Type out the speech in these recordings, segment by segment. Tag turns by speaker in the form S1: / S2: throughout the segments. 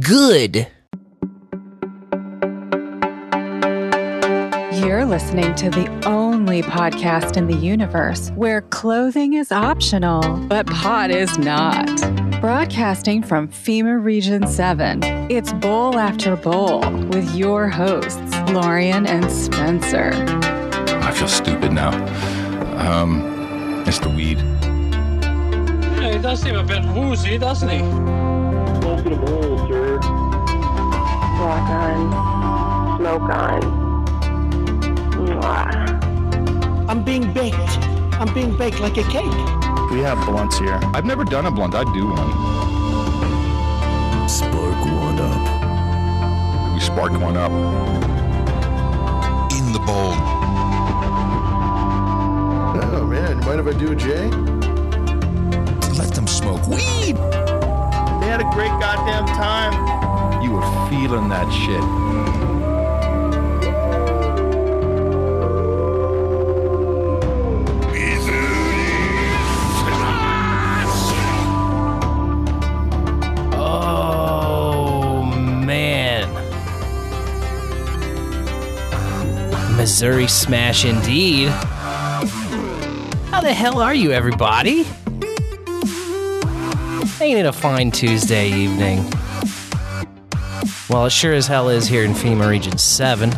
S1: good.
S2: You're listening to the only podcast in the universe where clothing is optional, but pot is not. Broadcasting from FEMA Region 7, it's Bowl After Bowl with your hosts, Lorian and Spencer.
S3: I feel stupid now. Um, it's the weed.
S4: Yeah, he does seem a bit woozy, doesn't he?
S5: Welcome to bowl, sir.
S6: Rock on. Smoke on. Mwah.
S7: I'm being baked. I'm being baked like a cake.
S8: We have blunts here.
S3: I've never done a blunt. I'd do one.
S9: Spark one up.
S3: We sparked one up.
S10: In the bowl.
S8: Oh man, mind if I do a J?
S10: Let them smoke weed.
S5: They had a great goddamn time.
S3: You were feeling that shit.
S1: Oh man. Missouri Smash indeed. How the hell are you, everybody? Ain't it a fine Tuesday evening? Well, it sure as hell is here in FEMA Region 7.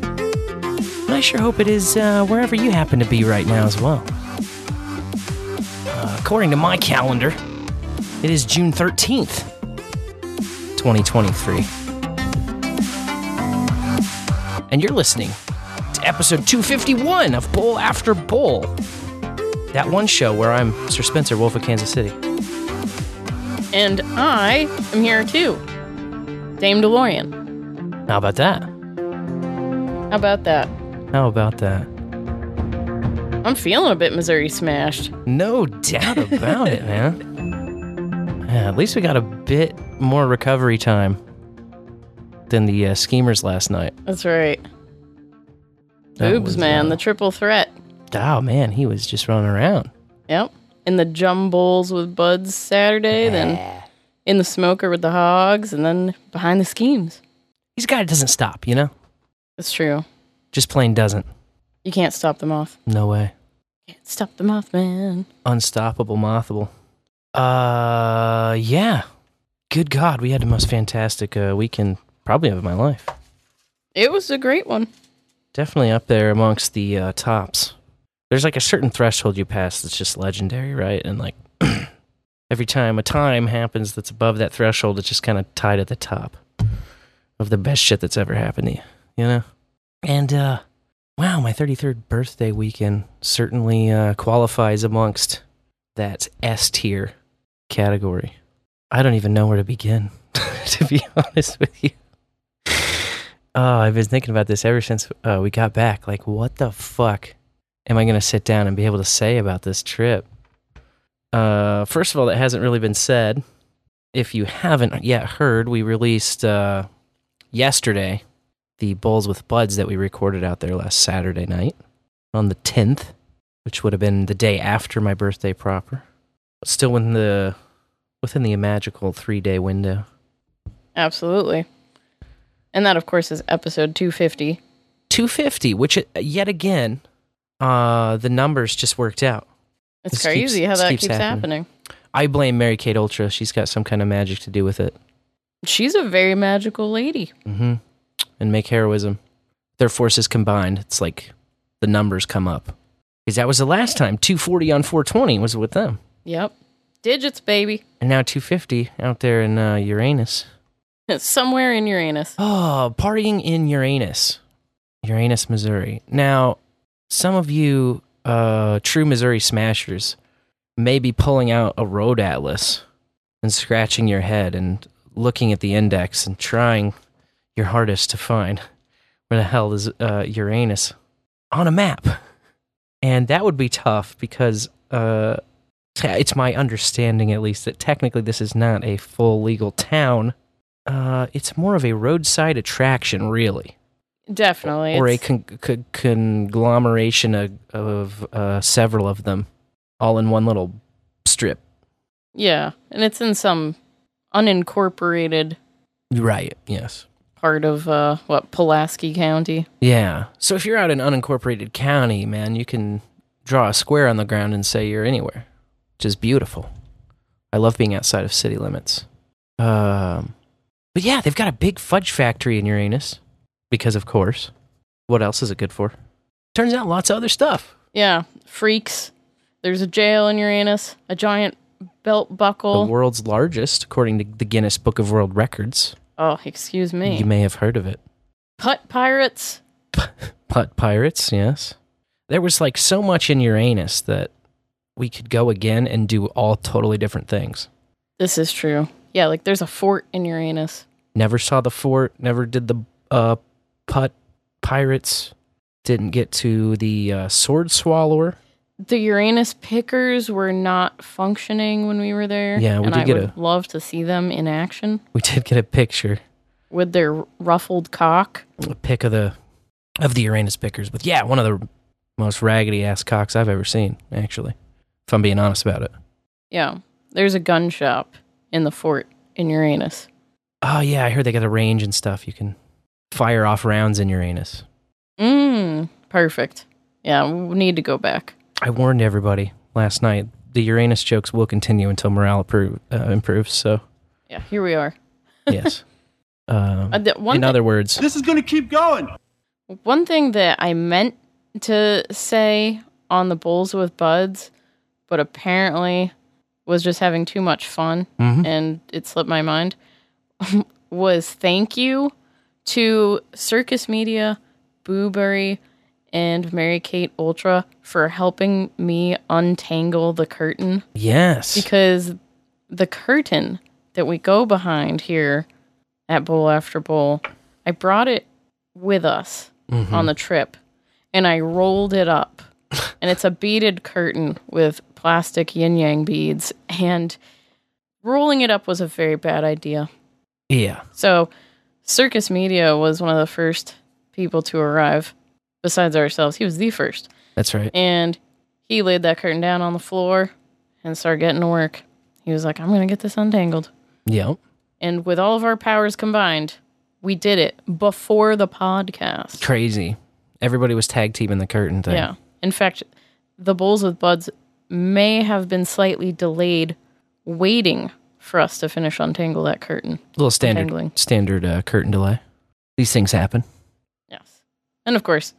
S1: And I sure hope it is uh, wherever you happen to be right now as well. Uh, according to my calendar, it is June 13th, 2023. And you're listening to episode 251 of Bowl After Bowl. That one show where I'm Sir Spencer, Wolf of Kansas City.
S11: And I am here too. Dame DeLorean.
S1: How about that?
S11: How about that?
S1: How about that?
S11: I'm feeling a bit Missouri smashed.
S1: No doubt about it, man. Yeah, at least we got a bit more recovery time than the uh, schemers last night.
S11: That's right.
S1: That
S11: Boobs,
S1: was,
S11: man,
S1: uh,
S11: the triple threat.
S1: Oh man, he was just running around.
S11: Yep. In the Jum Bowls with Buds Saturday, then in the smoker with the hogs, and then behind the schemes.
S1: He's a guy that doesn't stop, you know?
S11: That's true.
S1: Just plain doesn't.
S11: You can't stop the moth.
S1: No way.
S11: Can't stop the moth, man.
S1: Unstoppable, mothable. Uh, yeah. Good God, we had the most fantastic uh, weekend probably of my life.
S11: It was a great one.
S1: Definitely up there amongst the uh, tops. There's like a certain threshold you pass that's just legendary, right? And like every time a time happens that's above that threshold, it's just kind of tied at the top of the best shit that's ever happened to you, you know? And uh, wow, my 33rd birthday weekend certainly uh, qualifies amongst that S tier category. I don't even know where to begin, to be honest with you. Oh, I've been thinking about this ever since uh, we got back. Like, what the fuck am I going to sit down and be able to say about this trip? Uh, first of all, that hasn't really been said. If you haven't yet heard, we released uh, yesterday the Bowls with Buds that we recorded out there last Saturday night on the 10th, which would have been the day after my birthday proper. But still within the within the magical three day window.
S11: Absolutely. And that, of course, is episode 250.
S1: 250, which yet again, uh, the numbers just worked out.
S11: It's
S1: This
S11: crazy
S1: keeps-
S11: how that
S1: keeps
S11: keeps,
S1: happening.
S11: happening.
S1: I blame Mary Kate Ultra. She's got some kind of magic to do with it.
S11: She's a very magical lady.
S1: Mm-hmm. And make heroism. Their forces combined, it's like the numbers come up. Because that was the last time 240 on 420 was with them.
S11: Yep. Digits, baby.
S1: And now 250 out there in uh, Uranus.
S11: Somewhere in Uranus.
S1: Oh, partying in Uranus, Uranus, Missouri. Now, some of you uh, true Missouri smashers may be pulling out a road atlas and scratching your head and looking at the index and trying your hardest to find where the hell is uh, Uranus on a map. And that would be tough because uh, it's my understanding, at least, that technically this is not a full legal town. Uh, it's more of a roadside attraction, really,
S11: Definitely.
S1: or a con- con- conglomeration of, of uh, several of them, all in one little strip.
S11: yeah. And it's in some unincorporated
S1: Right. Yes.
S11: part of uh, what Pulaski County.
S1: Yeah. So if you're out in unincorporated county, man, you can draw a square on the ground and say you're anywhere, which is beautiful. I love being outside of city limits. Um, but yeah, they've got a big fudge factory in Uranus because, of course. What else is it good for? Turns out lots of other stuff.
S11: Yeah, freaks. There's a jail in Uranus, a giant belt buckle.
S1: The world's largest, according to the Guinness Book of World Records.
S11: oh, excuse me.
S1: You may have heard of it.
S11: Putt pirates.
S1: Putt pirates, yes. There was like so much in Uranus that we could go again and do all totally different things.
S11: This is true. Yeah, like there's a fort in Uranus.
S1: Never saw the fort, never did the uh, putt pirates, didn't get to the uh, sword swallower.
S11: The Uranus pickers were not functioning when we were there.
S1: Yeah, we
S11: and
S1: did
S11: I
S1: get
S11: would love to see them in action
S1: We did get a picture,
S11: with their ruffled cock.
S1: a pic of the of the Uranus pickers. But yeah, one of the most raggedy ass cocks I've ever seen, actually. If I'm being honest about it.
S11: Yeah, there's a gun shop in the fort in Uranus.
S1: Oh yeah, I heard they got a range and stuff. You can fire off rounds in Uranus.
S11: Mmm, perfect. Yeah, we need to go back.
S1: I warned everybody last night. The Uranus jokes will continue until morale appro- uh, improves. So
S11: Yeah, here we are.
S1: yes. um,
S11: Uh, the- one
S1: in
S11: thi-
S1: other words,
S7: This is going to keep going.
S11: One thing that I meant to say on the Bowls with Buds, but apparently was just having too much fun
S1: Mhm.
S11: and it slipped my mind, was thank you to Circus Media, Booberry, and Mary Kate Ultra for helping me untangle the curtain
S1: yes.
S11: because the curtain that we go behind here at Bowl After Bowl, I brought it with us
S1: Mm-hmm.
S11: on the trip and I rolled it up. and it's a beaded curtain with plastic yin yang beads. And rolling it up was a very bad idea.
S1: yeah.
S11: So, Circus Media was one of the first people to arrive, besides ourselves. He was the first.
S1: That's right.
S11: And he laid that curtain down on the floor and started getting to work. He was like, I'm going to get this untangled.
S1: Yep.
S11: And with all of our powers combined, we did it before the podcast.
S1: Crazy. Everybody was tag teaming the curtain thing.
S11: Yeah. In fact, the Bowls with Buds may have been slightly delayed waiting for us to finish untangle that curtain.
S1: little standard
S11: Untangling.
S1: standard uh, curtain delay. These things happen.
S11: Yes. And of course,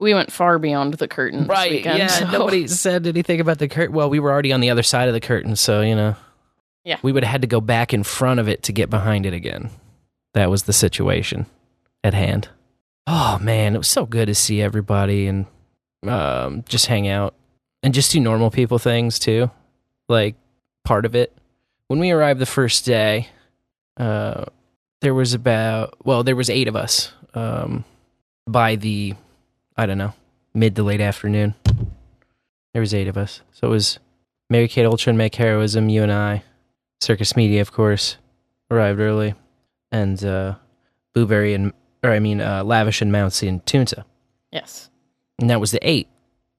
S11: we went far beyond the curtain this weekend.
S1: yeah.
S11: so-
S1: Nobody said anything about the curtain. Well, we were already on the other side of the curtain, so you know.
S11: Yeah.
S1: We would have had to go back in front of it to get behind it again. That was the situation at hand. Oh man, it was so good to see everybody and um, just hang out and just do normal people things too. Like part of it. When we arrived the first day, uh, there was about well, there was eight of us. Um, by the I don't know mid to late afternoon, there was eight of us. So it was Mary Kate Ultra and Make Heroism, you and I, Circus Media, of course, arrived early, and uh, Blueberry and or I mean uh, Lavish and Mountsy and Tunta,
S11: yes.
S1: and that was the eight.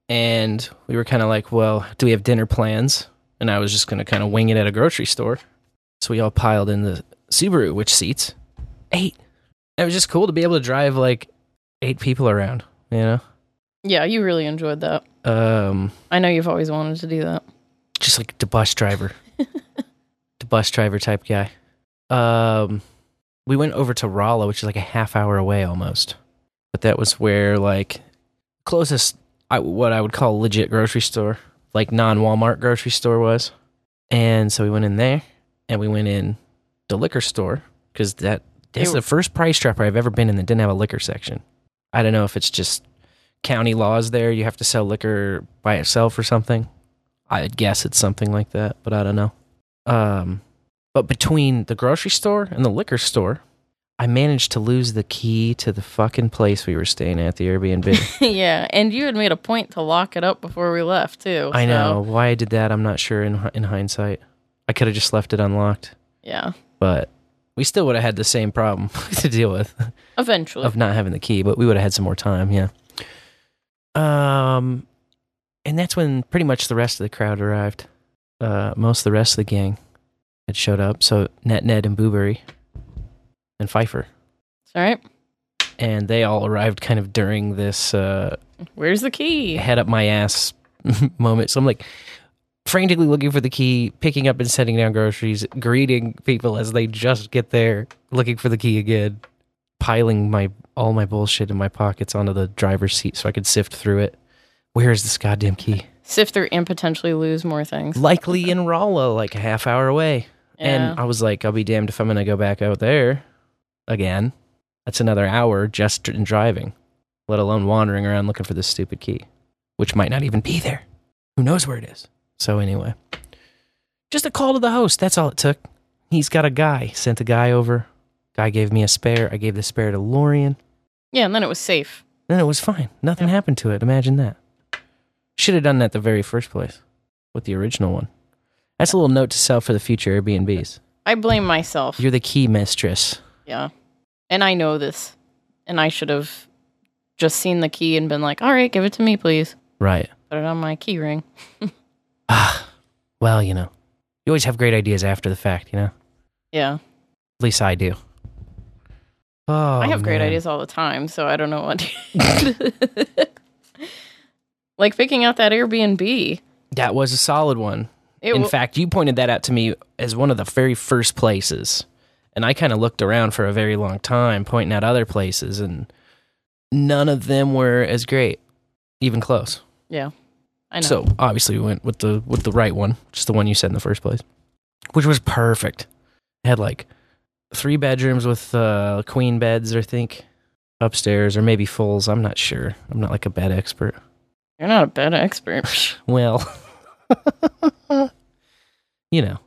S1: And we were kind of like, well, do we have dinner plans? And I was just going to kind of wing it at a grocery store. So we all piled in the Subaru, which seats eight. It was just cool to be able to drive like eight people around, you know?
S11: Yeah, you really enjoyed that.
S1: Um,
S11: I know you've always wanted to do that.
S1: just like the bus driver, the bus driver type guy. Um, we went over to Rolla, which is like a half hour away almost, but that was where like closest I, what I would call legit grocery store, like non Walmart grocery store was. And so we went in there, and we went in the liquor store because that that's the first Price Chopper I've ever been in that didn't have a liquor section. I don't know if it's just county laws there. You have to sell liquor by itself or something. I'd guess it's something like that, but I don't know. Um, but between the grocery store and the liquor store, I managed to lose the key to the fucking place we were staying at, the Airbnb.
S11: yeah, and you had made a point to lock it up before we left too.
S1: I
S11: so,
S1: know why I did that. I'm not sure in in hindsight. I could have just left it unlocked,
S11: Yeah,
S1: but we still would have had the same problem to deal with
S11: eventually.
S1: of not having the key. But we would have had some more time. Yeah. Um, and that's when pretty much the rest of the crowd arrived. Uh, most of the rest of the gang had showed up. So Net Ned and Boobery and Pfeiffer.
S11: All right.
S1: And they all arrived kind of during this uh,
S11: Where's the key?
S1: head up my ass moment. So I'm like frantically looking for the key, picking up and setting down groceries, greeting people as they just get there, looking for the key again, piling my all my bullshit in my pockets onto the driver's seat so I could sift through it. Where is this goddamn key?
S11: Sift through and potentially lose more things.
S1: Likely in Rolla, like a half hour away.
S11: Yeah.
S1: And I was like, I'll be damned if I'm gonna go back out there again. That's another hour just in driving, let alone wandering around looking for this stupid key, which might not even be there. Who knows where it is? So anyway, just a call to the host. That's all it took. He's got a guy. Sent a guy over. Guy gave me a spare. I gave the spare to Lorian.
S11: Yeah, and then it was safe.
S1: Then it was fine. Nothing happened to it. Imagine that. Should have done that the very first place with the original one. That's a little note to self for the future Airbnbs.
S11: I blame myself.
S1: You're the key mistress.
S11: Yeah. And I know this. And I should have just seen the key and been like, all right, give it to me, please.
S1: Right.
S11: Put it on my key ring.
S1: Ah, well, you know, you always have great ideas after the fact, you know?
S11: Yeah.
S1: At least I do. Oh,
S11: I have oh,
S1: great
S11: ideas all the time, so I don't know what. like picking out that Airbnb.
S1: That was a solid one.
S11: It
S1: In
S11: wa-
S1: fact, you pointed that out to me as one of the very first places. And I kind of looked around for a very long time, pointing out other places, and none of them were as great, even close.
S11: Yeah. I know.
S1: So obviously we went with the with the right one, just the one you said in the first place, which was perfect. It had like three bedrooms with uh, queen beds, I think, upstairs, or maybe fulls. I'm not sure. I'm not like a bed expert.
S11: You're not a bed expert.
S1: Well, you know,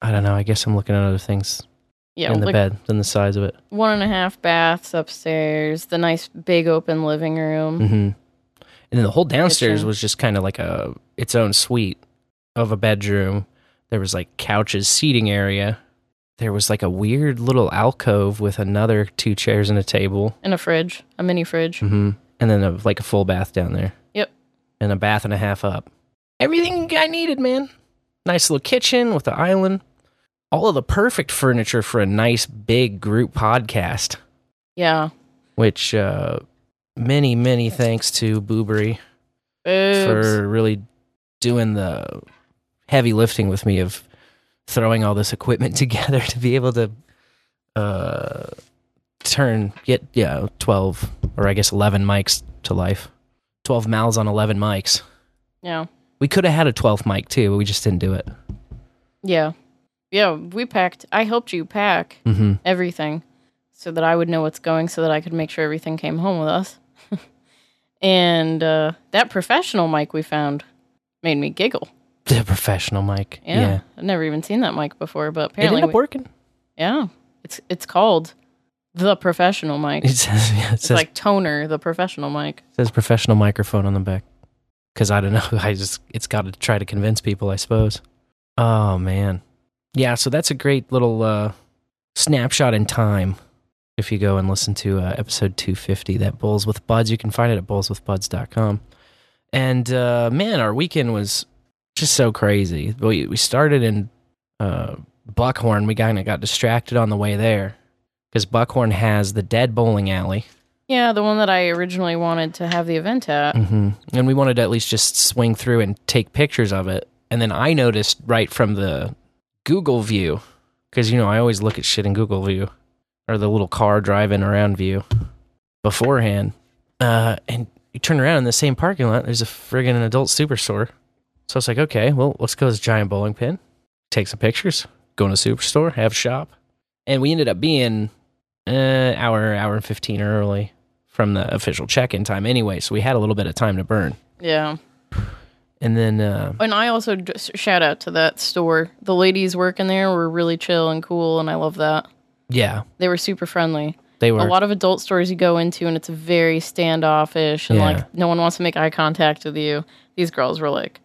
S1: I don't know. I guess I'm looking at other things
S11: yeah.
S1: in the
S11: like
S1: bed than the size of it.
S11: One and a half baths upstairs, the nice big open living room.
S1: hmm And then the whole downstairs
S11: Kitchen.
S1: was just kind of like a its own suite of a bedroom. There was like couches, seating area. There was like a weird little alcove with another two chairs and a table.
S11: And a fridge, a mini fridge.
S1: hmm And then a, like a full bath down there.
S11: Yep.
S1: And a bath and a half up. Everything I needed, man. Nice little kitchen with the island. All of the perfect furniture for a nice big group podcast.
S11: Yeah.
S1: Which uh many, many thanks to Boobery
S11: Boobs.
S1: for really doing the heavy lifting with me of throwing all this equipment together to be able to uh turn get yeah 12 or i guess 11 mics to life 12 mouths on 11 mics
S11: Yeah.
S1: we could have had a 12th mic too but we just didn't do it
S11: Yeah. Yeah. We packed, I helped you pack
S1: mm-hmm.
S11: everything so that I would know what's going so that I could make sure everything came home with us. and uh, that professional mic we found made me giggle.
S1: the professional mic
S11: Yeah.
S1: yeah,
S11: I've never even seen that mic before, but
S1: it
S11: apparently.
S1: ended up
S11: we-
S1: working
S11: yeah. It's it's called the professional mic.
S1: it says, yeah, it
S11: It's
S1: says,
S11: like toner, the professional mic.
S1: It says professional microphone on the back because i don't know i just it's got to try to convince people i suppose oh man yeah so that's a great little uh snapshot in time if you go and listen to uh, episode 250 that bowls with buds. You can find it at bowlswithbuds.com and uh man our weekend was just so crazy. We, we started in uh buckhorn. We kind of got distracted on the way there because buckhorn has the dead bowling alley.
S11: Yeah, the one that I originally wanted to have the event at.
S1: hmm And we wanted to at least just swing through and take pictures of it. And then I noticed right from the Google view, because, you know, I always look at shit in Google view or the little car driving around view beforehand. Uh, and you turn around in the same parking lot, there's a friggin' adult superstore. So it's like, okay, well, let's go to this giant bowling pin, take some pictures, go in a superstore, have shop. And we ended up being uh, hour, hour and 15 early from the official check-in time anyway, so we had a little bit of time to burn.
S11: Yeah.
S1: And then uh,
S11: And I also just shout out to that store. The ladies working there were really chill and cool, and I love that.
S1: yeah,
S11: They were super friendly.
S1: they were
S11: A lot of adult stores you go into, and it's very standoffish, and
S1: Yeah.
S11: like no one wants to make eye contact with you. These girls were like,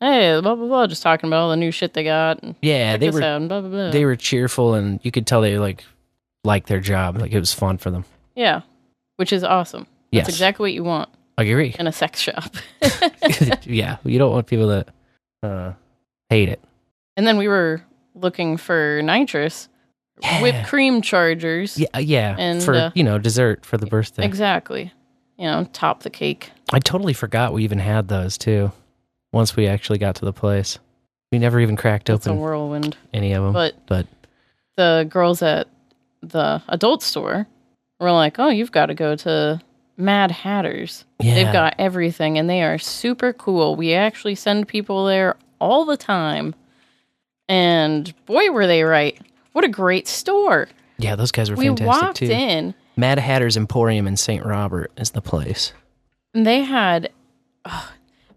S11: "Hey, blah blah blah," just talking about all the new shit they got. And
S1: yeah,
S11: check
S1: they
S11: this
S1: were
S11: out, and blah blah blah.
S1: they were cheerful and you could tell they like liked their job. Like it was fun for them.
S11: yeah, which is awesome. That's
S1: Yes.
S11: exactly what you want
S1: agree.
S11: in a sex shop.
S1: yeah, you don't want people that uh, hate it.
S11: And then we were looking for nitrous, whipped cream chargers.
S1: Yeah, uh, yeah.
S11: And,
S1: for
S11: uh,
S1: you know dessert for the birthday.
S11: Exactly. You know, top the cake.
S1: I totally forgot we even had those too. Once we actually got to the place, we never even cracked
S11: It's a
S1: open
S11: whirlwind.
S1: any of them.
S11: But
S1: but
S11: the girls at the adult store were like, "Oh, you've got to go to Mad Hatters.
S1: Yeah.
S11: They've got everything, and they are super cool. We actually send people there all the time, and boy, were they right! What a great store!
S1: yeah, those guys were
S11: we
S1: fantastic
S11: walked
S1: too.
S11: in,
S1: Mad Hatter's Emporium in St. Robert is the place.
S11: and they had ugh,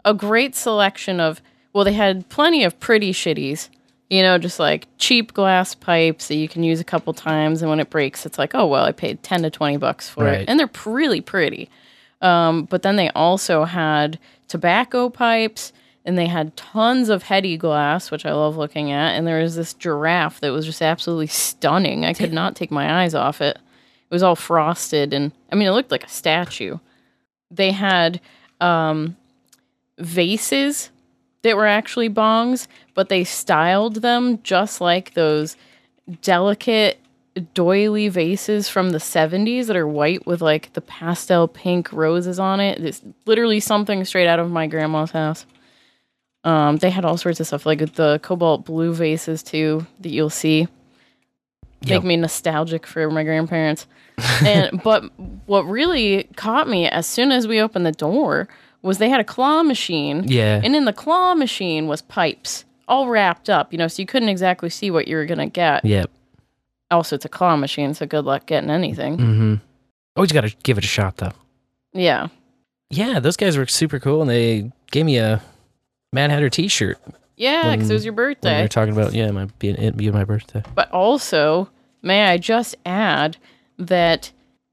S11: a great selection of. Well, they had plenty of pretty shitties. You know, just like cheap glass pipes that you can use a couple times, and when it breaks, it's like, oh well, I paid ten to twenty bucks for
S1: Right.
S11: it, and they're really pretty. Um, but then they also had tobacco pipes, and they had tons of heady glass, which I love looking at. And there was this giraffe that was just absolutely stunning. I could not take my eyes off it. It was all frosted, and I mean, it looked like a statue. They had um, vases that were actually bongs, but they styled them just like those delicate doily vases from the 70s that are white with like the pastel pink roses on it. It's literally something straight out of my grandma's house. Um, they had all sorts of stuff like the cobalt blue vases too that you'll see.
S1: Yep.
S11: Make me nostalgic for my grandparents. and but what really caught me as soon as we opened the door was they had a claw machine.
S1: Yeah.
S11: And in the claw machine was pipes all wrapped up, you know, so you couldn't exactly see what you were gonna get.
S1: Yep.
S11: Also, it's a claw machine, so good luck getting anything.
S1: Mm-hmm. Always got to give it a shot though.
S11: Yeah.
S1: Yeah, those guys were super cool, and they gave me a Mad Hatter T-shirt.
S11: Yeah, because it was your birthday.
S1: birthday. talking about yeah, my being it being my birthday.
S11: But also, may I just add that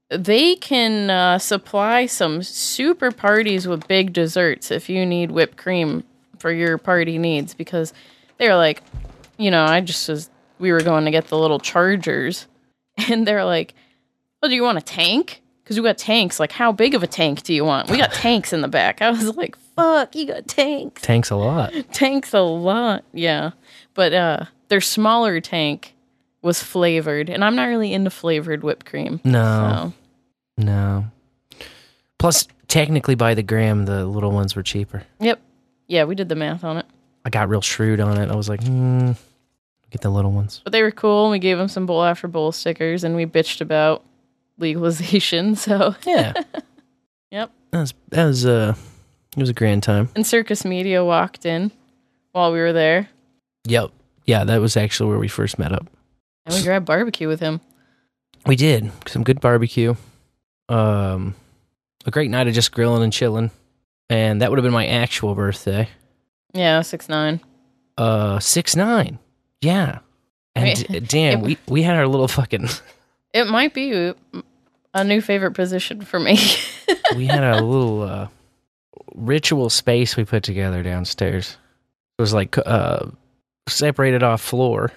S11: they can uh, supply some super parties with big desserts if you need whipped cream for your party needs because they're like, you know, I just was, we were going to get the little chargers and they're like, oh, do you want a tank? Because we got tanks. Like, how big of a tank do you want? We got tanks in the back. I was like, fuck, you got tanks.
S1: Tanks a lot.
S11: Tanks a lot. Yeah. But uh their smaller tank was flavored, and I'm not really into flavored whipped cream.
S1: No,
S11: So
S1: no. Plus, technically, by the gram, the little ones were cheaper.
S11: Yep. Yeah, we did the math on it.
S1: I got real shrewd on it. I was like, hmm, get the little ones.
S11: But they were cool. and We gave them some bowl after bowl stickers, and we bitched about legalization. So
S1: Yeah,
S11: yep.
S1: that was that was uh, it was a grand time.
S11: And Circus Media walked in while we were there,
S1: Yep. Yeah, that was actually where we first met up.
S11: And we grabbed barbecue with him.
S1: We did some good barbecue. Um, a great night of just grilling and chilling, and that would have been my actual birthday.
S11: Yeah, six nine.
S1: Uh, six nine. Yeah. And
S11: Wait,
S1: damn,
S11: it-
S1: we we had our little fucking
S11: It might be a new favorite position for me.
S1: we had a little uh, ritual space we put together downstairs. It was like uh, separated off floor,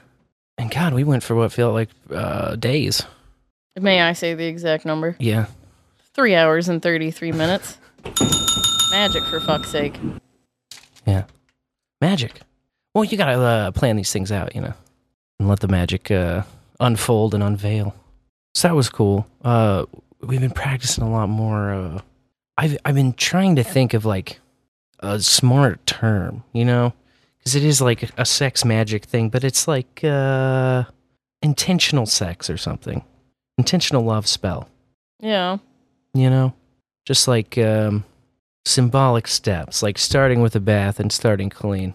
S1: and God, we went for what felt like uh, days.
S11: May I say the exact number?
S1: Yeah,
S11: Three hours and 33 minutes. Magic, for fuck's sake.
S1: yeah, magic. Well, you gotta uh, plan these things out, you know, and let the magic uh, unfold and unveil. So that was cool. Uh, we've been practicing a lot more. Uh, I've I've been trying to think of like a smart term, you know, because it is like a sex magic thing, but it's like uh, intentional sex or something, intentional love spell,
S11: Yeah.
S1: you know, just like um, symbolic steps, like starting with a bath and starting clean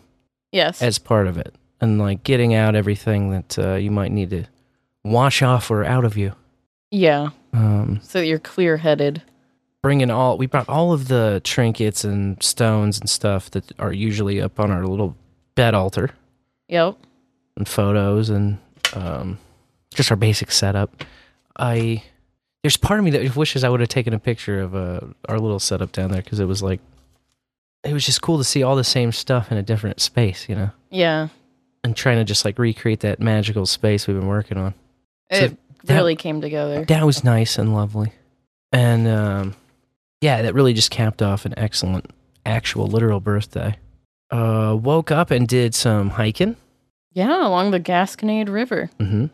S11: Yes.
S1: as part of it, and like getting out everything that uh, you might need to wash off or out of you.
S11: yeah.
S1: Um,
S11: So you're clear headed.
S1: bringing all we brought all of the trinkets and stones and stuff that are usually up on our little bed altar
S11: Yep.
S1: and photos and um, just our basic setup. I there's part of me that wishes I would have taken a picture of uh, our little setup down there because it was like it was just cool to see all the same stuff in a different space, you know,
S11: Yeah.
S1: and trying to just like recreate that magical space we've been working on. So
S11: It
S1: that-
S11: really came together.
S1: That was nice and lovely. And um, yeah, that really just capped off an excellent, actual, literal birthday. Uh, woke up and did some hiking.
S11: Yeah, along the Gasconade River.
S1: Mm-hmm. It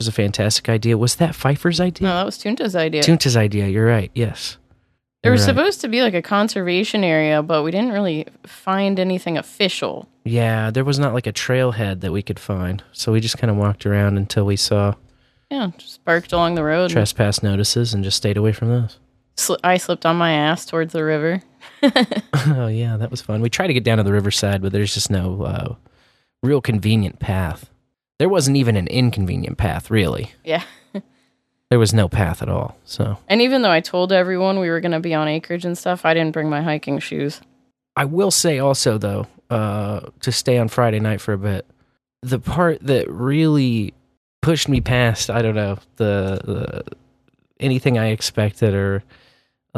S1: was a fantastic idea. Was that Pfeiffer's idea?
S11: No, that was Tunta's idea.
S1: Tunta's idea. You're right. Yes.
S11: There was
S1: right.
S11: supposed to be like a conservation area, but we didn't really find anything official.
S1: Yeah, there was not like a trailhead that we could find, so we just kind of walked around until we saw
S11: Yeah, just barked along the road.
S1: trespass notices and just stayed away from those.
S11: Sli- I slipped on my ass towards the river.
S1: oh yeah, that was fun. We tried to get down to the riverside, but there's just no uh, real convenient path. There wasn't even an inconvenient path, really.
S11: Yeah.
S1: There was no path at all. So
S11: And even though I told everyone we were going to be on acreage and stuff, I didn't bring my hiking shoes.
S1: I will say also though, uh, to stay on Friday night for a bit, the part that really pushed me past, I don't know, the, the anything I expected or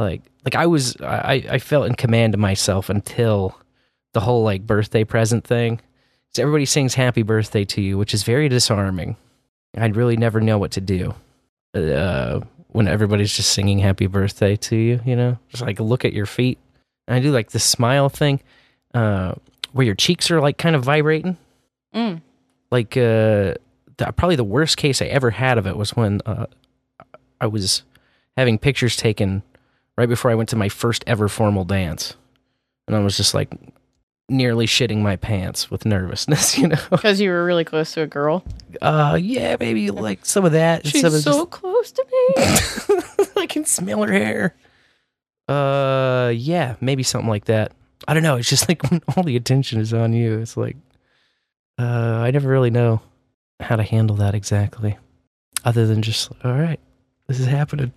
S1: like like I was I, I felt in command of myself until the whole like birthday present thing. So everybody sings happy birthday to you, which is very disarming. I'd really never know what to do. Uh, when everybody's just singing happy birthday to you, you know? Just like look at your feet. And I do like the smile thing, uh, where your cheeks are like kind of vibrating.
S11: Mm.
S1: Like uh, the, probably the worst case I ever had of it was when uh, I was having pictures taken right before I went to my first ever formal dance, and I was just like nearly shitting my pants with nervousness. You know?
S11: Because you were really close to a girl.
S1: Uh, yeah, maybe like some of that.
S11: She's
S1: some of
S11: so close to me.
S1: I can smell her hair. Uh, yeah, maybe something like that. I don't know. It's just like when all the attention is on you, it's like, uh, I never really know how to handle that exactly, other than just, all right, this is happening.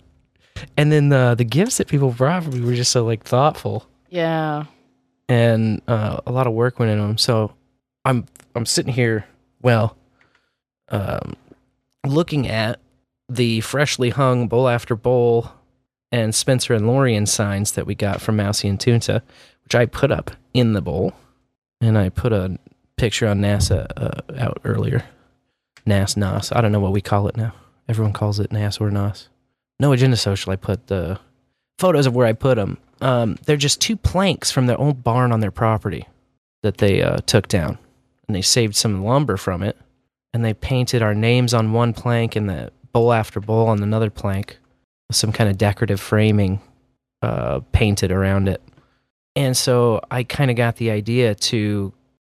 S1: And then the the gifts that people brought for me were just so like thoughtful
S11: yeah.
S1: and uh, a lot of work went into them. So I'm I'm sitting here, well, um, looking at the freshly hung bowl after bowl and Spencer and Lorian signs that we got from Mousy and Tunta, which I put up in the bowl, and I put a picture on NASA uh, out earlier. NAS NAS. I don't know what we call it now. Everyone calls it NAS or NAS. No agenda social. I put the photos of where I put them. Um, they're just two planks from their old barn on their property that they uh, took down, and they saved some lumber from it, and they painted our names on one plank and the bowl after bowl on another plank with some kind of decorative framing uh, painted around it. And so I kind of got the idea to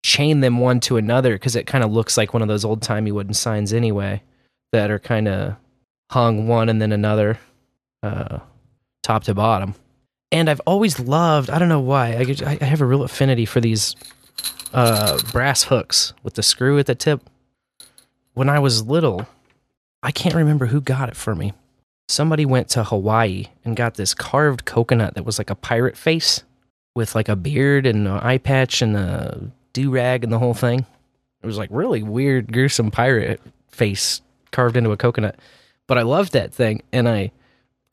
S1: chain them one to another because it kind of looks like one of those old timey wooden signs anyway that are kind of hung one and then another, uh, top to bottom. And I've always loved, I don't know why, I, I have a real affinity for these uh, brass hooks with the screw at the tip. When I was little, I can't remember who got it for me. Somebody went to Hawaii and got this carved coconut that was like a pirate face with like a beard and an eye patch and a do rag and the whole thing. It was like really weird, gruesome pirate face carved into a coconut. But I loved that thing, and I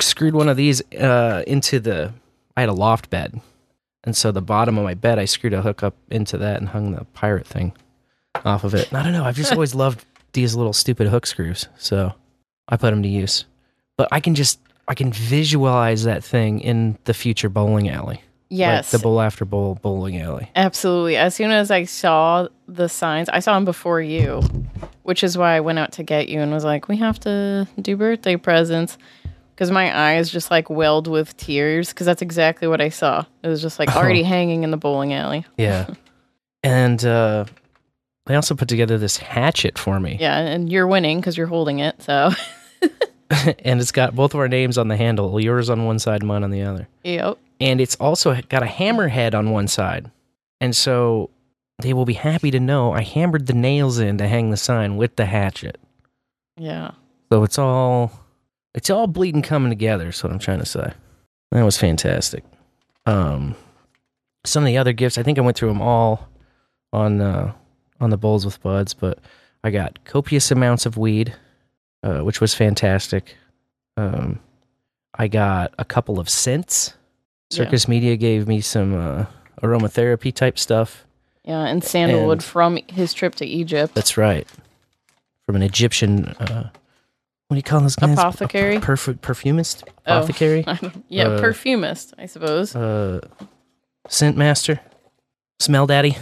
S1: screwed one of these uh, into the. I had a loft bed, and so the bottom of my bed, I screwed a hook up into that and hung the pirate thing off of it. And I don't know. I've just always loved these little stupid hook screws, so I put them to use. But I can just I can visualize that thing in the future bowling alley.
S11: Yes.
S1: like the bowl after bowl bowling alley.
S11: Absolutely. As soon as I saw the signs, I saw them before you, which is why I went out to get you and was like, we have to do birthday presents. Because my eyes just like welled with tears because that's exactly what I saw. It was just like already hanging in the bowling alley.
S1: Yeah. and uh, they also put together this hatchet for me.
S11: Yeah, and you're winning because you're holding it. So,
S1: and it's got both of our names on the handle, yours on one side, mine on the other.
S11: yep.
S1: And it's also got a hammerhead on one side. And so they will be happy to know I hammered the nails in to hang the sign with the hatchet.
S11: Yeah.
S1: So it's all it's all bleeding coming together, is what I'm trying to say. That was fantastic. Um some of the other gifts, I think I went through them all on uh on the bowls with buds, but I got copious amounts of weed, uh, which was fantastic. Um I got a couple of scents.
S11: Yeah.
S1: Circus Media gave me some uh, aromatherapy type stuff.
S11: Yeah. And sandalwood
S1: And-
S11: from his trip to Egypt.
S1: That's right. From an Egyptian, uh, what do you call those guys?
S11: Apothecary?
S1: A perf- perfumist?
S11: Oh.
S1: Apothecary?
S11: yeah.
S1: Uh,
S11: perfumist, I suppose.
S1: uh, scent master? Smell daddy?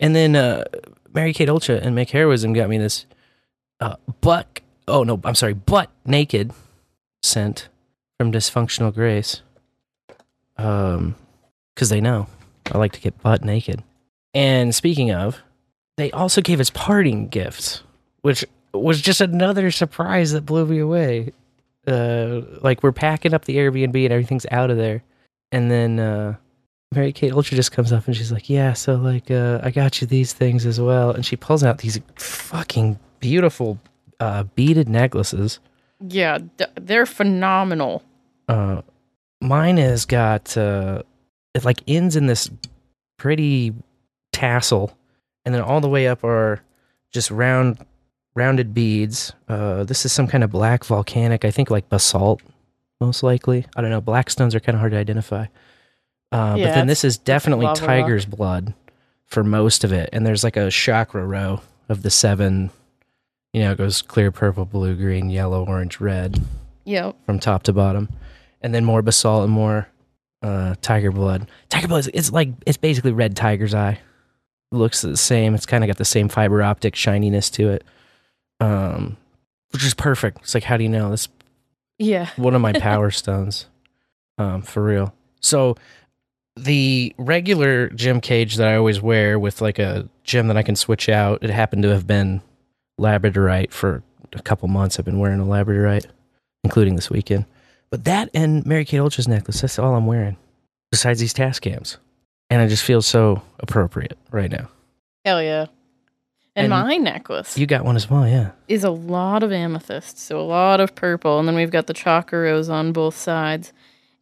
S1: And then uh, Mary Kate Ultra and Make Heroism got me this uh, butt. Oh no, I'm sorry, butt naked sent from Dysfunctional Grace. Um, because they know I like to get butt naked. And speaking of, they also gave us parting gifts, which was just another surprise that blew me away. Uh, like we're packing up the Airbnb and everything's out of there, and then uh, Mary Kate Ultra just comes up and she's like, "Yeah, so like uh, I got you these things as well," and she pulls out these fucking beautiful uh, beaded necklaces.
S11: Yeah, they're phenomenal.
S1: Uh, mine has got uh, it like ends in this pretty tassel, and then all the way up are just round rounded beads. Uh, this is some kind of black volcanic, I think like basalt, most likely. I don't know. Black stones are kind of hard to identify. Uh,
S11: Yeah,
S1: but then this is definitely
S11: lava rock.
S1: tiger's blood for most of it, and there's like a chakra row of the seven. You know, it goes clear, purple, blue, green, yellow, orange, red
S11: Yep.
S1: from top to bottom, and then more basalt and more uh, tiger blood. Tiger blood is it's like it's basically red tiger's eye. Looks the same. It's kind of got the same fiber optic shininess to it, um, which is perfect. It's like how do you know this?
S11: Yeah.
S1: One of my power stones, um, for real. So the regular gym cage that I always wear with like a gem that I can switch out. It happened to have been labradorite for a couple months. I've been wearing a labradorite, including this weekend. But that and Mary Kate Ultra's necklace, that's all I'm wearing. Besides these task cams. And I just feel so appropriate right now.
S11: Hell yeah. And,
S1: And
S11: my necklace
S1: You got one as well, yeah.
S11: is a lot of amethyst, so a lot of purple, and then we've got the chakra rose on both sides,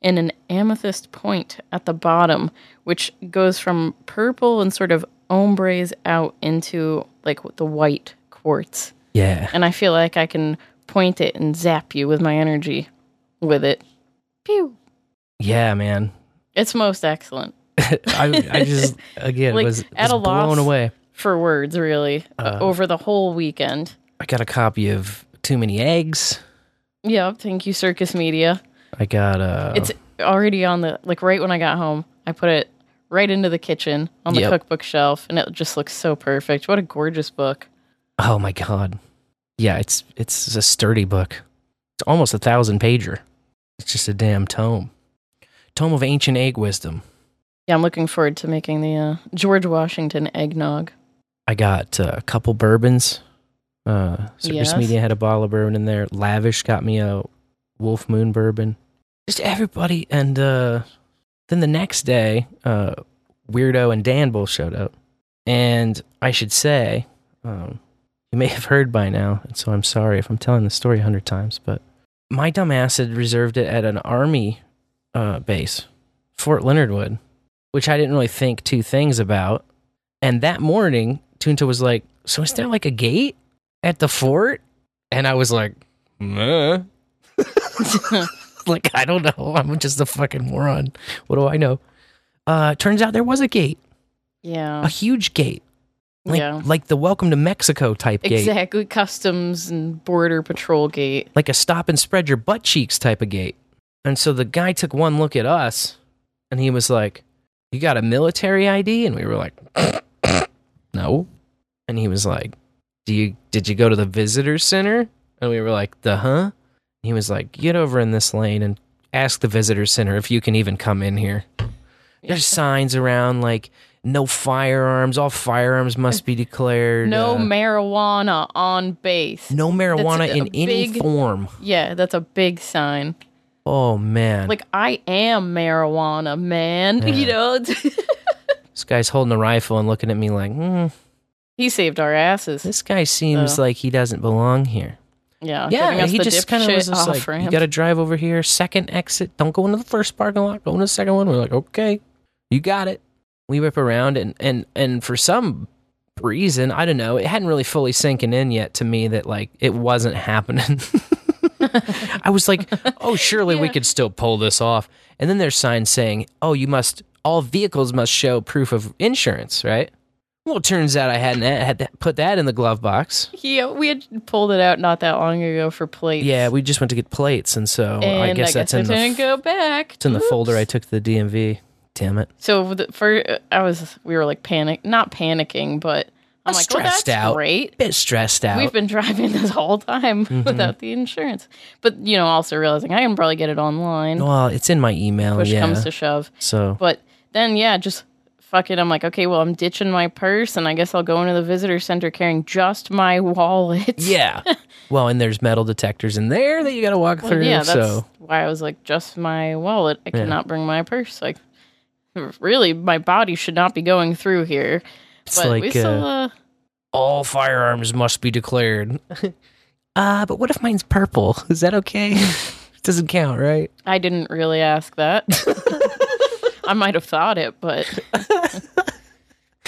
S11: and an amethyst point at the bottom, which goes from purple and sort of ombres out into like the white quartz.
S1: Yeah.
S11: And I feel like I can point it and zap you with my energy with it. Pew.
S1: Yeah, man.
S11: It's most excellent.
S1: I, I just, again,
S11: Like,
S1: was,
S11: at
S1: was
S11: a loss.
S1: blown away.
S11: For words, really,
S1: Uh,
S11: over the whole weekend.
S1: I got a copy of Too Many Eggs.
S11: Yep, thank you, Circus Media.
S1: I got uh
S11: It's already on the like right when I got home. I put it right into the kitchen on the
S1: Yep.
S11: cookbook shelf, and it just looks so perfect. What a gorgeous book!
S1: Oh my god. Yeah, it's it's a sturdy book. It's almost a thousand pager. It's just a damn tome. Tome of ancient egg wisdom.
S11: Yeah, I'm looking forward to making the uh, George Washington eggnog.
S1: I got uh, a couple bourbons. Uh Circus
S11: Yes.
S1: Media had a bottle of bourbon in there. Lavish got me a Wolf Moon bourbon. Just everybody and uh then the next day, uh Wiirdo and Dan both showed up. And I should say, um, you may have heard by now, and so I'm sorry if I'm telling the story a hundred times, but my dumb ass had reserved it at an army uh, base, Fort Leonard Wood, which I didn't really think two things about. And that morning, Tunta was like, "So is there like a gate at the fort?" And I was like, "Nah." like I don't know. I'm just a fucking moron. What do I know? Uh, turns out there was a gate,
S11: Yeah,
S1: a huge gate, like
S11: Yeah.
S1: like the Welcome to Mexico type gate,
S11: exactly. Customs and Border Patrol gate.
S1: like a stop and spread your butt cheeks type of gate. And so the guy took one look at us, and he was like, "You got a military ID?" And we were like, "No." And he was like, "Do you did you go to the visitor center?" And we were like, "The huh?" And he was like, "Get over in this lane and ask the visitor center if you can even come in here." There's signs around like no firearms. All firearms must be declared.
S11: No
S1: uh,
S11: marijuana on base.
S1: no marijuana
S11: a
S1: in any
S11: big-
S1: form.
S11: Yeah, that's a big sign.
S1: Oh man!
S11: Like I am marijuana, man. You know,
S1: this guy's holding a rifle and looking at me like, hmm,
S11: he saved our asses.
S1: this guy seems
S11: Oh.
S1: like he doesn't belong here.
S11: Yeah,
S1: Yeah, he just kind of was just like,
S11: ramp.
S1: you got to drive over here, second exit. Don't go into the first parking lot. Go into the second one. We're like, okay, you got it. We whip around and and and for some reason, I don't know, it hadn't really fully sinking in yet to me that like it wasn't happening. I was like, oh, surely we could still pull this off. And then there's signs saying, oh, you must, all vehicles must show proof of insurance, right? Well, it turns out I hadn't had to put that in the glove box.
S11: Yeah, we had pulled it out not that long ago for plates.
S1: Yeah, we just went to get plates, and so
S11: and
S1: I guess that's
S11: I
S1: in the
S11: didn't go back.
S1: it's in the folder I took to the DMV. Damn it!
S11: So the, for I was we were like panic, not panicking, but I'm like, well, that's
S1: stressed out.
S11: great.
S1: Bit stressed out.
S11: We've been driving this whole time
S1: Mhm.
S11: without the insurance. But, you know, also realizing I can probably get it online.
S1: well, it's in my email.
S11: push
S1: yeah.
S11: comes to shove.
S1: so
S11: But then, yeah, just fuck it. I'm like, okay, well, I'm ditching my purse and I guess I'll go into the visitor center carrying just my wallet.
S1: yeah. well, and there's metal detectors in there that you got to walk
S11: Well,
S1: through.
S11: yeah, that's
S1: so
S11: why I was like, just my wallet. I
S1: Yeah.
S11: cannot bring my purse. Like, really, my body should not be going through here.
S1: It's
S11: but we
S1: like,
S11: still,
S1: uh,
S11: uh,
S1: all firearms must be declared. uh, but what if mine's purple? Is that okay? it Doesn't count, right?
S11: I didn't really ask that. I might have thought it, but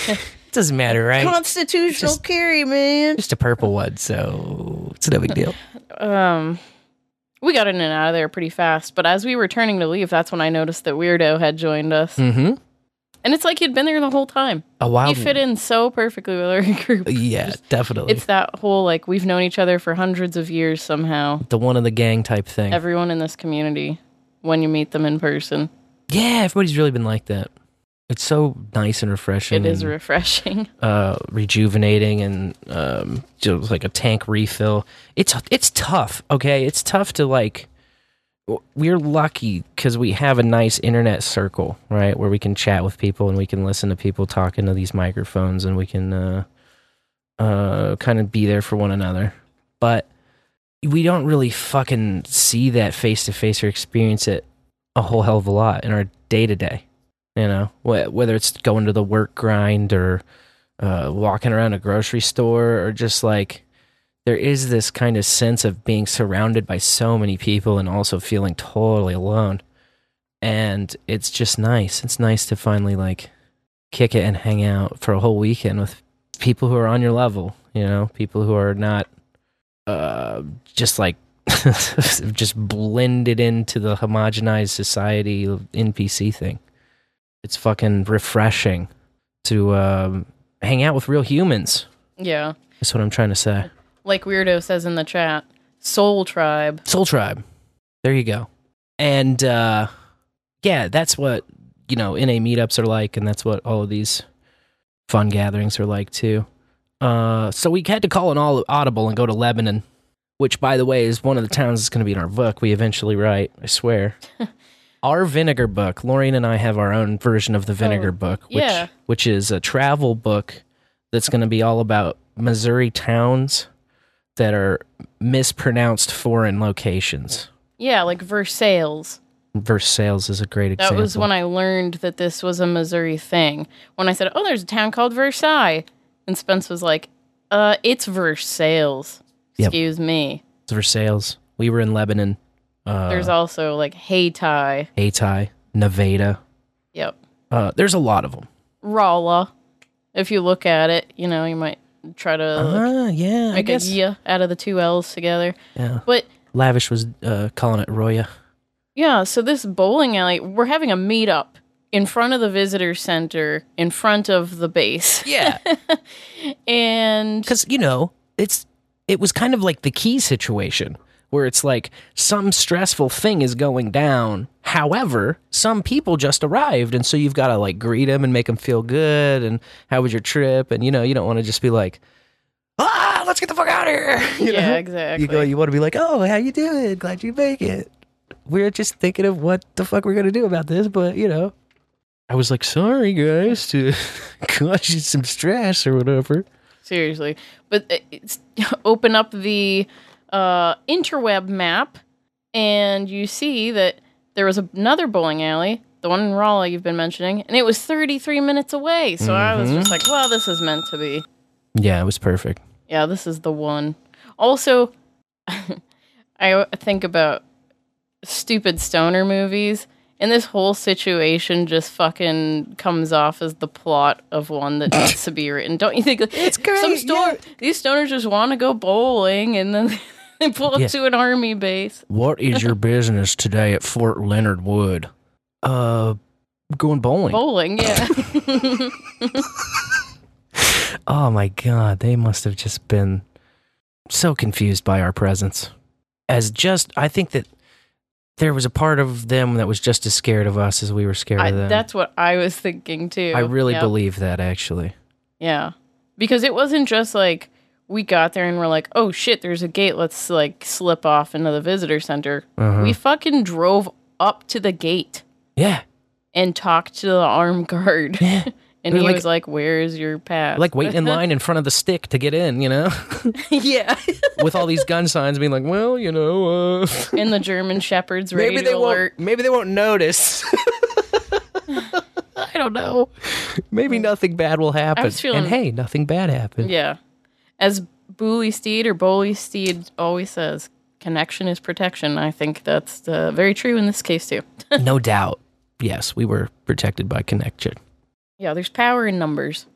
S11: it
S1: Doesn't matter, right?
S11: constitutional
S1: Just-
S11: carry, man.
S1: Just a purple one, so it's no big deal.
S11: Um, we got in and out of there pretty fast. But as we were turning to leave, that's when I noticed that Wiirdo had joined us,
S1: Mm-hmm.
S11: and it's like he'd been there the whole time.
S1: A wild.
S11: He fit in so perfectly with our group.
S1: Yeah, definitely.
S11: It's that whole like we've known each other for hundreds of years somehow.
S1: the one in the gang type thing.
S11: Everyone in this community, when you meet them in person,
S1: yeah, everybody's really been like that. It's so nice and refreshing.
S11: it is
S1: and,
S11: refreshing.
S1: uh, rejuvenating and um, just like a tank refill. It's it's tough. Okay, it's tough to like. We're lucky because we have a nice internet circle, right, where we can chat with people and we can listen to people talking to these microphones and we can uh, uh, kind of be there for one another. But we don't really fucking see that face to face or experience it a whole hell of a lot in our day to day. You know, Wh- whether it's going to the work grind or uh, walking around a grocery store or just like there is this kind of sense of being surrounded by so many people and also feeling totally alone. And it's just nice. It's nice to finally like kick it and hang out for a whole weekend with people who are on your level, you know, people who are not uh, just like just blended into the homogenized society NPC thing. It's fucking refreshing to um, hang out with real humans.
S11: Yeah,
S1: That's what I'm trying to say.
S11: like Wiirdo says in the chat, Soul Tribe.
S1: Soul Tribe. There you go. And uh, yeah, that's what you know NA meetups are like, and that's what all of these fun gatherings are like too. Uh, so we had to call an all audible and go to Lebanon, which, by the way, is one of the towns that's going to be in our book. We eventually write. I swear. our vinegar book. Lorraine and I have our own version of the vinegar
S11: Oh,
S1: book, which
S11: yeah.
S1: which is a travel book that's going to be all about Missouri towns that are mispronounced foreign locations.
S11: Yeah, like Versailles.
S1: Versailles is a great example.
S11: That was when I learned that this was a Missouri thing. When I said, "Oh, there's a town called Versailles," and Spence was like, "Uh, it's Versailles."
S1: Yep.
S11: Excuse me.
S1: It's Versailles. We were in Lebanon. Uh,
S11: There's also like Hayti.
S1: Hayti, Nevada.
S11: Yep.
S1: Uh, there's a lot of them.
S11: Rolla. If you look at it, you know, you might try to like,
S1: Ah, yeah, I
S11: make a
S1: guess.
S11: yeah out of the two L's together.
S1: Yeah.
S11: But
S1: Lavish was uh, calling it Roya.
S11: yeah, so this bowling alley, we're having a meetup in front of the visitor center, in front of the base.
S1: Yeah.
S11: And
S1: because you know it's it was kind of like the key situation where it's like some stressful thing is going down however some people just arrived and so you've got to like greet them and make them feel good and how was your trip and you know you don't want to just be like ah let's get the fuck out of here you
S11: yeah,
S1: know?
S11: exactly.
S1: you go you want to be like oh how you doing glad you make it we're just thinking of what the fuck we're gonna do about this but you know i was like sorry guys to cause you some stress or whatever
S11: Seriously. But uh, it's, open up the uh, interweb map, and you see that there was another bowling alley, the one in Rolla you've been mentioning, and it was 33 minutes away. So I was just like, well, this is meant to be.
S1: Yeah, it was perfect.
S11: Yeah, this is the one. Also, I think about stupid stoner movies, and this whole situation just fucking comes off as the plot of one that needs to be written. Don't you think? It's
S1: great,
S11: Some sto- These stoners just want to go bowling, and then they pull up to an army base.
S1: What is your business today at Fort Leonard Wood? Uh, going bowling.
S11: Bowling, yeah.
S1: oh my god, they must have just been so confused by our presence. As just, I think that there was a part of them that was just as scared of us as we were scared
S11: I,
S1: of them.
S11: that's what I was thinking too.
S1: I really
S11: Yep.
S1: believe that actually.
S11: Yeah. because it wasn't just like we got there and we're like, oh shit, there's a gate. Let's like slip off into the visitor center.
S1: Uh-huh.
S11: We fucking drove up to the gate
S1: Yeah.
S11: and talked to the armed guard. and
S1: We
S11: he
S1: like-
S11: was like, "Where's your pass?"
S1: Like waiting in line in front of the stick to get in, you know,
S11: yeah.
S1: with all these gun signs being like, well, you know, uh,
S11: and the German Shepherds
S1: maybe they
S11: alert.
S1: won't. Maybe they won't notice.
S11: I don't know.
S1: maybe nothing bad will happen.
S11: was feeling-
S1: and hey, nothing bad happened.
S11: Yeah. As Boolysteed or Bowley Steed always says, connection is protection. I think that's uh, very true in this case, too.
S1: no doubt. Yes, we were protected by connection.
S11: Yeah, there's power in numbers.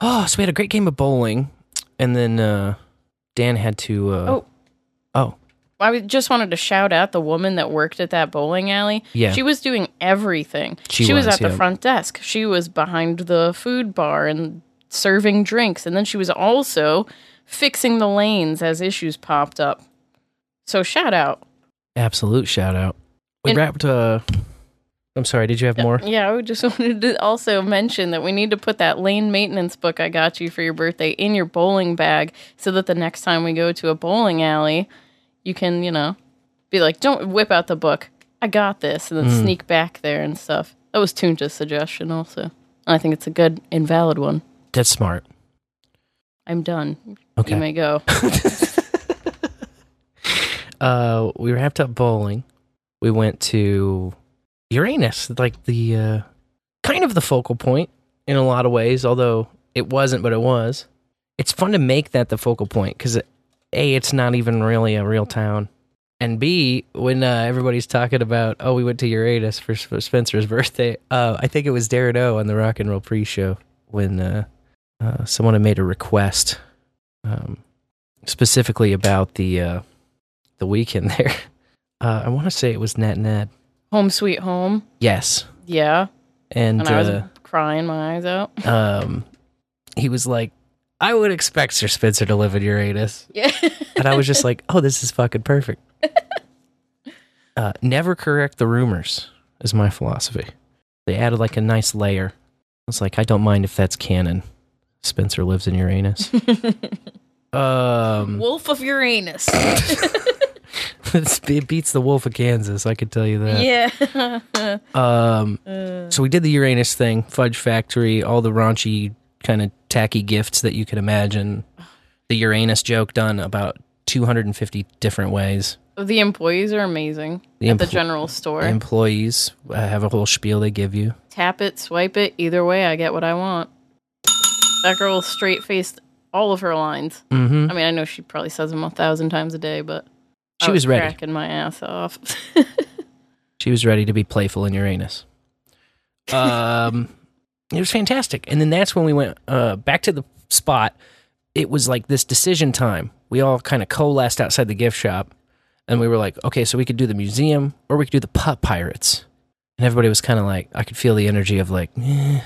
S1: Oh, so we had a great game of bowling, and then uh, Dan had to. Uh,
S11: Oh.
S1: oh,
S11: I just wanted to shout out the woman that worked at that bowling alley.
S1: Yeah.
S11: She was doing everything.
S1: She
S11: was,
S1: was,
S11: at the front desk. She was behind the food bar and serving drinks. And then she was also fixing the lanes as issues popped up. So shout out.
S1: absolute shout out. We
S11: And-
S1: wrapped. Uh, I'm sorry. Did you have more?
S11: Yeah, I just wanted to also mention that we need to put that lane maintenance book I got you for your birthday in your bowling bag so that the next time we go to a bowling alley, you can, you know, be like, don't whip out the book. I got this. And then
S1: Mm.
S11: sneak back there and stuff. That was Tunta's suggestion also. And I think it's a good and valid one.
S1: That's smart.
S11: I'm done.
S1: Okay.
S11: You may go.
S1: uh, we wrapped up bowling. We went to Uranus, like the uh, kind of the focal point in a lot of ways, although it wasn't, but it was. It's fun to make that the focal point because a, it's not even really a real town, and b, when uh, everybody's talking about, oh, we went to Uranus for, Spencer's birthday. Uh, I think it was Darren O on the Rock and Roll pre-show when uh, someone had made a request, um, specifically about the uh, the weekend there. Uh, I want to say it was Net Ned.
S11: Home sweet home.
S1: Yes,
S11: Yeah.
S1: and,
S11: And I was
S1: uh,
S11: crying my eyes out.
S1: um, he was like, "I would expect Sir Spencer to live in Uranus,"
S11: Yeah.
S1: and I was just like, "Oh, this is fucking perfect." Uh, never correct the rumors is my philosophy. They added like a nice layer. I was like, I don't mind if that's canon. Spencer lives in Uranus. um,
S11: Wolf of Uranus.
S1: it beats the Wolf of Kansas. I could tell you that.
S11: yeah.
S1: Um, so we did the Uranus thing, Fudge Factory, all the raunchy kind of tacky gifts that you could imagine. The Uranus joke done about 250 different ways.
S11: The employees are amazing
S1: The
S11: at the general store.
S1: Employees uh, have a whole spiel they give you.
S11: Tap it, swipe it. Either way, I get what I want. That girl straight faced all of her lines.
S1: Mm-hmm.
S11: I mean, I know she probably says them a thousand times a day, but
S1: She
S11: I
S1: was ready.
S11: cracking my ass off.
S1: She was ready to be playful in Uranus. Um, it was fantastic. And then that's when we went uh, back to the spot. It was like this decision time. We all kind of coalesced outside the gift shop, and we were like, okay, so we could do the museum or we could do the pup pirates. And everybody was kind of like, I could feel the energy of like, eh.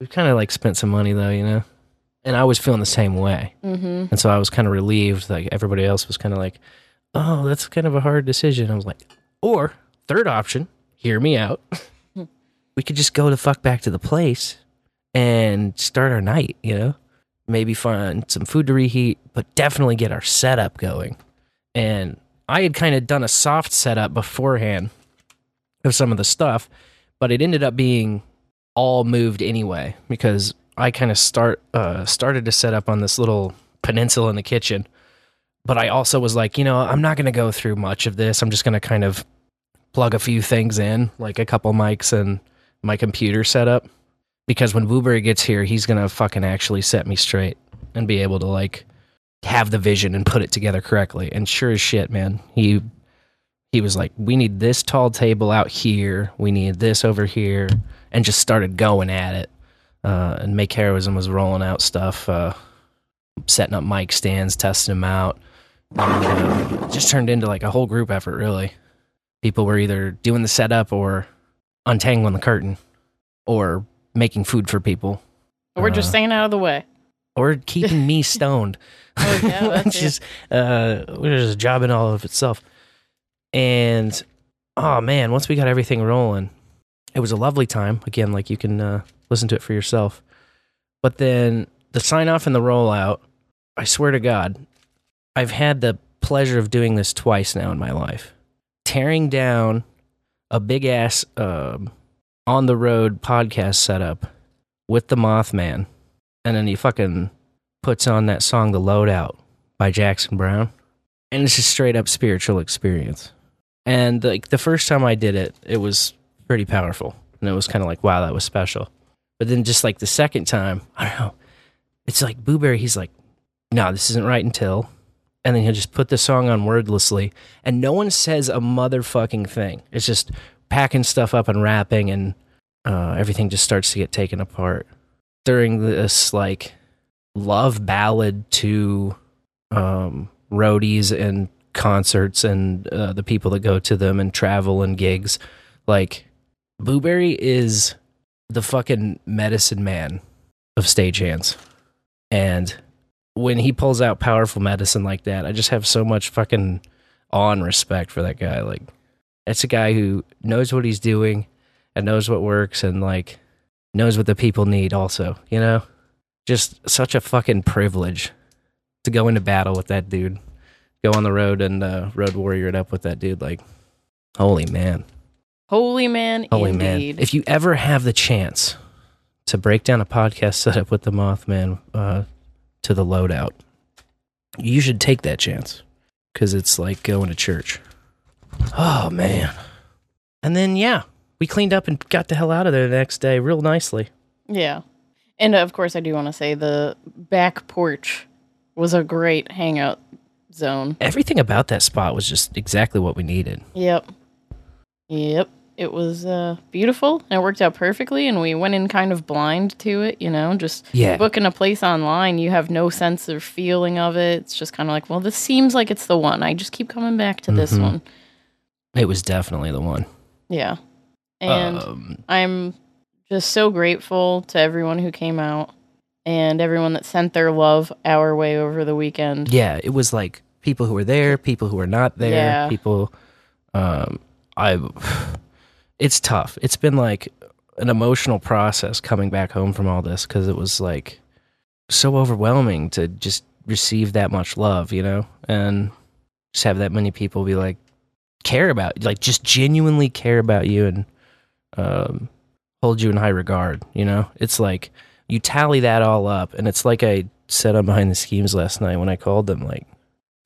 S1: We kind of like spent some money though, you know. And I was feeling the same way.
S11: hmm
S1: And so I was kind of relieved. Like everybody else was kind of like, oh, that's kind of a hard decision. I was like, or third option, hear me out. we could just go the fuck back to the place and start our night, you know? Maybe find some food to reheat, but definitely get our setup going. And I had kind of done a soft setup beforehand of some of the stuff, but it ended up being all moved anyway because I kind of start uh, started to set up on this little peninsula in the kitchen. But I also was like, you know, I'm not going to go through much of this. I'm just going to kind of plug a few things in, like a couple mics and my computer setup. Because when Blueberry gets here, he's going to fucking actually set me straight and be able to like have the vision and put it together correctly. And sure as shit, man, he he was like, "We need this tall table out here. We need this over here," and just started going at it. Uh, and Make Heroism was rolling out stuff, uh, setting up mic stands, testing them out. And, uh, just turned into like a whole group effort, really. People were either doing the setup or untangling the curtain or making food for people
S11: We're just
S1: Uh,
S11: staying out of the way.
S1: or keeping me stoned.
S11: Oh, yeah, that's
S1: is uh, which is a job in all of itself. And oh man, once we got everything rolling, it was a lovely time. Again, like you can uh, listen to it for yourself. But then the sign off and the rollout. I swear to God, I've had the pleasure of doing this twice now in my life. Tearing down a big ass um, on the road podcast setup with the Mothman, and then he fucking puts on that song "The Loadout" by Jackson Browne, and it's a straight up spiritual experience. And like the first time I did it, it was pretty powerful, and it was kind of like, wow, that was special. But then just like the second time, I don't know, it's like Boo-Bury. He's like, no, this isn't right until, and then he'll just put the song on wordlessly, and no one says a motherfucking thing. It's just packing stuff up and rapping, and uh, everything just starts to get taken apart during this like love ballad to um, roadies and concerts and uh, the people that go to them and travel and gigs. Like Blueberry is the fucking medicine man of stagehands, and when he pulls out powerful medicine like that, I just have so much fucking awe and respect for that guy. Like, that's a guy who knows what he's doing and knows what works and like knows what the people need. Also, you know, just such a fucking privilege to go into battle with that dude, go on the road and uh, road warrior it up with that dude. Like, holy man,
S11: Holy man,
S1: holy
S11: indeed.
S1: man! If you ever have the chance to break down a podcast setup with the Mothman uh, to the loadout, you should take that chance because it's like going to church. Oh man! And then yeah, we cleaned up and got the hell out of there the next day real nicely.
S11: Yeah. And of course, I do want to say the back porch was a great hangout zone.
S1: Everything about that spot was just exactly what we needed.
S11: Yep. Yep. It was uh, beautiful and it worked out perfectly. And we went in kind of blind to it, you know, just
S1: Yeah.
S11: booking a place online. You have no sense of feeling of it. It's just kind of like, well, this seems like it's the one. I just keep coming back to this
S1: Mhm.
S11: one.
S1: It was definitely the one.
S11: Yeah. And
S1: Um,
S11: I'm just so grateful to everyone who came out and everyone that sent their love our way over the weekend.
S1: yeah, it was like people who were there, people who were not there,
S11: Yeah.
S1: people. Um, I. It's tough. It's been like an emotional process coming back home from all this because it was like so overwhelming to just receive that much love, you know, and just have that many people be like care about, like just genuinely care about you and um, hold you in high regard. You know, it's like you tally that all up, and it's like I said on behind the schemes last night when I called them. Like,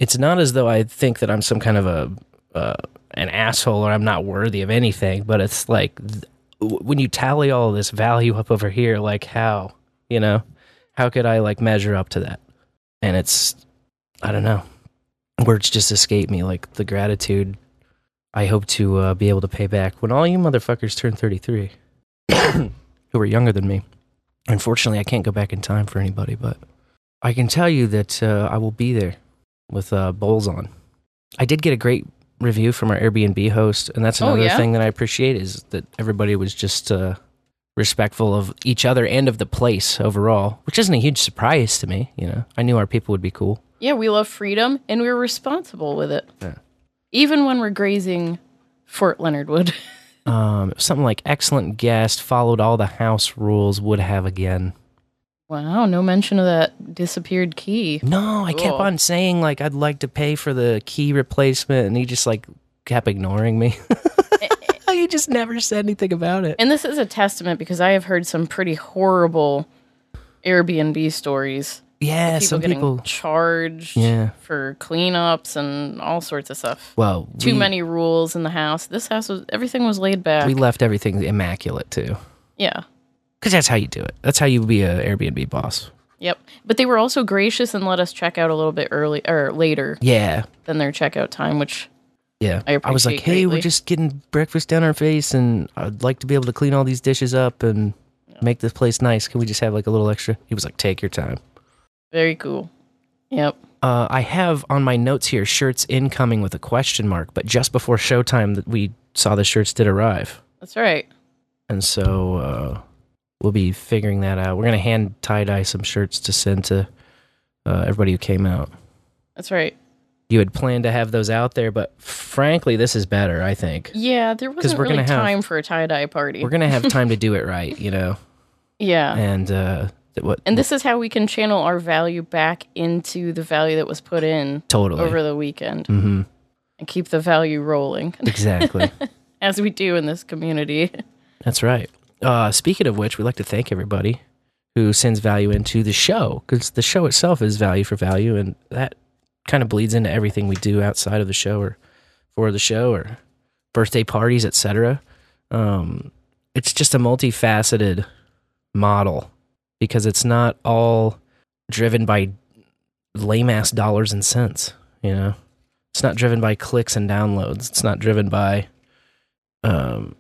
S1: it's not as though I think that I'm some kind of a uh, an asshole or I'm not worthy of anything, but it's like th- when you tally all this value up over here, like how you know how could I like measure up to that? And it's I don't know. Words just escape me. Like the gratitude I hope to uh, be able to pay back when all you motherfuckers turn 33 who are younger than me. Unfortunately, I can't go back in time for anybody, but I can tell you that uh, I will be there with uh, bowls on. I did get a great review from our Airbnb host, and that's
S11: Oh,
S1: another
S11: yeah?
S1: thing that I appreciate is that everybody was just uh, respectful of each other and of the place overall, which isn't a huge surprise to me. You know, I knew our people would be cool.
S11: Yeah, we love freedom and we're responsible with it.
S1: Yeah.
S11: Even when we're grazing Fort Leonard Wood.
S1: Um, something like excellent guest, followed all the house rules, would have again.
S11: Wow, no mention of that disappeared key.
S1: No, I kept
S11: Cool.
S1: on saying like I'd like to pay for the key replacement, and he just like kept ignoring me. he just never said anything about it.
S11: And this is a testament because I have heard some pretty horrible Airbnb stories.
S1: Yeah,
S11: people
S1: some
S11: getting
S1: people.
S11: charged
S1: Yeah.
S11: for cleanups and all sorts of stuff.
S1: Well,
S11: Too
S1: we,
S11: many rules in the house. This house was everything was laid back.
S1: We left everything immaculate too,
S11: yeah.
S1: Because that's how you do it. That's how you be a Airbnb boss.
S11: Yep. But they were also gracious and let us check out a little bit early or later
S1: Yeah,
S11: than their checkout time, which
S1: yeah.
S11: I
S1: was like, hey,
S11: greatly.
S1: we're just getting breakfast down our face, and I'd like to be able to clean all these dishes up and make this place nice. Can we just have like a little extra? He was like, take your time.
S11: very cool. Yep.
S1: Uh, I have on my notes here shirts incoming with a question mark, but just before showtime that we saw the shirts did arrive,
S11: That's right.
S1: and so uh, we'll be figuring that out. We're gonna hand tie dye some shirts to send to uh, everybody who came out.
S11: That's right.
S1: You had planned to have those out there, but frankly, this is better. I think
S11: Yeah, there wasn't
S1: we're
S11: really
S1: gonna have-
S11: time for a tie dye party.
S1: we're gonna have time to do it right, you know.
S11: yeah.
S1: And uh, what
S11: And this is how we can channel our value back into the value that was put in
S1: Totally.
S11: over the weekend
S1: Mhm.
S11: and keep the value rolling.
S1: Exactly.
S11: As we do in this community.
S1: That's right. Uh, speaking of which, we'd like to thank everybody who sends value into the show because the show itself is value for value, and that kind of bleeds into everything we do outside of the show or for the show or birthday parties, etc. Um, it's just a multifaceted model because it's not all driven by lame ass dollars and cents. You know, it's not driven by clicks and downloads. It's not driven by um,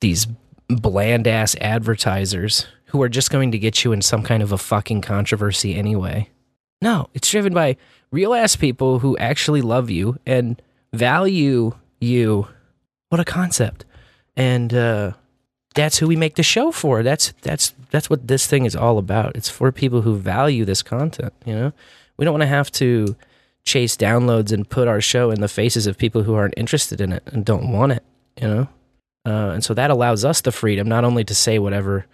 S1: these bland ass advertisers who are just going to get you in some kind of a fucking controversy anyway. No, it's driven by real ass people who actually love you and value you. What a concept. And uh that's who we make the show for. That's that's that's what this thing is all about. It's for people who value this content, you know? We don't want to have to chase downloads and put our show in the faces of people who aren't interested in it and don't want it, you know? Uh, and so that allows us the freedom not only to say whatever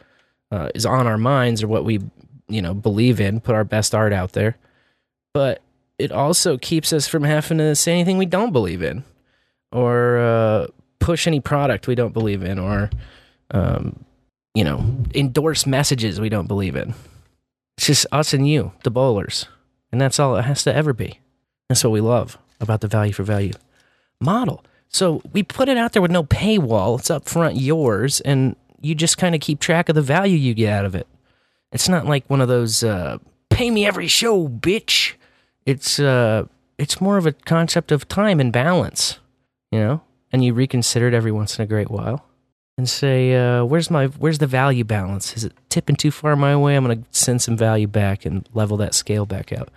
S1: uh, is on our minds or what we, you know, believe in, put our best art out there, but it also keeps us from having to say anything we don't believe in, or uh, push any product we don't believe in, or um, you know, endorse messages we don't believe in. It's just us and you, the bowlers, and that's all it has to ever be. That's what we love about the value for value model. So we put it out there with no paywall. It's up front yours, and you just kind of keep track of the value you get out of it. It's not like one of those uh, pay me every show, bitch. It's uh, it's more of a concept of time and balance, you know. And you reconsider it every once in a great while, and say, uh, "Where's my where's the value balance? Is it tipping too far my way? I'm to send some value back and level that scale back out."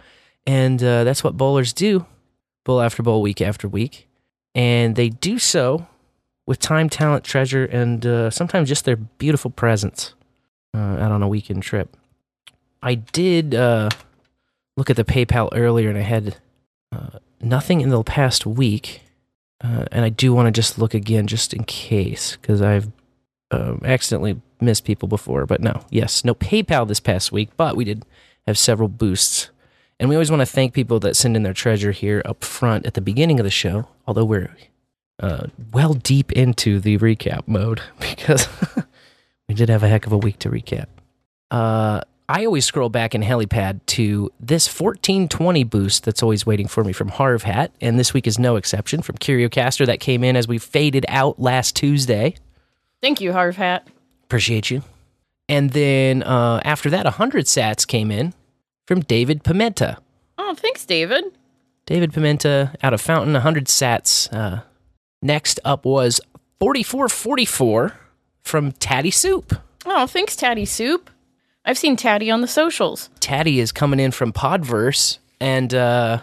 S1: And uh, that's what bowlers do, bowl after bowl, week after week and they do so with time, talent, treasure, and uh, sometimes just their beautiful presence uh, out on a weekend trip. I did uh, look at the PayPal earlier, and I had uh, nothing in the past week, uh, and I do want to just look again just in case because I've um, accidentally missed people before. But no, yes, no PayPal this past week, but we did have several boosts. And we always want to thank people that send in their treasure here up front at the beginning of the show, although we're uh, well deep into the recap mode because we did have a heck of a week to recap. Uh, I always scroll back in Helipad to this 1420 boost that's always waiting for me from Harv Hat, and this week is no exception from CurioCaster that came in as we faded out last Tuesday.
S11: Thank you, Harv Hat.
S1: Appreciate you. And then uh, after that, 100 sats came in from David Pimenta.
S11: Oh, thanks, David.
S1: David Pimenta out of Fountain, 100 sats. Uh, next up was 4444 from Tattie Soup.
S11: Oh, thanks, Tattie Soup. I've seen Tattie on the socials.
S1: Tattie is coming in from Podverse and uh,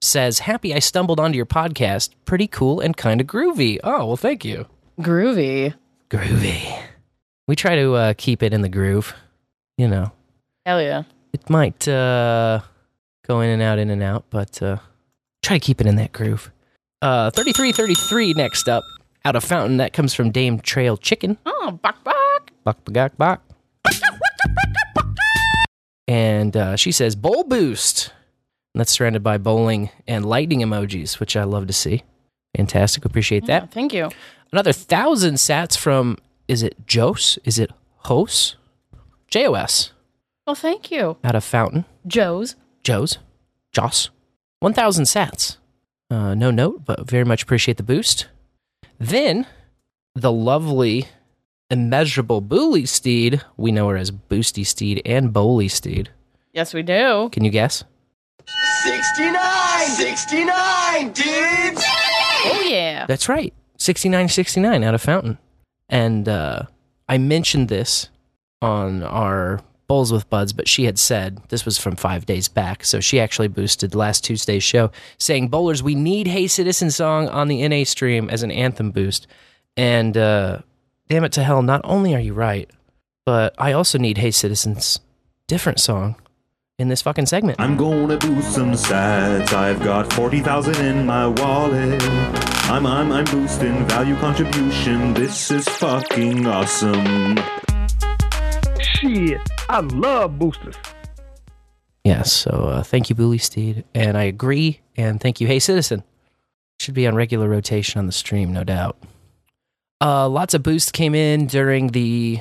S1: says, Happy I stumbled onto your podcast. Pretty cool and kind of groovy. Oh, well, thank you.
S11: Groovy.
S1: Groovy. We try to uh, keep it in the groove, you know.
S11: Hell yeah.
S1: It might uh, go in and out, in and out, but uh, try to keep it in that groove. Uh, 3333 next up. Out of Fountain, that comes from Dame Trail Chicken.
S11: Oh, bok bok.
S1: Bok bagak bok. And uh, she says, Bowl Boost. And that's surrounded by bowling and lightning emojis, which I love to see. Fantastic. Appreciate that.
S11: Yeah, thank you.
S1: Another thousand sats from, is it Jos? Is it? JOS.
S11: Well, thank you.
S1: Out of Fountain.
S11: Joe's.
S1: Joe's. Joss. 1,000 sats. Uh, no note, but very much appreciate the boost. Then, the lovely, immeasurable Boolysteed. We know her as Boosty Steed and Bowley Steed.
S11: Yes, we do.
S1: Can you guess?
S12: 69! 69, dudes!
S11: Oh, yeah.
S1: That's right. 6969 out of Fountain. And uh, I mentioned this on our Bowls with Buds, but she had said this was from five days back. So she actually boosted last Tuesday's show saying, Bowlers, we need Hey Citizen song on the NA stream as an anthem boost. And uh, damn it to hell, not only are you right, but I also need Hey Citizen's different song in this fucking segment.
S13: I'm gonna boost some sats. I've got 40,000 in my wallet. I'm, I'm, I'm boosting value contribution. This is fucking awesome.
S14: Shit, I love boosters.
S1: Yes, so uh, thank you, Bully Steed. And I agree. And thank you, Hey Citizen. Should be on regular rotation on the stream, no doubt. Uh, lots of boosts came in during the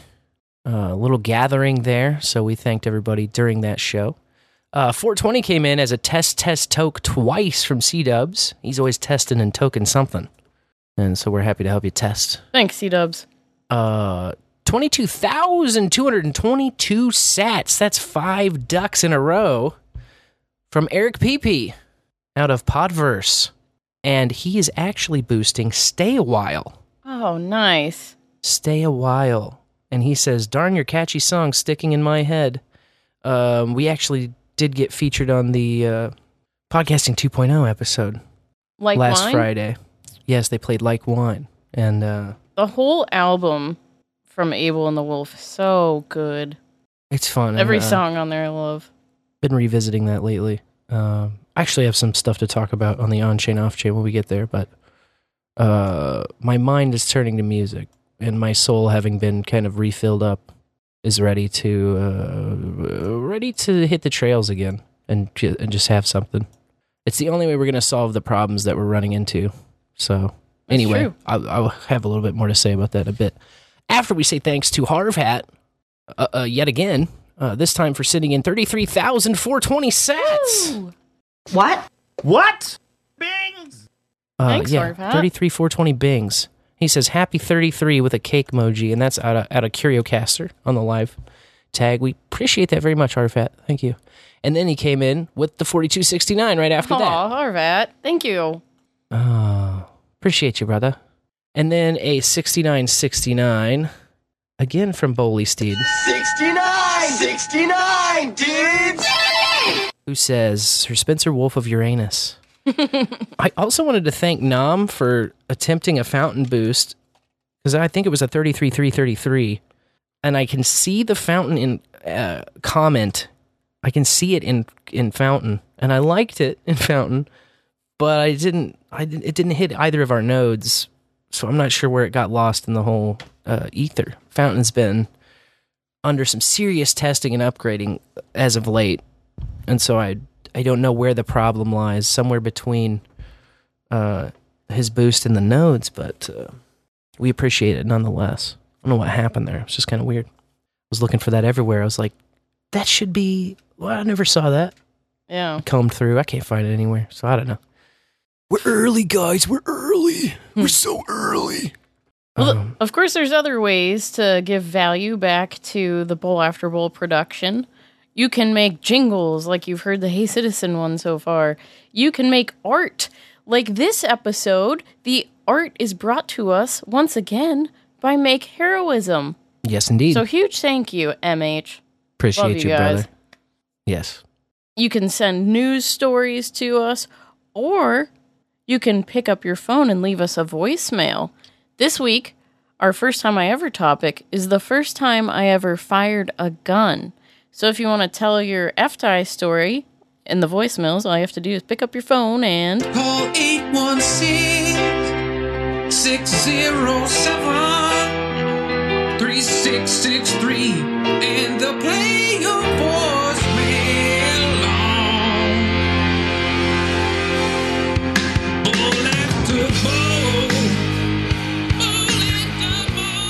S1: uh, little gathering there. So we thanked everybody during that show. Uh, 420 came in as a test, test, toke twice from Seedubs. He's always testing and token something. And so we're happy to help you test.
S11: Thanks, Seedubs.
S1: Uh, 22,222 sats. That's five ducks in a row from EricPP out of Podverse. And he is actually boosting Stay a While.
S11: Oh, nice.
S1: Stay a While. And he says, Darn your catchy song sticking in my head. Um, we actually did get featured on the uh, Podcasting 2.0 episode
S11: Like
S1: last
S11: wine?
S1: Friday. Yes, they played Like Wine. And uh,
S11: The whole album from Abel and the Wolf so good.
S1: it's fun.
S11: Every
S1: And, uh,
S11: song on there I love.
S1: been revisiting that lately. Um, I actually have some stuff to talk about on the on chain off chain when we get there, but uh, my mind is turning to music, and my soul, having been kind of refilled up, is ready to uh, ready to hit the trails again and and just have something. It's the only way we're gonna solve the problems that we're running into. So anyway. I'll, I'll have a little bit more to say about that in a bit. After we say thanks to Harvhat, uh, uh, yet again, uh, this time for sitting in 33,420 sats.
S12: What?
S5: What? Bings?
S1: Uh,
S11: Thanks,
S1: yeah,
S11: Harvhat.
S1: 33,420 bings. He says happy 33 with a cake emoji, and that's out of, out of CurioCaster on the live tag. We appreciate that very much, Harv Hat. Thank you. And then he came in with the 4269 right after that.
S11: Aw, Harvat. Thank you.
S1: Oh, appreciate you, brother. And then a 6969, again from Bowley Steed,
S12: 69! 69, dudes!
S1: who says, Sir Spencer Wolf of Uranus. I also wanted to thank Nam for attempting a fountain boost because I think it was a 33,333. And I can see the fountain in uh, comment. I can see it in in fountain, and I liked it in fountain, but I didn't. I didn't, it didn't hit either of our nodes, so I'm not sure where it got lost in the whole uh, ether. Fountain's been under some serious testing and upgrading as of late, and so I I don't know where the problem lies. Somewhere between uh, his boost and the nodes, but uh, we appreciate it nonetheless. I don't know what happened there. It's just kind of weird. I was looking for that everywhere. I was like, that should be. Well, I never saw that.
S11: Yeah.
S1: Combed through. I can't find it anywhere. So I don't know. We're early, guys. We're early. We're so early.
S11: Well,
S1: Um,
S11: of course, there's other ways to give value back to the Bowl After Bowl production. You can make jingles, like you've heard the Hey Citizen one so far. You can make art. Like this episode, the art is brought to us once again by Make Heroism.
S1: yes, indeed.
S11: So huge thank you, MH.
S1: appreciate
S11: love
S1: you,
S11: you guys.
S1: brother. Yes.
S11: You can send news stories to us, or you can pick up your phone and leave us a voicemail. This week, our first time I ever topic is the first time I ever fired a gun. So if you want to tell your FTI story in the voicemails, all you have to do is pick up your phone and
S15: Call 816 607 3663 and they'll play your voicemail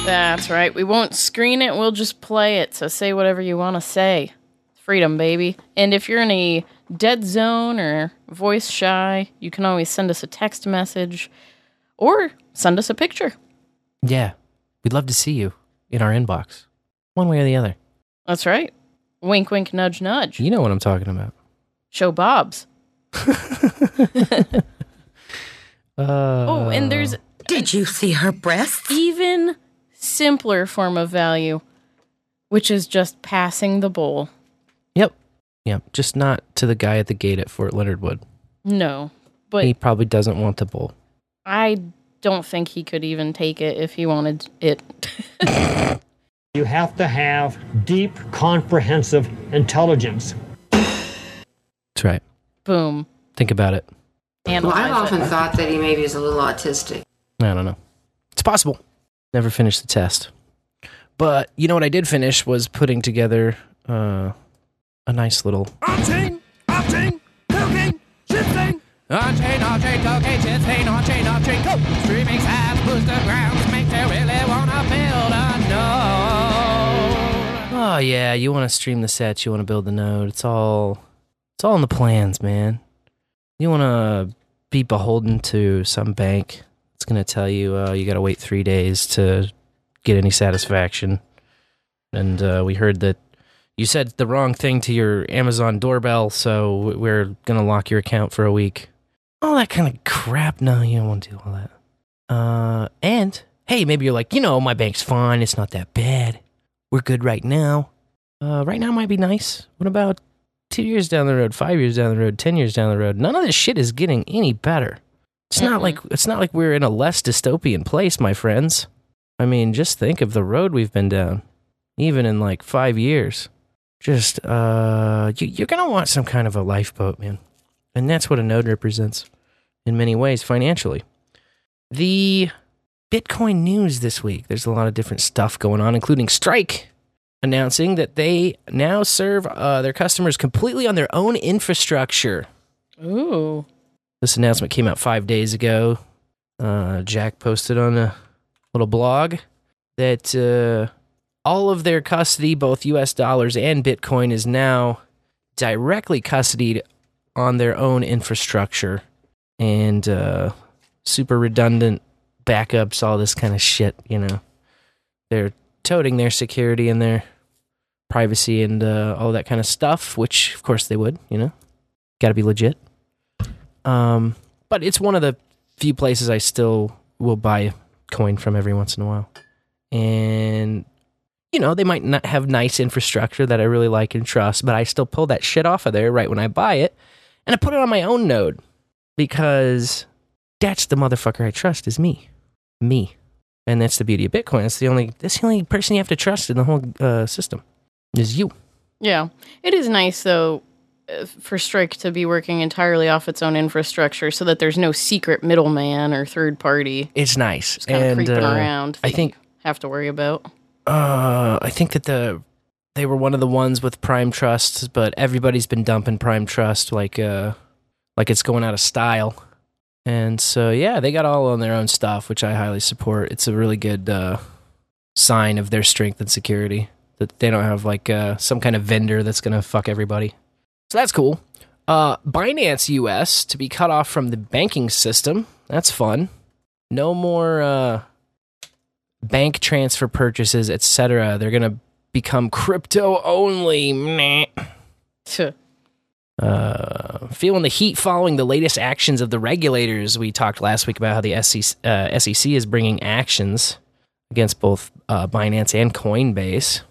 S11: That's right. We won't screen it, we'll just play it. So say whatever you want to say. Freedom, baby. And if you're in a dead zone or voice shy, you can always send us a text message or send us a picture.
S1: Yeah. We'd love to see you in our inbox, one way or the other.
S11: That's right. Wink, wink, nudge, nudge.
S1: You know what I'm talking about.
S11: Show Bob's.
S1: Uh,
S11: Oh, and there's.
S16: Did you see her breasts?
S11: Even simpler form of value, which is just passing the bowl.
S1: Yep. Yep. Just not to the guy at the gate at Fort Leonard Wood.
S11: No, but
S1: he probably doesn't want the bowl.
S11: I don't think he could even take it if he wanted it.
S14: You have to have deep, comprehensive intelligence.
S1: That's right.
S11: Boom.
S1: Think about it.
S17: Well, I've
S11: Analyze
S17: often
S11: it.
S17: thought that he maybe is a little autistic.
S1: I don't know. It's possible. Never finished the test. But you know what I did finish was putting together uh, a nice little
S15: On-chain, off-chain, cocaine, shit-stain. On-chain, cocaine, shit-stain, on-chain, go. Streaming sites, booster grounds, make you really wanna build a node.
S1: Oh yeah, you want to stream the sets, you want to build the node. It's all it's all in the plans, man. You want to be beholden to some bank that's going to tell you uh, you got to wait 3 days to get any satisfaction. And uh, we heard that you said the wrong thing to your Amazon doorbell, so we're going to lock your account for a week. All that kind of crap. No, you don't want to do all that. Uh, and hey, maybe you're like, you know, my bank's fine. It's not that bad. We're good right now. Uh, right now might be nice. What about two years down the road, five years down the road, ten years down the road? None of this shit is getting any better. It's not like it's not like we're in a less dystopian place, my friends. I mean, just think of the road we've been down, even in like five years. Just uh, you, you're gonna want some kind of a lifeboat, man, and that's what a node represents in many ways financially. The Bitcoin news this week. There's a lot of different stuff going on, including Strike announcing that they now serve uh, their customers completely on their own infrastructure.
S11: Ooh.
S1: This announcement came out five days ago. Uh, Jack posted on a little blog that uh, all of their custody, both US dollars and Bitcoin, is now directly custodied on their own infrastructure and uh, super redundant backups, all this kind of shit, you know. They're toting their security and their privacy and uh, all that kind of stuff, which of course they would, you know. Got to be legit. Um, but it's one of the few places I still will buy coin from every once in a while. And you know, they might not have nice infrastructure that I really like and trust, but I still pull that shit off of there right when I buy it and I put it on my own node because that's the motherfucker I trust is me. Me. And that's the beauty of Bitcoin. That's the only that's the only person you have to trust in the whole uh, system is you.
S11: Yeah. It is nice, though, for Strike to be working entirely off its own infrastructure so that there's no secret middleman or third party
S1: It's nice.
S11: just kind of
S1: and
S11: creeping
S1: uh,
S11: around.
S1: I think
S11: have to worry about.
S1: Uh, I think that the they were one of the ones with Prime Trust, but everybody's been dumping Prime Trust like uh like it's going out of style. And so yeah, they got all on their own stuff, which I highly support. It's a really good uh sign of their strength and security that they don't have like uh some kind of vendor that's going to fuck everybody. So that's cool. Uh Binance US to be cut off from the banking system. That's fun. No more uh bank transfer purchases, etc. They're going to become crypto only. Meh. Uh, feeling the heat following the latest actions of the regulators. We talked last week about how the SEC, uh, SEC is bringing actions against both uh, Binance and Coinbase.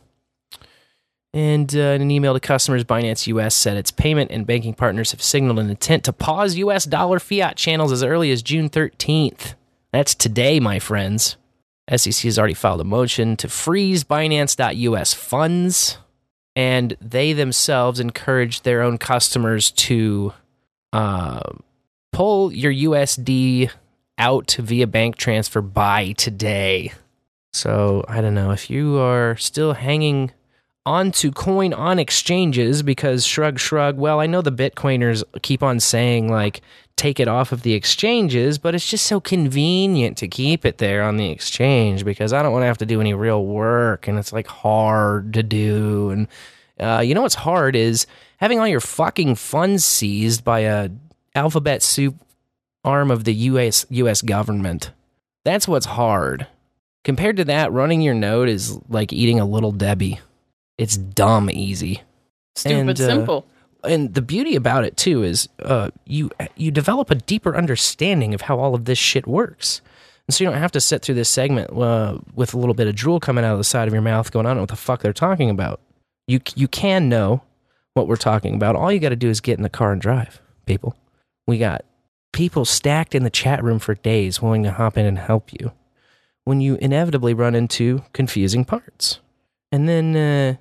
S1: And uh, in an email to customers, Binance US said its payment and banking partners have signaled an intent to pause US dollar fiat channels as early as June 13th. That's today, my friends. SEC has already filed a motion to freeze Binance.us funds, and they themselves encourage their own customers to uh, pull your USD out via bank transfer by today. So I don't know if you are still hanging onto coin on exchanges because shrug shrug. Well i know the bitcoiners keep on saying like take it off of the exchanges but it's just so convenient to keep it there on the exchange because i don't want to have to do any real work and it's like hard to do. And uh, you know what's hard is having all your fucking funds seized by a alphabet soup arm of the us us government. That's what's hard. Compared to that running your node is like eating a little debbie it's dumb easy.
S11: Stupid
S1: And, uh,
S11: simple.
S1: And the beauty about it too is uh, you you develop a deeper understanding of how all of this shit works. And so you don't have to sit through this segment uh, with a little bit of drool coming out of the side of your mouth going, I don't know what the fuck they're talking about. You you can know what we're talking about. All you got to do is get in the car and drive, people. We got people stacked in the chat room for days willing to hop in and help you when you inevitably run into confusing parts. And then uh,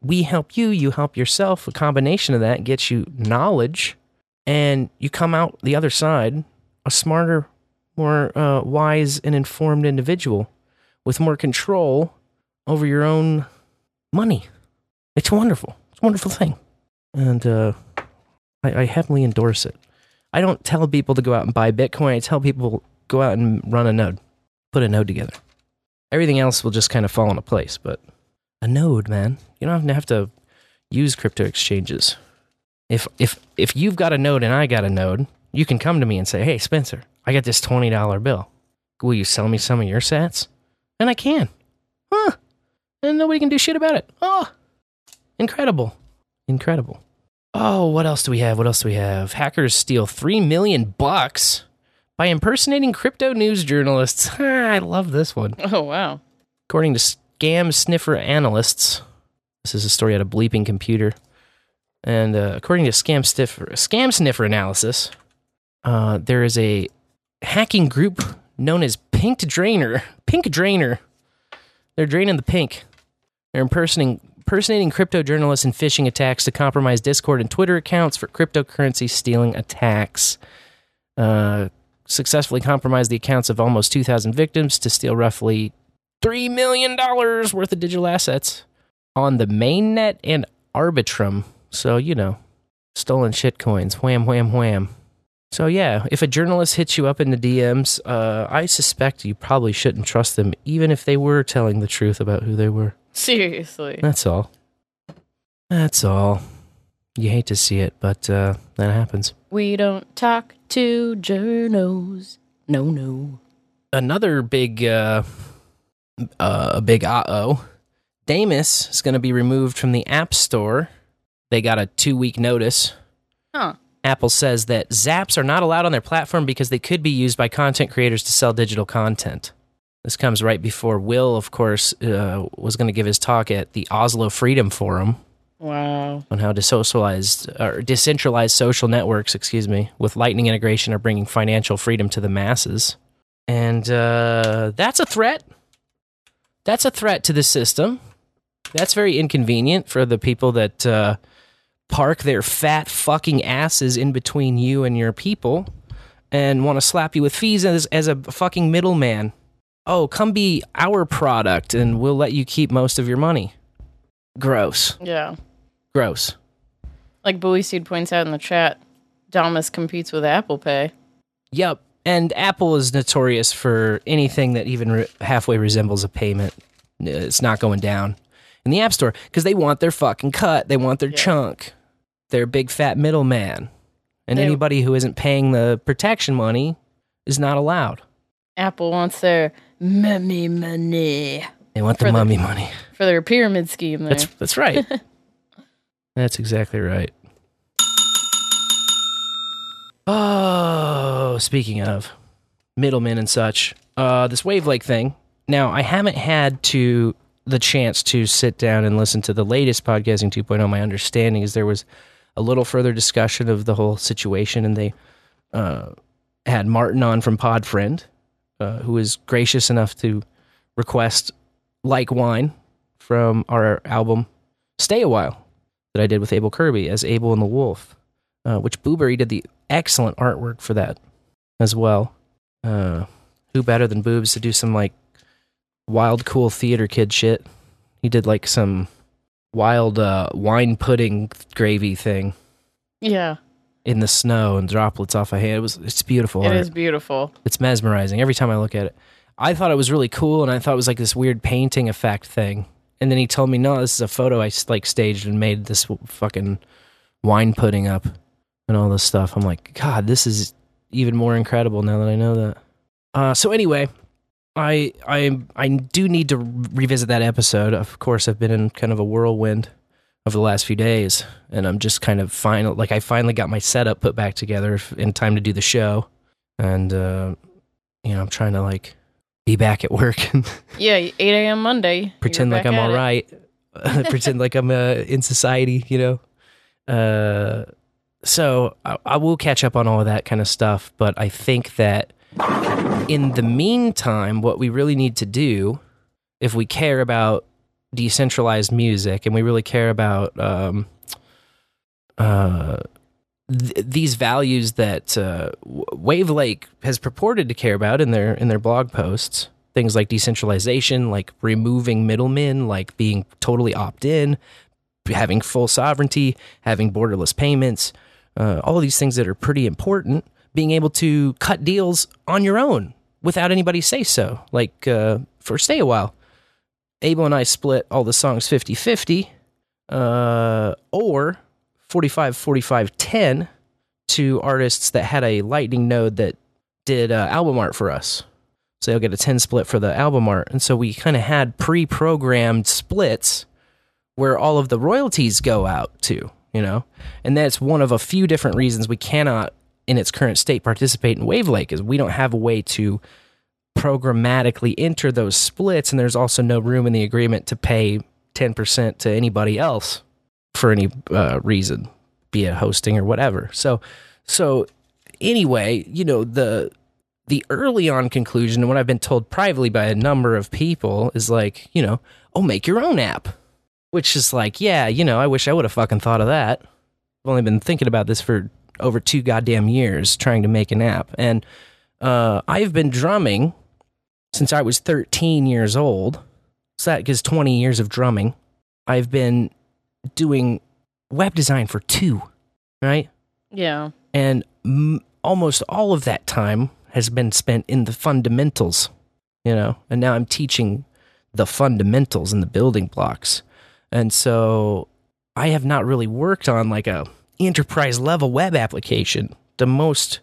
S1: we help you, you help yourself. A combination of that gets you knowledge, and you come out the other side a smarter, more uh, wise, and informed individual with more control over your own money. It's wonderful. It's a wonderful thing. And uh, I, I heavily endorse it. I don't tell people to go out and buy Bitcoin. I tell people go out and run a node, put a node together. Everything else will just kind of fall into place. But a node, man, you don't have to use crypto exchanges. If if if you've got a node and I got a node, you can come to me and say, "Hey, Spencer, I got this twenty dollar bill. Will you sell me some of your sats?" And I can. Huh? And nobody can do shit about it. Oh, incredible, incredible. Oh, what else do we have? What else do we have? Hackers steal three million bucks by impersonating crypto news journalists. I love this one.
S11: Oh wow!
S1: According to scam sniffer analysts, this is a story out of Bleeping Computer. And uh, according to Scam Sniffer, Scam Sniffer analysis, uh, there is a hacking group known as Pink Drainer. Pink Drainer. They're draining the pink. They're impersonating, impersonating crypto journalists and phishing attacks to compromise Discord and Twitter accounts for cryptocurrency stealing attacks. Uh, successfully compromised the accounts of almost 2,000 victims to steal roughly $3 million worth of digital assets on the mainnet and Arbitrum. So, you know, stolen shit coins. Wham, wham, wham. So, yeah, if a journalist hits you up in the DMs, uh, I suspect you probably shouldn't trust them, even if they were telling the truth about who they were.
S11: Seriously.
S1: That's all. That's all. You hate to see it, but uh, that happens.
S11: We don't talk to journos. No, no.
S1: Another big, uh, uh, a big uh oh. Damus is going to be removed from the App Store. They got a two week notice.
S11: Huh.
S1: Apple says that zaps are not allowed on their platform because they could be used by content creators to sell digital content. This comes right before Will, of course, uh, was going to give his talk at the Oslo Freedom Forum
S11: Wow.
S1: on how desocialized or decentralized social networks, excuse me, with Lightning integration are bringing financial freedom to the masses. And uh, that's a threat. That's a threat to the system. That's very inconvenient for the people that uh, park their fat fucking asses in between you and your people and want to slap you with fees as, as a fucking middleman. Oh, come be our product and we'll let you keep most of your money. Gross.
S11: Yeah.
S1: Gross.
S11: Like Boolysteed points out in the chat, Damus competes with Apple Pay.
S1: Yep. And Apple is notorious for anything that even re- halfway resembles a payment. It's not going down in the App Store because they want their fucking cut. They want their chunk. They're a big fat middleman. And
S11: They-
S1: anybody who isn't paying the protection money is not allowed.
S11: Apple wants their mummy money
S1: They want the- mummy money.
S11: for their pyramid scheme there.
S1: That's that's right. that's exactly right. Oh, speaking of middlemen and such, uh, this Wavelake thing. Now, I haven't had to the chance to sit down and listen to the latest podcasting 2.0. My understanding is there was a little further discussion of the whole situation, and they uh, had Martin on from Podfriend, uh, who was gracious enough to request like wine from our album Stay a While that I did with Abel Kirby as Abel and the Wolf, uh, which Boo-Bury did the excellent artwork for that as well. Uh, who better than Boobs to do some like wild, cool theater kid shit? He did like some wild uh, wine pudding gravy thing
S11: yeah,
S1: in the snow and droplets off a hand. It was it's beautiful.
S11: it
S1: art.
S11: is beautiful.
S1: It's mesmerizing every time I look at it. I thought it was really cool, and I thought it was like this weird painting effect thing. And then he told me, "No, this is a photo I like staged and made this fucking wine pudding up and all this stuff." I'm like, God, this is even more incredible now that I know that. Uh, so anyway, I I I do need to revisit that episode. Of course, I've been in kind of a whirlwind over the last few days, and I'm just kind of final. Like I finally got my setup put back together in time to do the show, and uh, you know I'm trying to like be back at work and
S11: Yeah, 8 a.m. Monday.
S1: pretend like I'm all right, pretend like I'm uh, in society, you know. Uh, so I, I will catch up on all of that kind of stuff, but I think that in the meantime, what we really need to do, if we care about decentralized music and we really care about um, uh, th- these values that uh, W- Wavelake has purported to care about in their in their blog posts, Things like decentralization, like removing middlemen, like being totally opt in, having full sovereignty, having borderless payments, uh, all these things that are pretty important. Being able to cut deals on your own without anybody say so. Like uh, for Stay a While, Abel and I split all the songs 50 50 uh, or 45 45 10 to artists that had a lightning node that did uh, album art for us. So they'll get a 10 split for the album art. And so we kind of had pre programmed splits where all of the royalties go out to, you know? And that's one of a few different reasons we cannot, in its current state, participate in Wavelake, is we don't have a way to programmatically enter those splits. And there's also no room in the agreement to pay 10% to anybody else for any uh, reason, be it hosting or whatever. So, so anyway, you know, the the early on conclusion and what I've been told privately by a number of people is like, you know, oh, make your own app. Which is like, yeah, you know, I wish I would have fucking thought of that. I've only been thinking about this for over two goddamn years trying to make an app. And uh, I've been drumming since I was 13 years old. So that gives 20 years of drumming. I've been doing web design for two, right?
S11: Yeah.
S1: And m- almost all of that time has been spent in the fundamentals, you know, and now I'm teaching the fundamentals and the building blocks. And so I have not really worked on like a enterprise level web application. The most,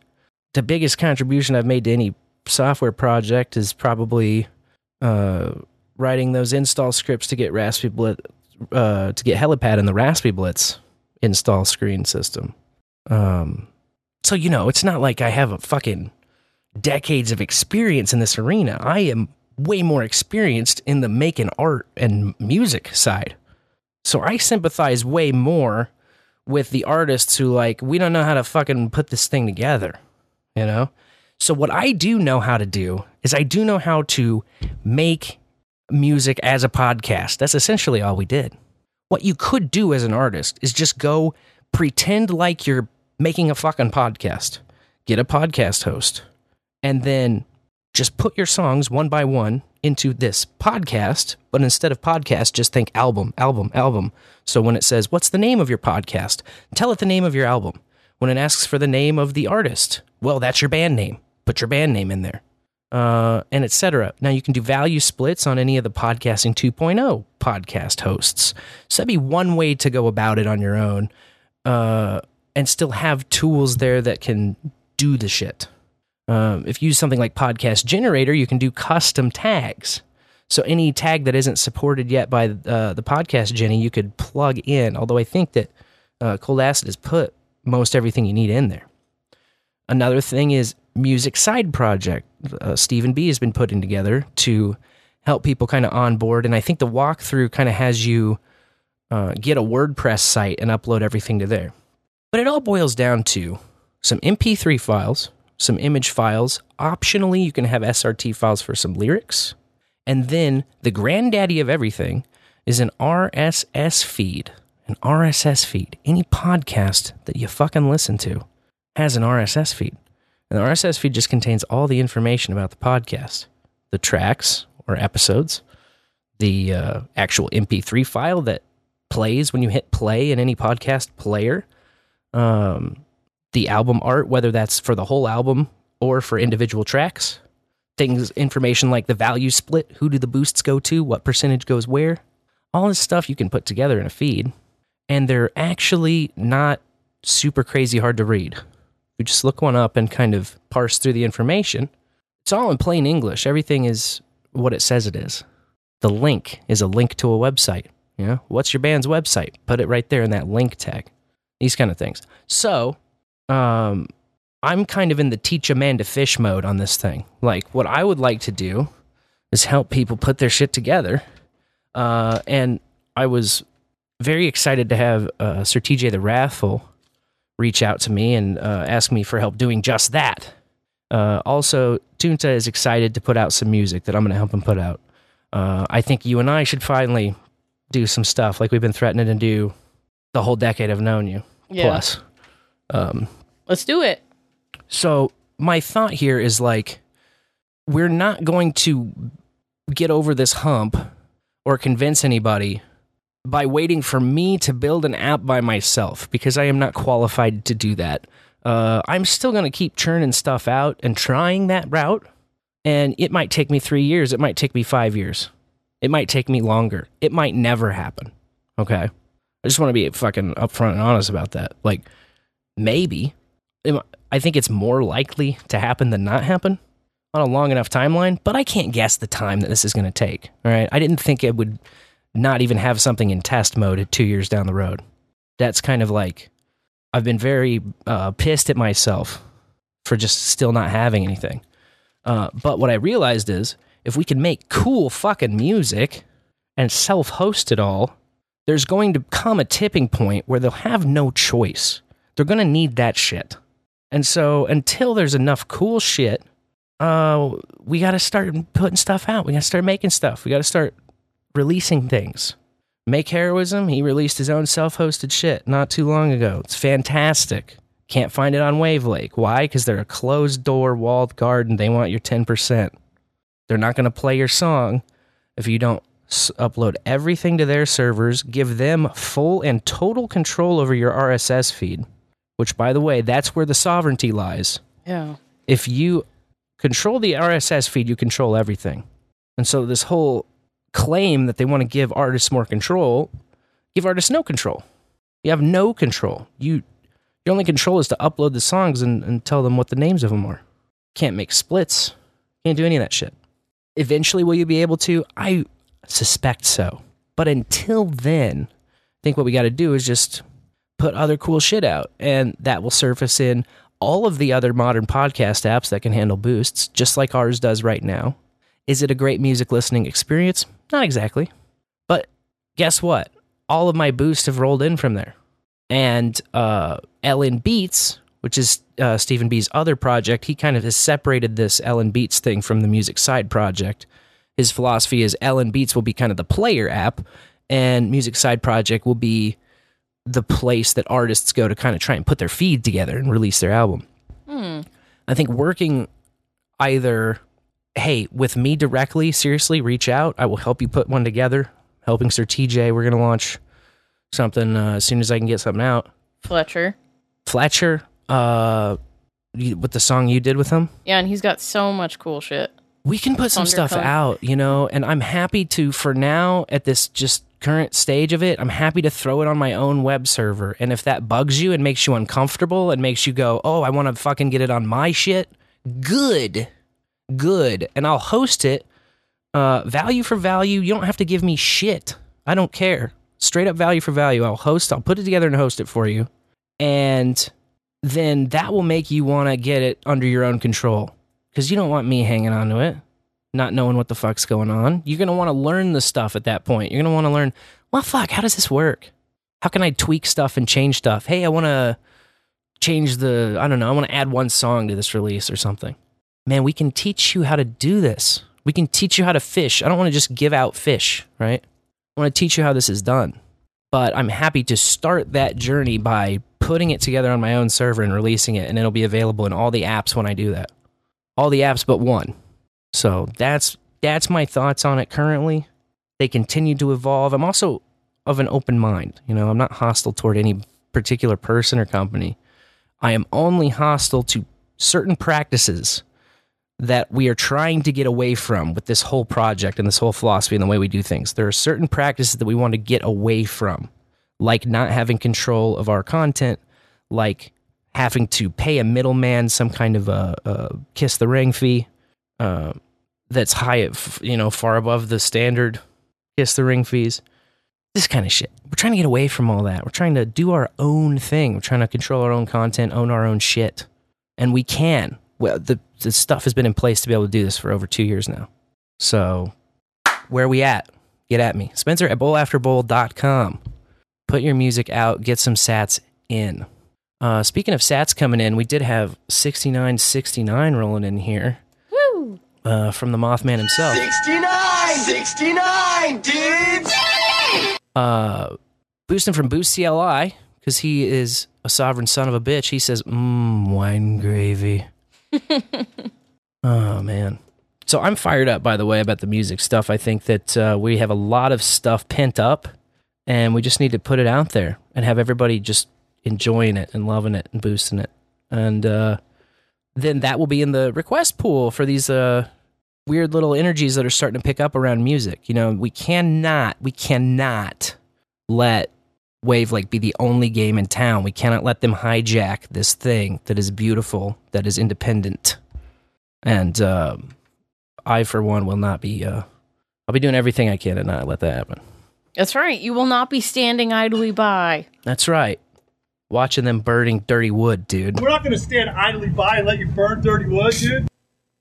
S1: the biggest contribution I've made to any software project is probably uh, writing those install scripts to get Raspberry Blitz, uh, to get Helipad in the Raspberry Blitz install screen system. Um, so you know, it's not like I have a fucking decades of experience in this arena. I am way more experienced in the making art and music side. So I sympathize way more with the artists who like we don't know how to fucking put this thing together, you know? So what I do know how to do is I do know how to make music as a podcast. That's essentially all we did. What you could do as an artist is just go pretend like you're making a fucking podcast. Get a podcast host and then just put your songs one by one into this podcast, but instead of podcast, just think album, album, album. So when it says, What's the name of your podcast? Tell it the name of your album. When it asks for the name of the artist, well, that's your band name. Put your band name in there. Uh, and etc. Now you can do value splits on any of the podcasting 2.0 podcast hosts. So that'd be one way to go about it on your own, uh, and still have tools there that can do the shit. Um, if you use something like Podcast Generator, you can do custom tags. So any tag that isn't supported yet by uh, the Podcast Jenny, you could plug in. Although I think that uh, Cold Acid has put most everything you need in there. Another thing is music side project. Uh, Stephen B has been putting together to help people kind of onboard, and I think the walkthrough kind of has you uh, get a WordPress site and upload everything to there. But it all boils down to some MP3 files, some image files. Optionally, you can have SRT files for some lyrics. And then the granddaddy of everything is an RSS feed. An RSS feed. Any podcast that you fucking listen to has an RSS feed. And the RSS feed just contains all the information about the podcast the tracks or episodes, the uh, actual MP3 file that plays when you hit play in any podcast player, um, the album art, whether that's for the whole album or for individual tracks. Things, information like the value split, who do the boosts go to, what percentage goes where. All this stuff you can put together in a feed. And they're actually not super crazy hard to read. You just look one up and kind of parse through the information. It's all in plain English. Everything is what it says it is. The link is a link to a website. You know, what's your band's website? Put it right there in that link tag. These kind of things. So, um, I'm kind of in the teach a man to fish mode on this thing. Like, what I would like to do is help people put their shit together. Uh, and I was very excited to have uh, Sir TJ the Wrathful reach out to me and uh, ask me for help doing just that. Uh, also, Tunta is excited to put out some music that I'm going to help him put out. Uh, I think you and I should finally do some stuff like we've been threatening to do the whole decade I've known you.
S11: Yeah.
S1: Plus, um,
S11: Let's do it.
S1: so my thought here is like, we're not going to get over this hump or convince anybody by waiting for me to build an app by myself because I am not qualified to do that. Uh, I'm still going to keep churning stuff out and trying that route. And it might take me three years. It might take me five years. It might take me longer. It might never happen. Okay. I just want to be fucking upfront and honest about that. Like, maybe. I think it's more likely to happen than not happen on a long enough timeline, but I can't guess the time that this is going to take. All right. I didn't think it would not even have something in test mode two years down the road. That's kind of like, I've been very uh, pissed at myself for just still not having anything. Uh, but what I realized is if we can make cool fucking music and self host it all, there's going to come a tipping point where they'll have no choice. They're going to need that shit. And so until there's enough cool shit, uh, we got to start putting stuff out. We got to start making stuff. We got to start releasing things. Make Heroism, he released his own self hosted shit not too long ago. It's fantastic. Can't find it on Wavelake. Why? Because they're a closed door, walled garden. They want your 10%. They're not going to play your song if you don't s- upload everything to their servers, give them full and total control over your RSS feed, which, by the way, that's where the sovereignty lies.
S11: Yeah.
S1: If you control the RSS feed, you control everything. And so, this whole claim that they want to give artists more control, give artists no control. You have no control. You your only control is to upload the songs and, and tell them what the names of them are. Can't make splits. Can't do any of that shit. Eventually, will you be able to? I suspect so. But until then, I think what we got to do is just put other cool shit out, and that will surface in all of the other modern podcast apps that can handle boosts, just like ours does right now. Is it a great music listening experience? Not exactly. But guess what? All of my boosts have rolled in from there. And uh, LN Beats, which is uh, Stephen B's other project, he kind of has separated this LN Beats thing from the music side project. His philosophy is LN Beats will be kind of the player app, and Music Side Project will be the place that artists go to kind of try and put their feed together and release their album.
S11: Hmm.
S1: I think working either, hey, with me directly, seriously, reach out. I will help you put one together. Helping Sir TJ, we're going to launch something uh, as soon as I can get something out.
S11: Fletcher.
S1: Fletcher, uh, with the song you did with him,
S11: Yeah, and he's got so much cool shit.
S1: we can put some stuff out, you know, and I'm happy to, for now, at this just current stage of it, I'm happy to throw it on my own web server. And if that bugs you and makes you uncomfortable and makes you go, oh, I want to fucking get it on my shit, good, good. And I'll host it, uh, value for value. You don't have to give me shit. I don't care. Straight up value for value. I'll host, I'll put it together and host it for you. And then that will make you want to get it under your own control because you don't want me hanging on to it, not knowing what the fuck's going on. You're going to want to learn the stuff at that point. You're going to want to learn, well, fuck, how does this work? How can I tweak stuff and change stuff? Hey, I want to change the, I don't know, I want to add one song to this release or something. Man, we can teach you how to do this. We can teach you how to fish. I don't want to just give out fish, right? I want to teach you how this is done. But I'm happy to start that journey by putting it together on my own server and releasing it, and it'll be available in all the apps when I do that. All the apps but one. So that's that's my thoughts on it currently. They continue to evolve. I'm also of an open mind. You know, I'm not hostile toward any particular person or company. I am only hostile to certain practices that we are trying to get away from with this whole project and this whole philosophy and the way we do things. There are certain practices that we want to get away from, like not having control of our content, like having to pay a middleman some kind of a, a kiss the ring fee uh, that's high, you know, far above the standard kiss the ring fees. This kind of shit. We're trying to get away from all that. We're trying to do our own thing. We're trying to control our own content, own our own shit, and we can. Well, the the stuff has been in place to be able to do this for over two years now. So, where we at? Get at me. Spencer at bowlafterbowl.com. Put your music out, get some sats in. Uh, speaking of sats coming in, we did have 6969 rolling in here! Uh, from the Mothman himself.
S12: 69! 69, dudes!
S1: Uh, boosting from Boost CLI, because he is a sovereign son of a bitch. He says, mmm, wine gravy. oh, man. So I'm fired up, by the way, about the music stuff. I think that uh, we have a lot of stuff pent up, and we just need to put it out there and have everybody just enjoying it and loving it and boosting it. And uh, then that will be in the request pool for these uh, weird little energies that are starting to pick up around music. You know, we cannot, we cannot let Wavelake be the only game in town. We cannot let them hijack this thing that is beautiful, that is independent. And um, I, for one, will not be. Uh, I'll be doing everything I can to not let that happen.
S11: That's right. You will not be standing idly by.
S1: That's right. Watching them burning dirty wood, dude.
S5: We're not going to stand idly by and let you burn dirty wood, dude.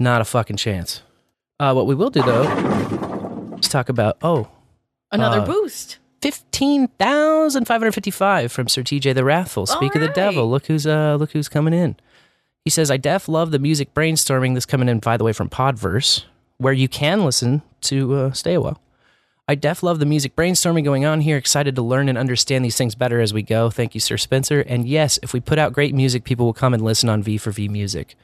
S1: Not a fucking chance. Uh, what we will do though is talk about oh
S11: Another
S1: uh,
S11: boost.
S1: fifteen thousand five hundred fifty-five from Sir TJ the Wrathful. Speak of the devil, look who's uh look who's coming in. He says, "I def love the music brainstorming that's coming in by the way from Podverse, where you can listen to uh, stay a while." I def love the music brainstorming going on here. Excited to learn and understand these things better as we go. Thank you, Sir Spencer. And yes, if we put out great music, people will come and listen on V for V Music.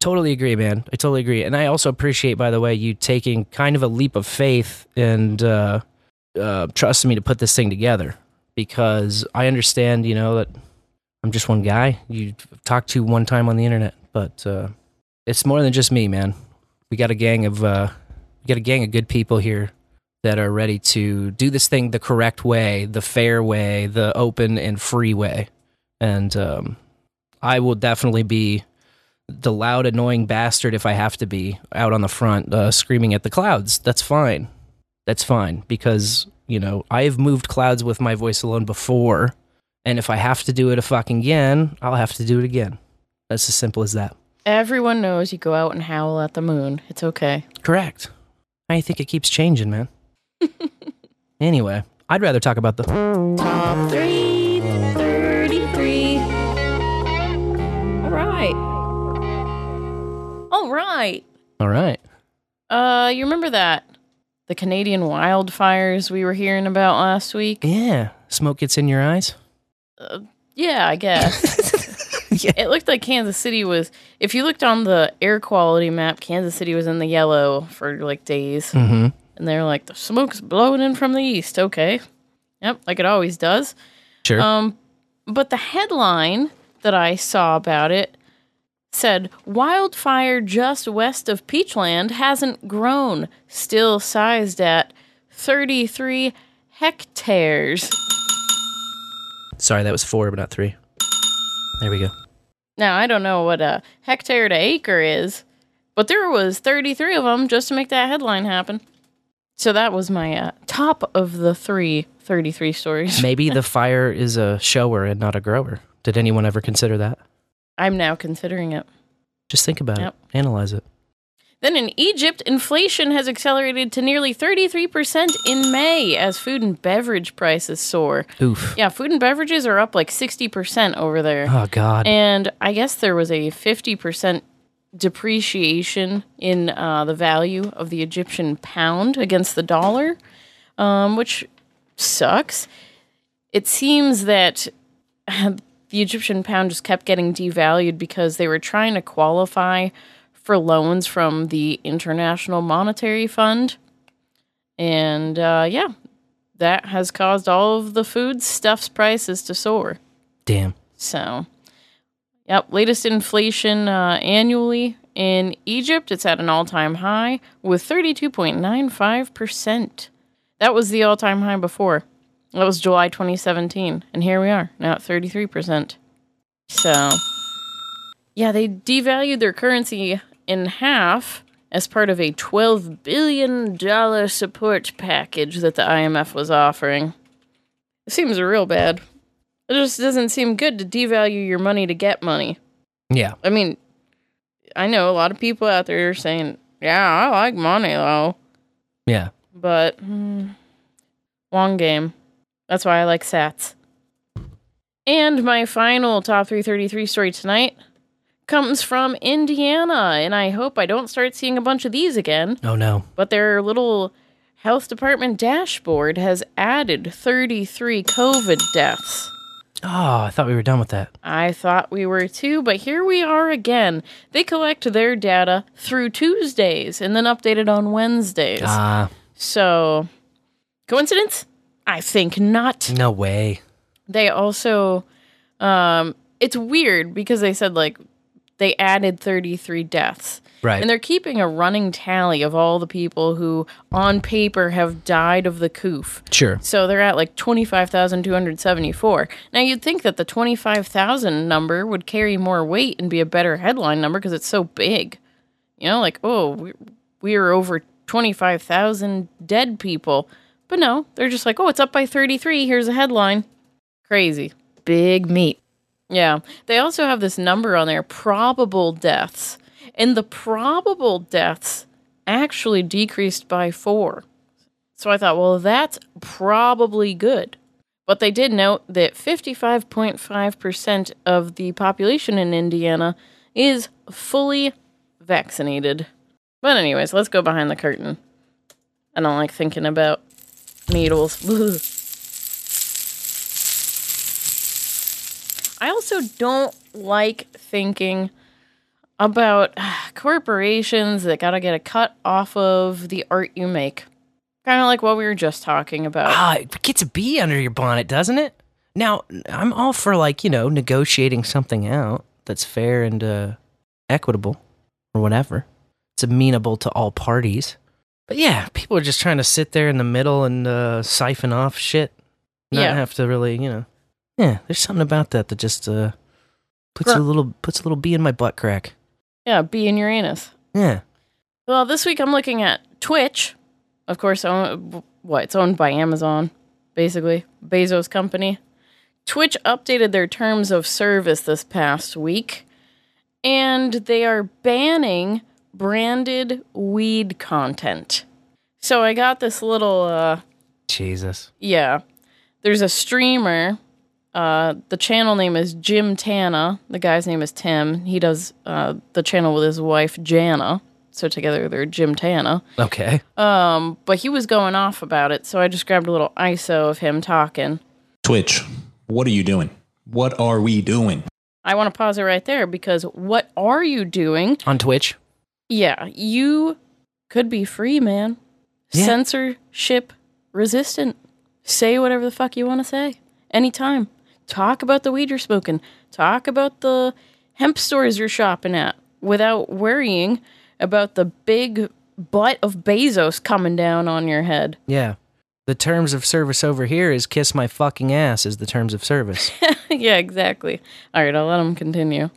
S1: Totally agree, man. I totally agree. And I also appreciate, by the way, you taking kind of a leap of faith and uh, uh, trusting me to put this thing together because I understand, you know, that I'm just one guy you talked to one time on the internet, but uh, it's more than just me, man. We got a gang of uh, we got a gang of good people here that are ready to do this thing the correct way, the fair way, the open and free way. And um, I will definitely be the loud, annoying bastard if I have to be out on the front uh, screaming at the clouds. That's fine. That's fine because, you know, I've moved clouds with my voice alone before. And if I have to do it a fucking again, I'll have to do it again. That's as simple as that.
S11: Everyone knows you go out and howl at the moon. It's okay.
S1: Correct. I think it keeps changing, man. anyway, I'd rather talk about the
S11: Top three, 33. All right. All right.
S1: All right.
S11: Uh, you remember that? The Canadian wildfires we were hearing about last week?
S1: Yeah. Smoke gets in your eyes.
S11: Uh, yeah, I guess. It looked like Kansas City was, if you looked on the air quality map, Kansas City was in the yellow for like days.
S1: Mm-hmm.
S11: And they're like, the smoke's blowing in from the east. Okay. Yep, like it always does.
S1: Sure.
S11: Um, but the headline that I saw about it said wildfire just west of Peachland hasn't grown, still sized at 33 hectares.
S1: Sorry, that was four, but not three. There we go.
S11: Now, I don't know what a hectare to acre is, but there was 33 of them just to make that headline happen. So that was my uh, top of the three 33 stories.
S1: Maybe the fire is a shower and not a grower. Did anyone ever consider that?
S11: I'm now considering it.
S1: Just think about
S11: Yep.
S1: it. Analyze it.
S11: Then in Egypt, inflation has accelerated to nearly 33% in May as food and beverage prices soar.
S1: Oof.
S11: Yeah, food and beverages are up like 60% over there.
S1: Oh, God.
S11: And I guess there was a 50% depreciation in uh, the value of the Egyptian pound against the dollar, um, which sucks. It seems that the Egyptian pound just kept getting devalued because they were trying to qualify for loans from the International Monetary Fund. And uh, yeah, that has caused all of the food stuff's prices to soar.
S1: Damn.
S11: So, yep, latest inflation uh, annually in Egypt, it's at an all time high with 32.95%. That was the all time high before. That was July 2017. And here we are, now at 33%. So, yeah, they devalued their currency in half as part of a $12 billion support package that the IMF was offering. It seems real bad. It just doesn't seem good to devalue your money to get money.
S1: Yeah.
S11: I mean, I know a lot of people out there are saying, yeah, I like money though.
S1: Yeah.
S11: But, hmm, long game. That's why I like sats. And my final top 333 story tonight comes from Indiana, and I hope I don't start seeing a bunch of these again.
S1: Oh, no.
S11: But their little health department dashboard has added 33 COVID deaths.
S1: Oh, I thought we were done with that.
S11: I thought we were too, but here we are again. They collect their data through Tuesdays and then update it on Wednesdays.
S1: Ah,
S11: So, coincidence? I think not.
S1: no way.
S11: They also, um, it's weird because they said like they added 33 deaths.
S1: Right.
S11: And they're keeping a running tally of all the people who, on paper, have died of the coof.
S1: Sure.
S11: So they're at like 25,274. Now you'd think that the 25,000 number would carry more weight and be a better headline number because it's so big. You know, like, oh, we, we are over 25,000 dead people. But no, they're just like, oh, it's up by 33. Here's a headline. Crazy. Big meat. Yeah. They also have this number on there probable deaths. And the probable deaths actually decreased by four. So I thought, well, that's probably good. But they did note that 55.5% of the population in Indiana is fully vaccinated. But, anyways, let's go behind the curtain. I don't like thinking about needles. I also don't like thinking about corporations that gotta get a cut off of the art you make. Kind of like what we were just talking about.
S1: Ah, it gets a bee under your bonnet, doesn't it? Now, I'm all for like you know negotiating something out that's fair and uh, equitable, or whatever. It's amenable to all parties. But yeah, people are just trying to sit there in the middle and uh, siphon off shit. Not
S11: Yeah.
S1: have to really, you know. Yeah, there's something about that that just uh, puts a little puts a little bee in my butt crack.
S11: Yeah, be in Uranus.
S1: Yeah.
S11: Well, this week I'm looking at Twitch. Of course, own, what? It's owned by Amazon, basically. Bezos company. Twitch updated their terms of service this past week, and they are banning branded weed content. So I got this little uh
S1: Jesus.
S11: yeah. There's a streamer. Uh, the channel name is Jim Tana. The guy's name is Tim. He does uh, the channel with his wife Jana. So together they're Jim Tana.
S1: Okay.
S11: Um, but he was going off about it, so I just grabbed a little ISO of him talking.
S17: Twitch, what are you doing? What are we doing?
S11: I want to pause it right there because what are you doing?
S1: On Twitch.
S11: Yeah, you could be free, man.
S1: Yeah.
S11: Censorship resistant. Say whatever the fuck you want to say. Anytime. Talk about the weed you're smoking. Talk about the hemp stores you're shopping at without worrying about the big butt of Bezos coming down on your head.
S1: Yeah. The terms of service over here is kiss my fucking ass is the terms of service.
S11: yeah, exactly. All right, I'll let him continue.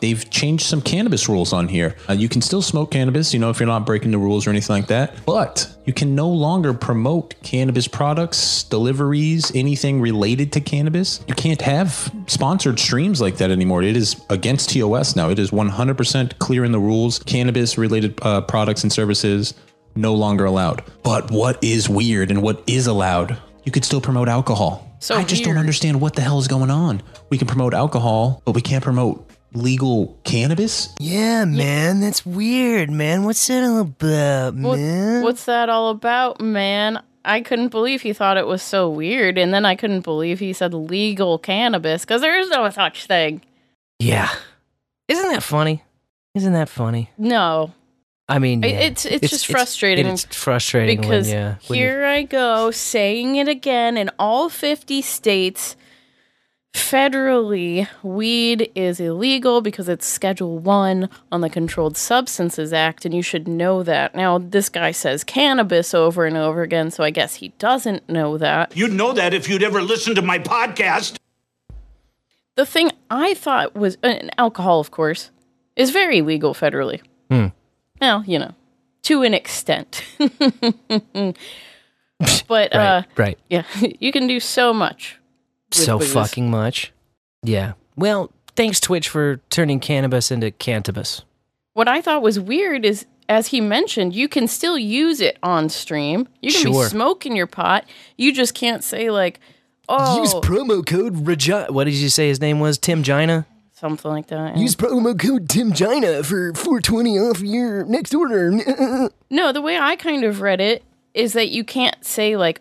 S17: They've changed some cannabis rules on here. Uh, you can still smoke cannabis, you know, if you're not breaking the rules or anything like that, but you can no longer promote cannabis products, deliveries, anything related to cannabis. You can't have sponsored streams like that anymore. It is against TOS now. It is 100% clear in the rules. Cannabis related uh, products and services no longer allowed. But what is weird and what is allowed? You could still promote alcohol.
S11: So
S17: I just don't understand what the hell is going on. We can promote alcohol, but we can't promote legal cannabis?
S1: Yeah, man, that's weird, man. What's that all about,
S11: What, what's that all about, man? I couldn't believe he thought it was so weird, and then I couldn't believe he said legal cannabis because there is no such thing.
S1: Yeah. Isn't that funny? Isn't that funny?
S11: No,
S1: I mean, yeah.
S11: it's- it's just frustrating
S1: It's frustrating
S11: because
S1: when, yeah, when you-
S11: here I go saying it again in all 50 states. Federally, weed is illegal because it's Schedule 1 on the Controlled Substances Act, and you should know that. Now, this guy says cannabis over and over again, so I guess he doesn't know that.
S18: You'd know that if you'd ever listened to my podcast.
S11: The thing I thought was uh, and alcohol, of course, is very legal federally.
S1: Hmm.
S11: Well, you know, to an extent. but uh,
S1: right.
S11: yeah, you can do so much.
S1: So fucking much. Yeah. Well, thanks Twitch for turning cannabis into cannabis.
S11: What I thought was weird is, as he mentioned, you can still use it on stream. You can
S1: Sure.
S11: be smoking your pot. You just can't say like, oh,
S1: Use promo code Regina. What did you say his name was? Tim Gina?
S11: something like that. yeah.
S1: Use promo code Tim Gina for 420 off your next order.
S11: No, the way I kind of read it is that you can't say like,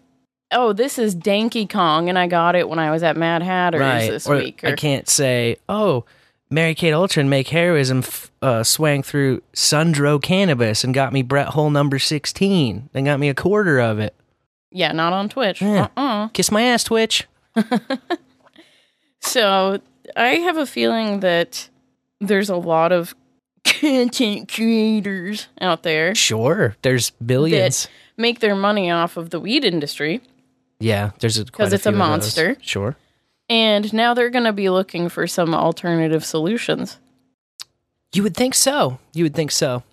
S11: oh, this is Danky Kong, and I got it when I was at Mad Hatter's
S1: right.
S11: this
S1: or
S11: week.
S1: I can't say, oh, Mary Kate Ultra and make heroism f- uh, swang through Sundro cannabis and got me Brett Hole number 16. and got me a quarter of it.
S11: Yeah, not on Twitch.
S1: Yeah.
S11: Uh-uh.
S1: Kiss my ass, Twitch.
S11: So I have a feeling that there's a lot of content creators out there
S1: Sure. There's billions.
S11: that make their money off of the weed industry.
S1: Yeah, there's a quite
S11: 'Cause it's a
S1: of
S11: monster.
S1: Sure.
S11: And now they're going to be looking for some alternative solutions.
S1: You would think so. You would think so.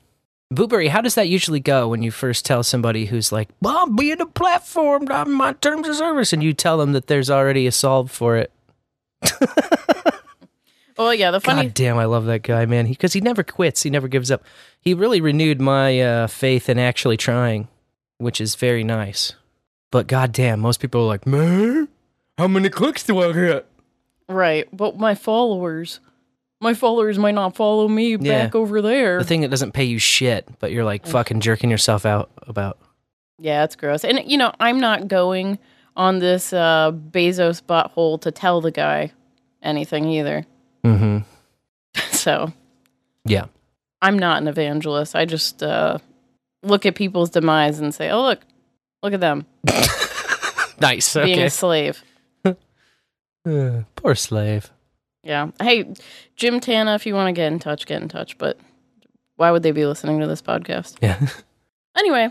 S1: Boo-Bury, how does that usually go when you first tell somebody who's like, well, I'm being a platform, I'm my terms of service, and you tell them that there's already a solve for it?
S11: Well, yeah, the funny
S1: God damn, I love that guy, man. Because he, never quits. He never gives up. He really renewed my uh, faith in actually trying, which is very nice. But god damn, most people are like, man, how many clicks do I get?
S11: right, but my followers, my followers might not follow me
S1: Yeah.
S11: back over there.
S1: The thing that doesn't pay you shit, but you're like fucking jerking yourself out about.
S11: Yeah, it's gross. And you know, I'm not going on this uh Bezos butthole to tell the guy anything either.
S1: Mm-hmm.
S11: So
S1: Yeah.
S11: I'm not an evangelist. I just uh look at people's demise and say, Oh look, look at them
S1: Nice.
S11: being
S1: Okay.
S11: a slave.
S1: Uh, poor slave.
S11: Yeah. Hey, Jim Tana, if you want to get in touch, get in touch. But why would they be listening to this podcast?
S1: Yeah.
S11: Anyway,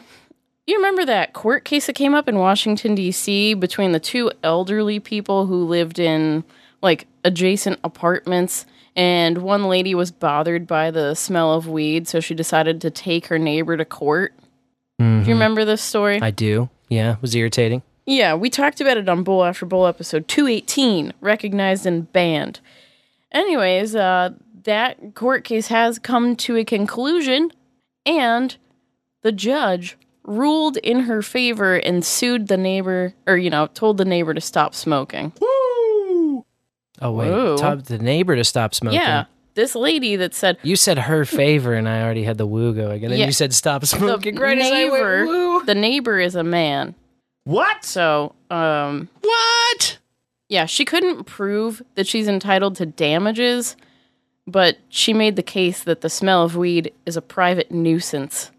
S11: you remember that court case that came up in Washington, D.C. between the two elderly people who lived in like adjacent apartments? And one lady was bothered by the smell of weed, so she decided to take her neighbor to court. Do
S1: Mhm.
S11: you remember this story?
S1: I do. Yeah, it was irritating.
S11: Yeah, we talked about it on Bowl After Bowl episode 218, recognized and banned. Anyways, uh, that court case has come to a conclusion, and the judge ruled in her favor and sued the neighbor, or, you know, told the neighbor to stop smoking.
S1: Oh wait,
S11: Whoa.
S1: told the neighbor to stop smoking.
S11: Yeah, this lady that said,
S1: You said her favor, and I already had the woo going, and then
S11: Yeah.
S1: you said stop smoking.
S11: the
S1: right as I went,
S11: neighbor,
S1: woo.
S11: the neighbor is a man.
S5: What?
S11: So, um,
S1: What?
S11: yeah, she couldn't prove that she's entitled to damages, but she made the case that the smell of weed is a private nuisance.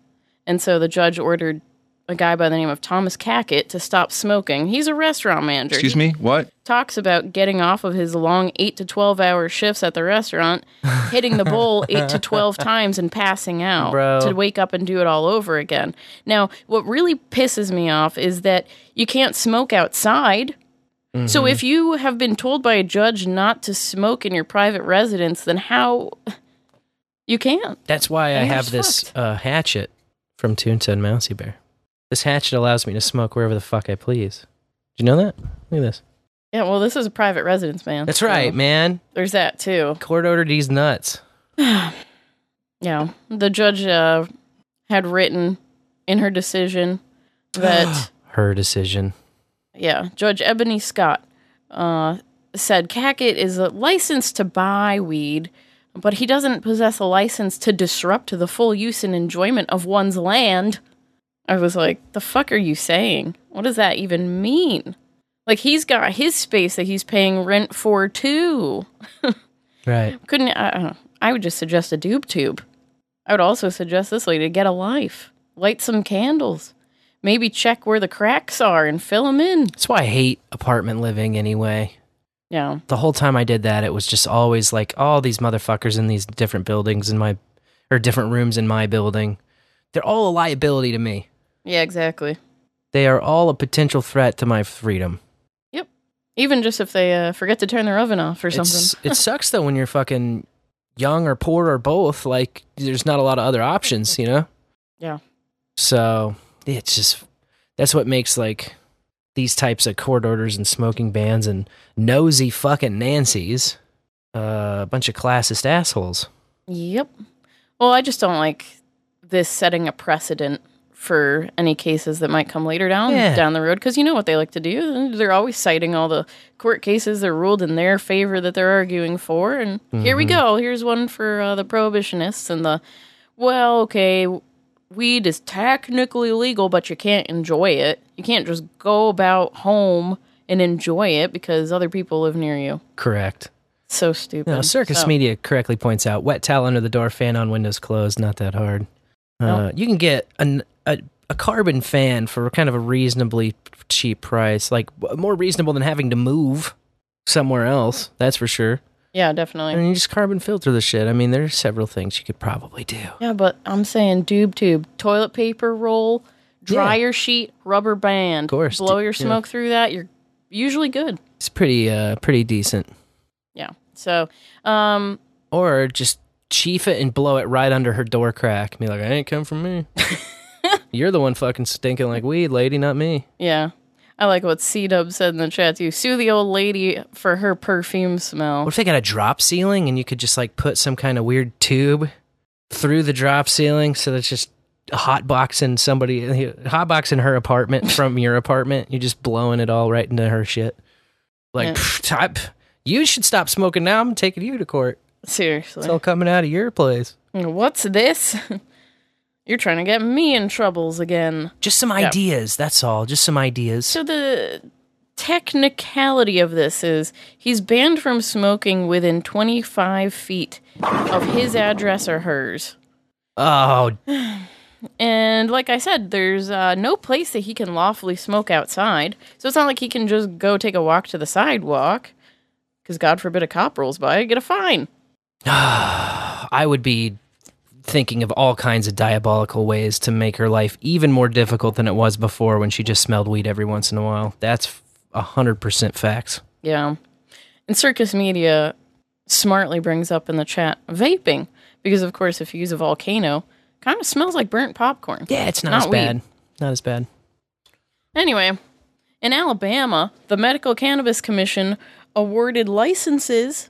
S11: And so the judge ordered a guy by the name of Thomas Cackett to stop smoking. He's a restaurant manager.
S3: Excuse
S11: He
S3: me? What?
S11: Talks about getting off of his long 8 to 12 hour shifts at the restaurant, hitting the bowl 8 to 12 times and passing out
S1: Bro.
S11: to wake up and do it all over again. Now, what really pisses me off is that you can't smoke outside. So
S1: Mm-hmm.
S11: if you have been told by a judge not to smoke in your private residence, then how you can't?
S1: That's why I have
S11: it's
S1: this uh, hatchet from Toonta and Mousy Bear. This hatchet allows me to smoke wherever the fuck I please. Did you know that? Look at this.
S11: Yeah, well, this is a private residence, man.
S1: That's
S11: So
S1: right, man.
S11: There's that too.
S1: Court ordered these nuts.
S11: Yeah, the judge uh, had written in her decision that
S1: Her decision.
S11: yeah, Judge Ebony Scott uh, said Cackett is a licensed to buy weed, but he doesn't possess a license to disrupt the full use and enjoyment of one's land. I was like, the fuck are you saying? What does that even mean? Like he's got his space that he's paying rent for too.
S1: Right.
S11: Couldn't I, I don't know. I would just suggest a doob tube. I would also suggest this lady to get a life, light some candles, maybe check where the cracks are and fill them in.
S1: That's why I hate apartment living anyway.
S11: Yeah.
S1: The whole time I did that, it was just always like all these motherfuckers in these different buildings in my, or different rooms in my building. They're all a liability to me.
S11: Yeah, exactly.
S1: They are all a potential threat to my freedom.
S11: Yep. Even just if they uh, forget to turn their oven off or something.
S1: it sucks though when you're fucking young or poor or both. Like, there's not a lot of other options, you know?
S11: yeah.
S1: So it's just that's what makes like these types of court orders and smoking bans and nosy fucking Nancy's uh, a bunch of classist assholes.
S11: Yep. Well, I just don't like this setting a precedent for any cases that might come later down
S1: Yeah.
S11: down the road because you know what they like to do they're always citing all the court cases that ruled in their favor that they're arguing for and here we
S1: Mhm.
S11: go here's one for uh, the prohibitionists and the well okay weed is technically legal, but you can't enjoy it. You can't just go about home and enjoy it because other people live near you.
S1: Correct.
S11: So stupid.
S1: No, Circus
S11: So-
S1: Media correctly points out wet towel under the door, fan on, windows closed. Not that hard. Uh,
S11: No.
S1: You can get an, a a carbon fan for kind of a reasonably cheap price, like more reasonable than having to move somewhere else. That's for sure.
S11: Yeah, definitely.
S1: And you just carbon filter the shit. I mean, there's several things you could probably do.
S11: Yeah, but I'm saying doob tube, toilet paper roll, dryer sheet, rubber band. Of
S1: course,
S11: Blow your
S1: yeah.
S11: smoke through that. You're usually good.
S1: It's pretty, uh, pretty decent.
S11: Yeah. So, um,
S1: Or just chief it and blow it right under her door crack. Be like, I ain't come from me. You're the one fucking stinking like weed, lady, not me.
S11: yeah. I like what C Dub said in the chat too. Sue the old lady for her perfume smell.
S1: What if they got a drop ceiling and you could just like put some kind of weird tube through the drop ceiling so that's just hotboxing somebody, hotboxing her apartment from your apartment. You're just blowing it all right into her shit. Like,
S11: Yeah.
S1: pff, type, you should stop smoking now. I'm taking you to court.
S11: Seriously.
S1: It's all coming out of your place.
S11: What's this? You're trying to get me in troubles again.
S1: Just some
S11: Yeah.
S1: ideas. That's all. Just some ideas.
S11: So the technicality of this is he's banned from smoking within 25 feet of his address or hers.
S1: Oh,
S11: And like I said, there's uh, no place that he can lawfully smoke outside. So it's not like he can just go take a walk to the sidewalk. Because God forbid a cop rolls by, get a fine.
S1: I would be thinking of all kinds of diabolical ways to make her life even more difficult than it was before when she just smelled weed every once in a while. That's a hundred percent facts.
S11: Yeah. And Circus Media smartly brings up in the chat vaping. Because, of course, if you use a volcano, kind of smells like burnt popcorn.
S1: Yeah, it's not, as
S11: weed.
S1: bad. Not as bad.
S11: Anyway, in Alabama, the Medical Cannabis Commission awarded licenses.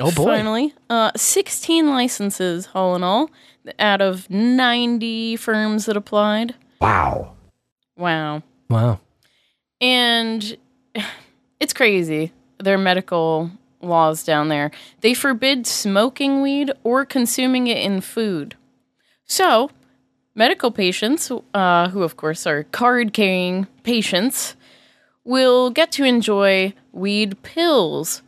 S1: Oh, boy.
S11: Finally, uh, 16 licenses, all in all, out of 90 firms that applied.
S10: Wow.
S11: Wow.
S1: Wow.
S11: And it's crazy. Their medical laws down there. They forbid smoking weed or consuming it in food. So, medical patients, uh, who of course are card carrying patients, will get to enjoy weed pills,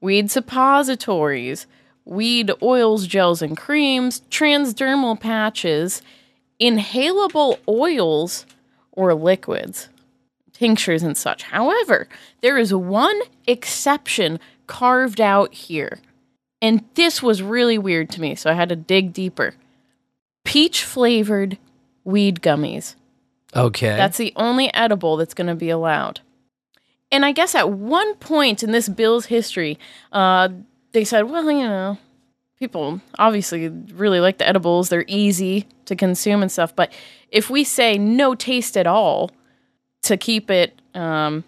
S11: weed suppositories, weed oils, gels, and creams, transdermal patches, inhalable oils, or liquids tinctures and such. However, there is one exception carved out here. And this was really weird to me, so I had to dig deeper. Peach flavored weed gummies.
S1: Okay.
S11: That's the only edible that's going to be allowed. And I guess at one point in this bill's history, uh, they said, well, you know, people obviously really like the edibles. They're easy to consume and stuff. But if we say no taste at all to keep it um,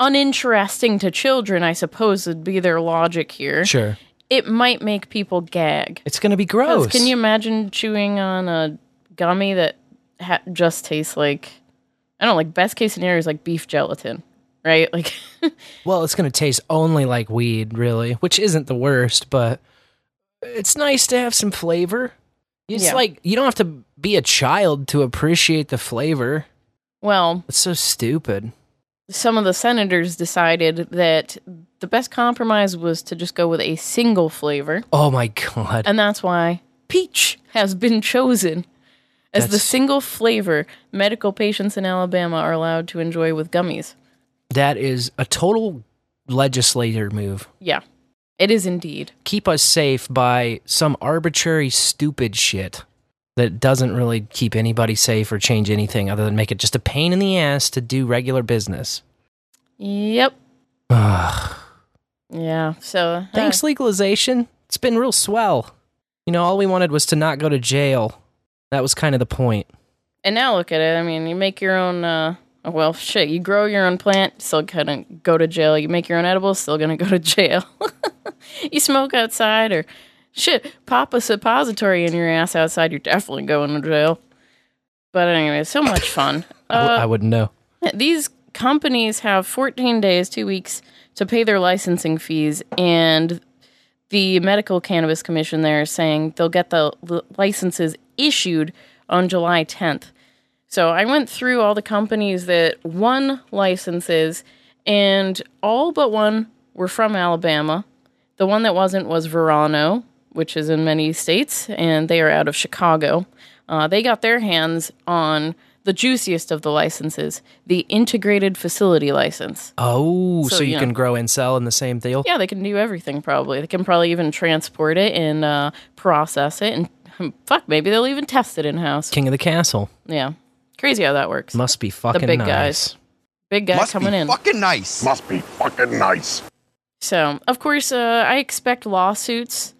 S11: uninteresting to children, I suppose would be their logic here.
S1: Sure.
S11: It might make people gag.
S1: It's going to be gross.
S11: Can you imagine chewing on a gummy that ha- just tastes like I don't know, like best case scenario is like beef gelatin, right? Like
S1: Well, it's going to taste only like weed, really, which isn't the worst, but it's nice to have some flavor. It's
S11: Yeah.
S1: like you don't have to be a child to appreciate the flavor.
S11: well,
S1: It's so stupid.
S11: some of the senators decided that the best compromise was to just go with a single flavor,
S1: Oh my god.
S11: and that's why peach has been chosen as the single flavor medical patients in Alabama are allowed to enjoy with gummies.
S1: That is a total legislator move.
S11: Yeah. It is indeed.
S1: Keep us safe by some arbitrary stupid shit that doesn't really keep anybody safe or change anything other than make it just a pain in the ass to do regular business.
S11: Yep.
S1: Ugh.
S11: Yeah. So uh,
S1: Thanks, legalization. It's been real swell. You know, all we wanted was to not go to jail. That was kind of the point.
S11: And now look at it. I mean, you make your own. Uh, well, shit. You grow your own plant, still gonna go to jail. You make your own edibles, still gonna go to jail. you smoke outside, or shit, pop a suppository in your ass outside. You're definitely going to jail. But anyway, so much fun. Uh,
S1: I wouldn't know.
S11: these companies have 14 days, two weeks to pay their licensing fees, and the Medical Cannabis Commission there is saying they'll get the l- licenses issued on July 10th. So I went through all the companies that won licenses, and all but one were from Alabama. The one that wasn't was Verano, which is in many states, and they are out of Chicago. Uh, they got their hands on the juiciest of the licenses, the integrated facility license.
S1: Oh, so,
S11: So,
S1: you
S11: yeah.
S1: can grow and sell in the same deal?
S11: Yeah, they can do everything probably. They can probably even transport it and uh, process it, and fuck, maybe they'll even test it in house.
S1: King of the castle.
S11: Yeah, crazy how that works.
S1: Must be fucking
S11: the big
S1: nice.
S11: guys, big guy
S19: Must
S11: coming
S19: be
S11: in.
S19: fucking nice.
S9: Must be fucking nice.
S11: So, of course, uh, I expect lawsuits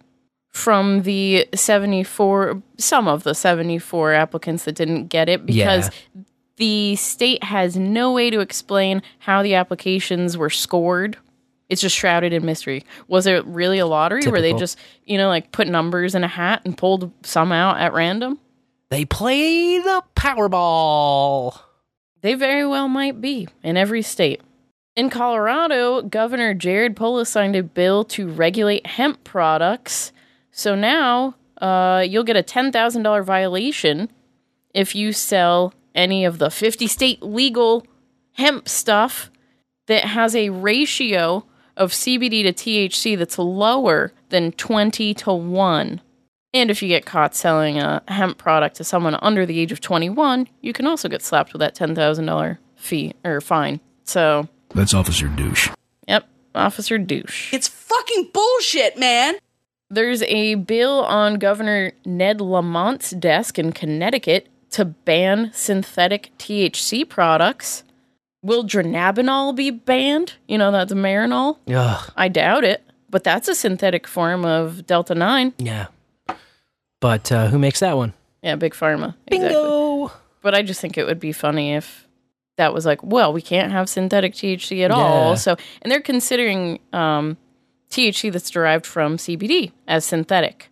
S11: from the 74, some of the 74 applicants that didn't get it because the state has no way to explain how the applications were scored. It's just shrouded in mystery. Was it really a lottery where they just, you know, like put numbers in a hat and pulled some out at random?
S1: They play the Powerball.
S11: They very well might be in every state. In Colorado, Governor Jared Polis signed a bill to regulate hemp products. So now uh, you'll get a $10,000 violation if you sell any of the 50 state legal hemp stuff that has a ratio of CBD to THC that's lower than 20 to 1. And if you get caught selling a hemp product to someone under the age of 21, you can also get slapped with that $10,000 fee or fine. So,
S9: That's Officer Douche.
S11: yep, Officer Douche.
S16: It's fucking bullshit, man.
S11: There's a bill on Governor Ned Lamont's desk in Connecticut to ban synthetic THC products. Will dronabinol be banned? You know, that's Marinol.
S1: Ugh.
S11: I doubt it, but that's a synthetic form of Delta 9.
S1: Yeah. But uh, who makes that one?
S11: Yeah, big pharma.
S1: Bingo.
S11: But I just think it would be funny if that was like, well, we can't have synthetic THC at all. So, and they're considering um, THC that's derived from CBD as synthetic.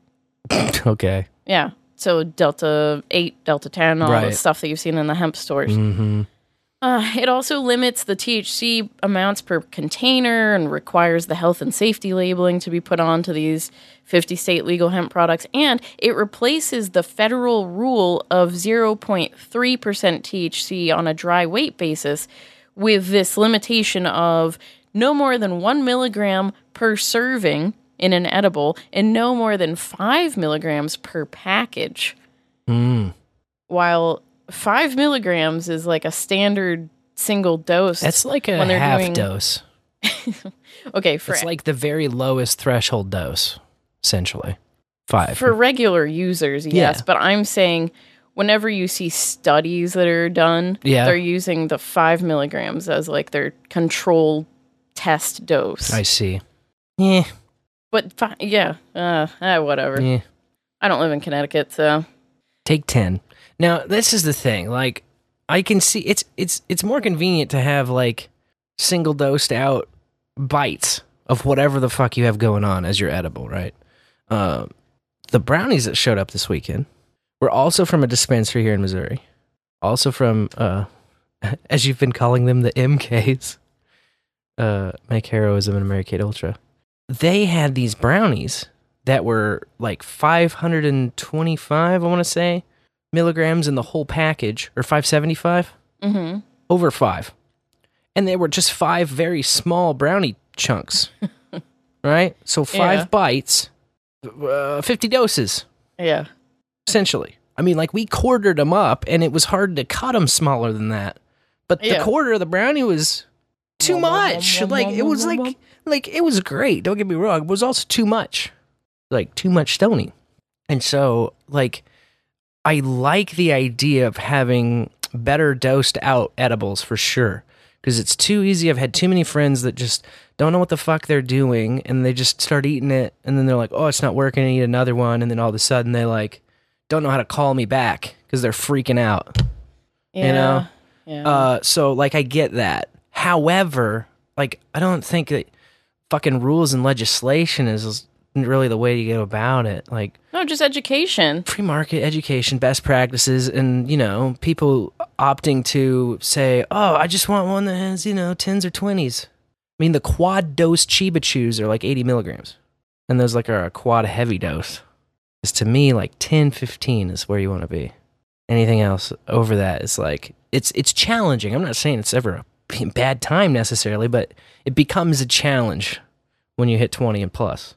S1: okay.
S11: Yeah. So Delta 8, Delta 10, all the stuff that you've seen in the hemp stores.
S1: Mm-hmm.
S11: Uh, it also limits the THC amounts per container and requires the health and safety labeling to be put onto these 50 state legal hemp products. And it replaces the federal rule of 0.3% THC on a dry weight basis with this limitation of no more than one milligram per serving in an edible and no more than five milligrams per package
S1: Mm.
S11: while five milligrams is like a standard single dose.
S1: That's like a
S11: when they're
S1: half
S11: doing-
S1: dose.
S11: Okay, for
S1: It's like the very lowest threshold dose, essentially. Five.
S11: for regular users, yes.
S1: Yeah.
S11: But I'm saying whenever you see studies that are done,
S1: Yeah.
S11: they're using the five milligrams as like their control test dose.
S1: I see. Yeah.
S11: But fi- yeah, uh, eh, whatever.
S1: Yeah.
S11: I don't live in Connecticut, so
S1: Take 10. Now, this is the thing. Like, I can see it's it's it's more convenient to have like single dosed out bites of whatever the fuck you have going on as your edible, right? Uh, the brownies that showed up this weekend were also from a dispensary here in Missouri. Also from uh as you've been calling them the MKs. Uh Make Heroism and Kate Ultra. They had these brownies that were like 525, I want to say, milligrams in the whole package, or 575,
S11: hmm
S1: over five. And they were just five very small brownie chunks, right? So five
S11: Yeah.
S1: bites, uh, 50 doses,
S11: yeah.
S1: essentially. I mean, like we quartered them up, and it was hard to cut them smaller than that. But the quarter of the brownie was too much. Like it was like like it was great. Don't get me wrong. It was also too much. Like too much stony. And so like I like the idea of having better dosed out edibles for sure. Because it's too easy. I've had too many friends that just don't know what the fuck they're doing and they just start eating it and then they're like, oh, it's not working. I need another one. And then all of a sudden they like don't know how to call me back because they're freaking out.
S11: Yeah.
S1: You know?
S11: Yeah.
S1: Uh, so like I get that. However, like I don't think that fucking rules and legislation is really the way to go about it. Like
S11: no, just education.
S1: free market education, best practices, and you know people opting to say, "Oh, I just want one that has you know tens or 20s. I mean, the quad dose Chiba Chews are like eighty milligrams, and those like are a quad heavy dose. Is to me like 10, 15 is where you want to be. Anything else over that is like it's it's challenging. I'm not saying it's ever a bad time necessarily, but it becomes a challenge when you hit 20 and plus.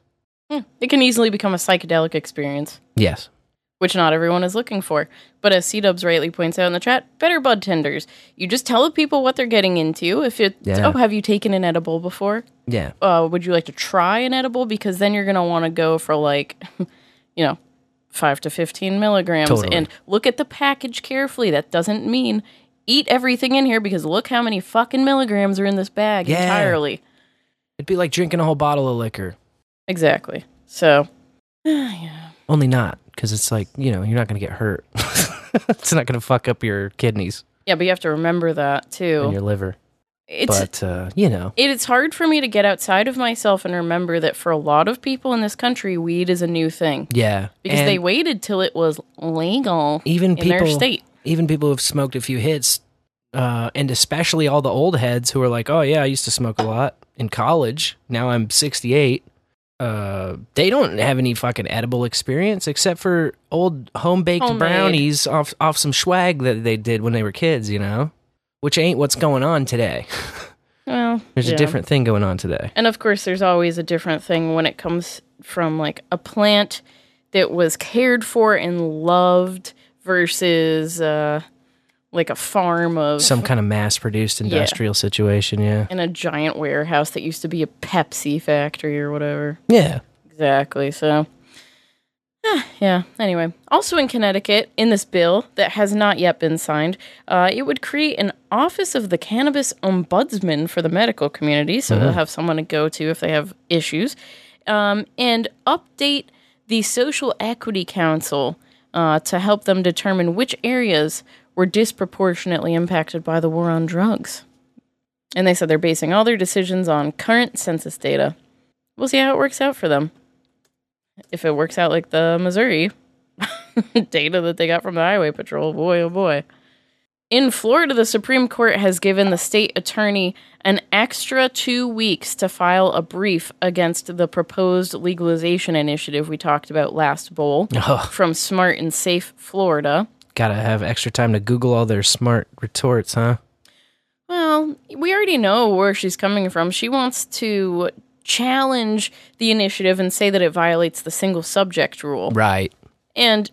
S11: Hmm, It can easily become a psychedelic experience,
S1: Yes.
S11: which not everyone is looking for. But as C Dubs rightly points out in the chat, better bud tenders. You just tell the people what they're getting into. If it's,
S1: Yeah.
S11: oh, have you taken an edible before?
S1: Yeah.
S11: uh, would you like to try an edible? Because then you're going to want to go for like, you know, five to 15 milligrams
S1: Totally.
S11: and look at the package carefully. That doesn't mean eat everything in here because look how many fucking milligrams are in this bag
S1: Yeah.
S11: entirely.
S1: It'd be like drinking a whole bottle of liquor.
S11: Exactly. So, yeah.
S1: Only not because it's like, you know, you're not going to get hurt. it's not going to fuck up your kidneys
S11: Yeah, but you have to remember that
S1: and
S11: too.
S1: your liver.
S11: It's
S1: but, uh, you know,
S11: it, it's hard for me to get outside of myself and remember that for a lot of people in this country, weed is a new thing.
S1: yeah.
S11: Because
S1: And
S11: they waited till it was legal
S1: even
S11: in
S1: people,
S11: their state.
S1: even people who've smoked a few hits, uh, and especially all the old heads who are like, oh, yeah, I used to smoke a lot in college. Now I'm 68. Uh, they don't have any fucking edible experience except for old home baked brownies off off some swag that they did when they were kids, you know, which ain't what's going on today.
S11: Well,
S1: There's
S11: yeah.
S1: a different thing going on today.
S11: And of course, there's always a different thing when it comes from like a plant that was cared for and loved versus uh, like a farm of
S1: Some kind of mass produced industrial situation, yeah.
S11: in a giant warehouse that used to be a Pepsi factory or whatever.
S1: Yeah.
S11: Exactly. So, Ah, yeah. Anyway, also in Connecticut, in this bill that has not yet been signed, uh, it would create an Office of the Cannabis Ombudsman for the medical community, so they'll
S19: Mhm.
S11: have someone to go to if they have issues, um, and update the Social Equity Council uh, to help them determine which areas were disproportionately impacted by the war on drugs. And they said they're basing all their decisions on current census data. We'll see how it works out for them. If it works out like the Missouri data that they got from the Highway Patrol, boy, oh boy. In Florida, the Supreme Court has given the state attorney an extra two weeks to file a brief against the proposed legalization initiative we talked about last bowl from Smart and Safe Florida.
S1: Gotta have extra time to Google all their smart retorts, huh?
S11: Well, we already know where she's coming from. She wants to challenge the initiative and say that it violates the single subject rule.
S1: Right.
S11: And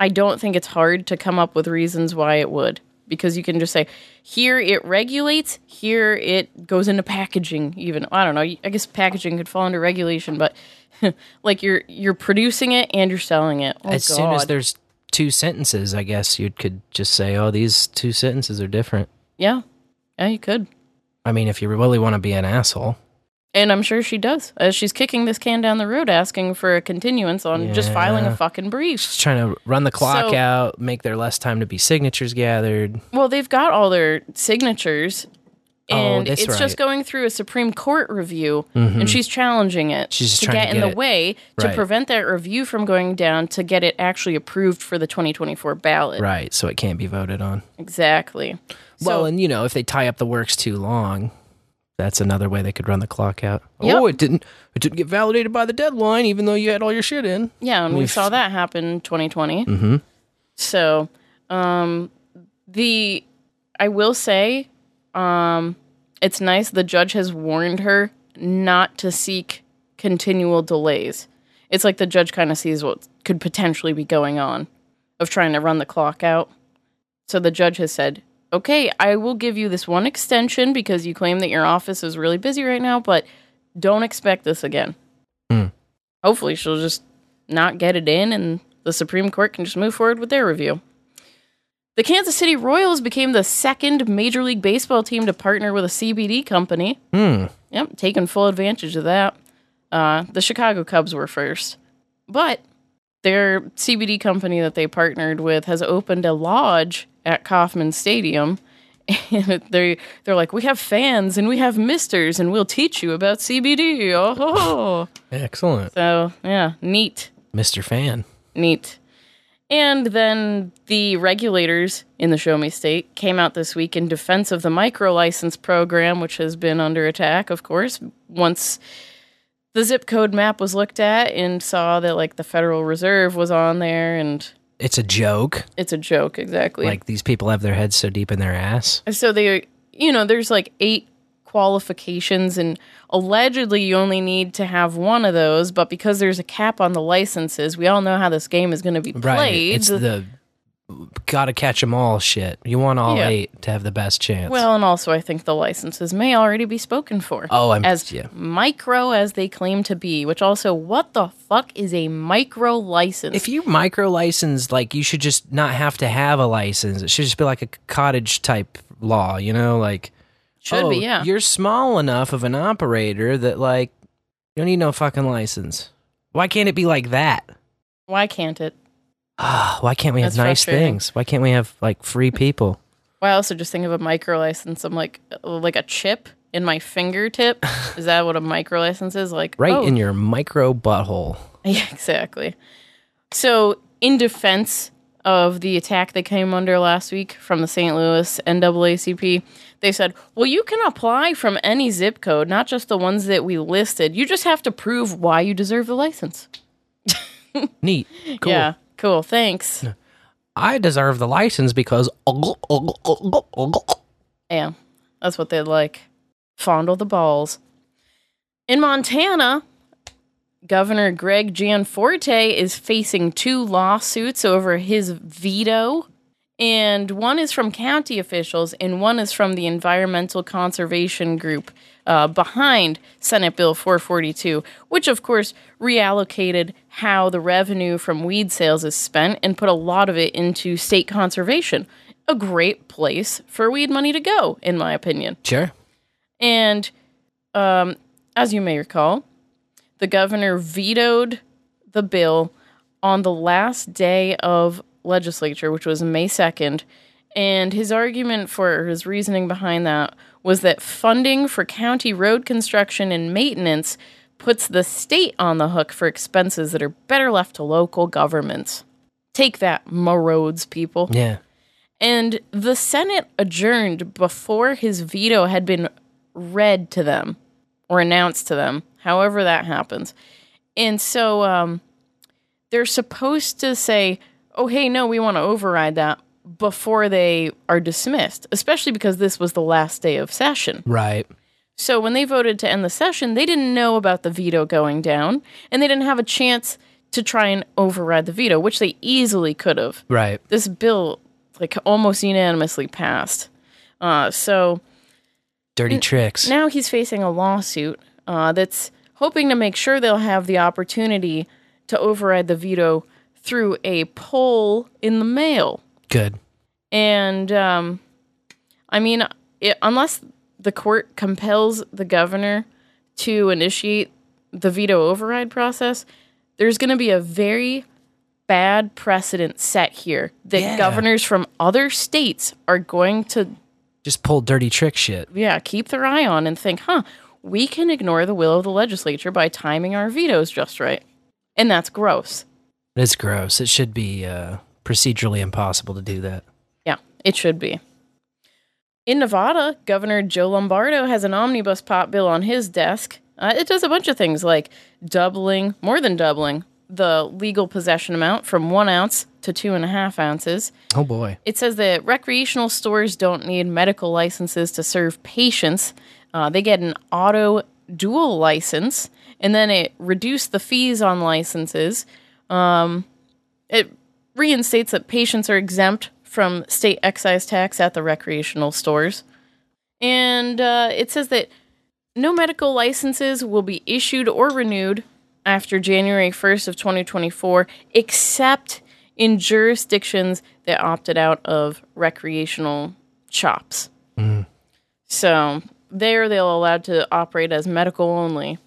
S11: I don't think it's hard to come up with reasons why it would. Because you can just say, here it regulates, here it goes into packaging, even. I don't know. I guess packaging could fall under regulation, but like you're you're producing it and you're selling it. Oh,
S1: as soon as there's two sentences, I guess you could just say, "Oh, these two sentences are different."
S11: Yeah. Yeah, you could.
S1: I mean, if you really want to be an asshole,
S11: And I'm sure she does, as she's kicking this can down the road, asking for a continuance on just filing a fucking brief.
S1: She's trying to run the clock
S11: So-
S1: out, make there less time to be signatures gathered.
S11: Well, they've got all their signatures, and
S1: that's
S11: it's just going through a Supreme Court review,
S1: Mhm.
S11: and she's challenging it
S1: She's
S11: to get,
S1: to
S11: in
S1: get
S11: the
S1: it-
S11: way to prevent that review from going down to get it actually approved for the 2024 ballot.
S1: Right, so it can't be voted on.
S11: Exactly.
S1: well, and you know, if they tie up the works too long, that's another way they could run the clock out.
S11: Yep.
S1: Oh, it didn't it didn't get validated by the deadline even though you had all your shit in.
S11: Yeah, and we
S1: We've-
S11: saw that happen in 2020.
S1: Mhm.
S11: So, um, the I will say, um, it's nice the judge has warned her not to seek continual delays. It's like the judge kind of sees what could potentially be going on of trying to run the clock out. So the judge has said, "Okay, I will give you this one extension because you claim that your office is really busy right now, but don't expect this again."
S1: Hmm.
S11: Hopefully, she'll just not get it in and the Supreme Court can just move forward with their review. The Kansas City Royals became the second Major League Baseball team to partner with a CBD company.
S1: Hmm.
S11: Yep, taking full advantage of that. Uh, the Chicago Cubs were first. But their CBD company that they partnered with has opened a lodge at Kauffman Stadium. And they they're like, we have fans and we have misters and we'll teach you about CBD. Oh,
S1: Excellent.
S11: so yeah, neat.
S1: Mr. Fan.
S11: Neat. And then the regulators in the Show Me State came out this week in defense of the micro license program, which has been under attack, of course, once the zip code map was looked at and saw that like the Federal Reserve was on there and
S1: it's a joke.
S11: It's a joke, exactly.
S1: Like these people have their heads so deep in their ass.
S11: So they, you know, there's like eight qualifications, and allegedly you only need to have one of those. But because there's a cap on the licenses, we all know how this game is going to be played.
S1: Right. It's the gotta catch them all shit. You want all
S11: Yeah.
S1: eight to have the best chance.
S11: well, and also I think the licenses may already be spoken for.
S1: Oh, I'm-
S11: as
S1: yeah.
S11: micro as they claim to be. Which also, what the fuck is a micro license?
S1: if you micro license, like you should just not have to have a license. It should just be like a cottage type law, you know, like
S11: Should
S1: oh,
S11: be, yeah.
S1: You're small enough of an operator that like you don't need no fucking license. Why can't it be like that?
S11: Why can't it?
S1: Ah, why can't we have
S11: That's
S1: nice things? Why can't we have like free people?
S11: Well, I also just think of a micro license. I'm like, like a chip in my fingertip. is that what a micro license is? Like,
S1: Right
S11: oh,
S1: in your micro butthole.
S11: Yeah, exactly. So, in defense of the attack they came under last week from the St. Louis NAACP, they said, well, you can apply from any zip code, not just the ones that we listed. You just have to prove why you deserve the license.
S1: Neat. Cool.
S11: Yeah, cool. Thanks.
S1: I deserve the license because
S11: Yeah, that's what they'd like. Fondle the balls. In Montana, Governor Greg Gianforte is facing two lawsuits over his veto. And one is from county officials, and one is from the environmental conservation group uh, behind Senate Bill 442, which of course reallocated how the revenue from weed sales is spent and put a lot of it into state conservation. A great place for weed money to go, in my opinion.
S1: Sure.
S11: And um, as you may recall, the governor vetoed the bill on the last day of legislature, which was May 2nd. And his argument for his reasoning behind that was that funding for county road construction and maintenance puts the state on the hook for expenses that are better left to local governments. Take that, my people.
S1: Yeah.
S11: And the Senate adjourned before his veto had been read to them or announced to them, however that happens. And so um, they're supposed to say, oh, hey, no, we want to override that before they are dismissed, especially because this was the last day of session.
S1: Right.
S11: So when they voted to end the session, they didn't know about the veto going down, and they didn't have a chance to try and override the veto, which they easily could have
S1: Right.
S11: this bill like almost unanimously passed. Uh, so
S1: Dirty tricks.
S11: now he's facing a lawsuit uh, that's hoping to make sure they'll have the opportunity to override the veto through a poll in the mail.
S1: Good.
S11: And um, I mean, it, unless the court compels the governor to initiate the veto override process, there's going to be a very bad precedent set here that
S1: Yeah.
S11: governors from other states are going to,
S1: Just pull dirty trick shit.
S11: yeah, keep their eye on and think, huh, we can ignore the will of the legislature by timing our vetoes just right. And that's gross.
S1: It's gross. It should be uh, procedurally impossible to do that.
S11: Yeah, it should be. In Nevada, Governor Joe Lombardo has an omnibus pot bill on his desk. Uh, it does a bunch of things like doubling, more than doubling, the legal possession amount from one ounce to two and a half ounces.
S1: Oh boy.
S11: It says that recreational stores don't need medical licenses to serve patients. Uh, they get an auto dual license, and then it reduced the fees on licenses. Um, it reinstates that patients are exempt from state excise tax at the recreational stores. And uh, it says that no medical licenses will be issued or renewed after January 1st of 2024, except in jurisdictions that opted out of recreational shops. So there they'll allowed to operate as medical only.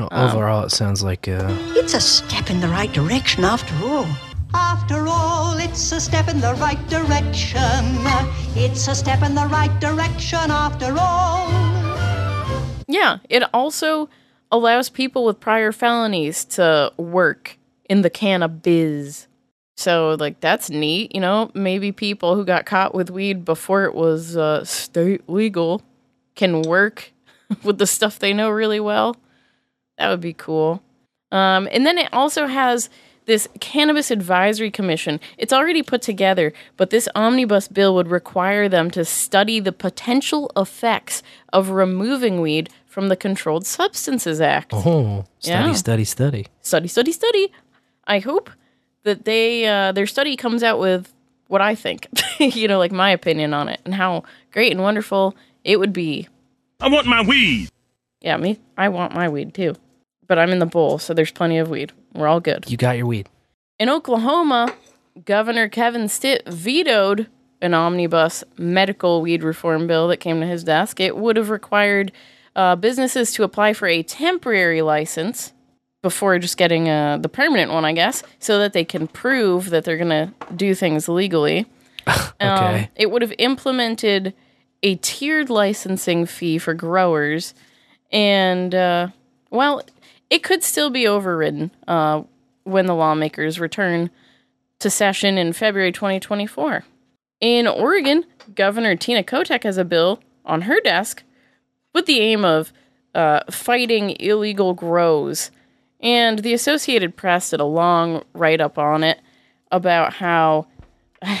S1: No,
S11: Um,
S1: overall, it sounds like uh,
S19: It's a step in the right direction after all.
S20: After all, it's a step in the right direction. It's a step in the right direction after all.
S11: Yeah, it also allows people with prior felonies to work in the cannabis. So, like, that's neat. You know, maybe people who got caught with weed before it was uh, state legal can work with the stuff they know really well. That would be cool. Um, and then it also has this Cannabis Advisory Commission, it's already put together, but this omnibus bill would require them to study the potential effects of removing weed from the Controlled Substances Act.
S1: Oh, study,
S11: Yeah.
S1: study, study.
S11: Study, study, study. I hope that they uh, their study comes out with what I think, you know, like my opinion on it and how great and wonderful it would be.
S18: I want my weed.
S11: Yeah, me, I want my weed too, but I'm in the bowl, so there's plenty of weed. We're all good.
S1: You got your weed.
S11: In Oklahoma, Governor Kevin Stitt vetoed an omnibus medical weed reform bill that came to his desk. It would have required uh, businesses to apply for a temporary license before just getting uh, the permanent one, I guess, so that they can prove that they're going to do things legally. Um, it would have implemented a tiered licensing fee for growers, and uh, well, it could still be overridden uh, when the lawmakers return to session in February 2024. In Oregon, Governor Tina Kotek has a bill on her desk with the aim of uh, fighting illegal grows. And the Associated Press did a long write up on it about how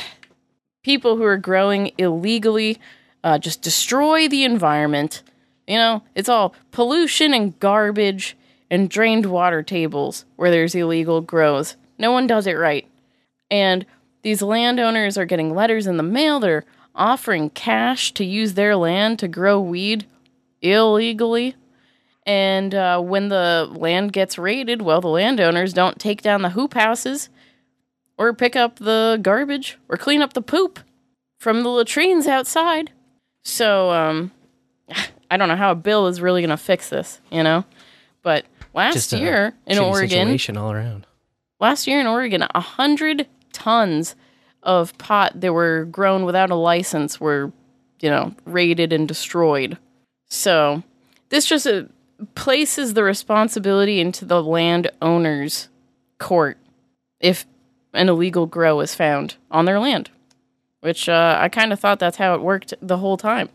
S11: people who are growing illegally uh, just destroy the environment. You know, it's all pollution and garbage and drained water tables where there's illegal grows. No one does it right. And these landowners are getting letters in the mail. They're offering cash to use their land to grow weed illegally. And uh, when the land gets raided, well, the landowners don't take down the hoop houses or pick up the garbage or clean up the poop from the latrines outside. So, um, I don't know how a bill is really going to fix this, you know? But last
S1: Just
S11: year in Oregon,
S1: situation all around.
S11: last year in Oregon, a hundred tons of pot that were grown without a license were, you know, raided and destroyed. So this just uh, places the responsibility into the landowner's court if an illegal grow is found on their land. Which uh, I kind of thought that's how it worked the whole time.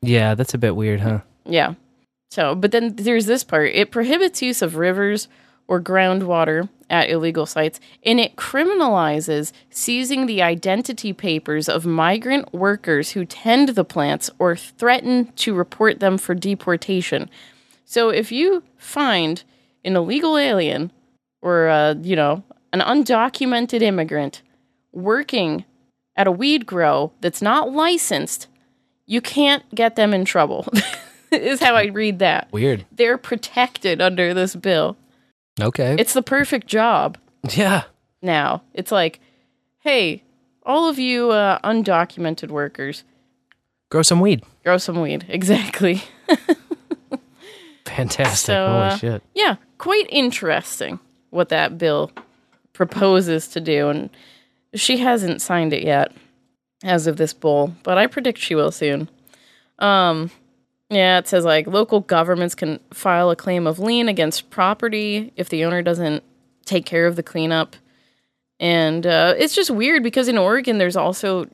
S1: Yeah, that's a bit weird, huh?
S11: Yeah. So, but then there's this part. It prohibits use of rivers or groundwater at illegal sites, and it criminalizes seizing the identity papers of migrant workers who tend the plants or threaten to report them for deportation. So, if you find an illegal alien or, uh, you know, an undocumented immigrant working at a weed grow that's not licensed, you can't get them in trouble. is how I read that.
S1: Weird.
S11: They're protected under this bill.
S1: Okay.
S11: It's the perfect job.
S1: Yeah.
S11: Now, it's like, hey, all of you uh, undocumented workers,
S1: Grow some weed.
S11: grow some weed. Exactly.
S1: Fantastic.
S11: So,
S1: Holy
S11: uh,
S1: shit.
S11: Yeah, quite interesting what that bill proposes to do. And she hasn't signed it yet as of this bull, but I predict she will soon. Um, yeah, it says like local governments can file a claim of lien against property if the owner doesn't take care of the cleanup. And uh, it's just weird because in Oregon, there's also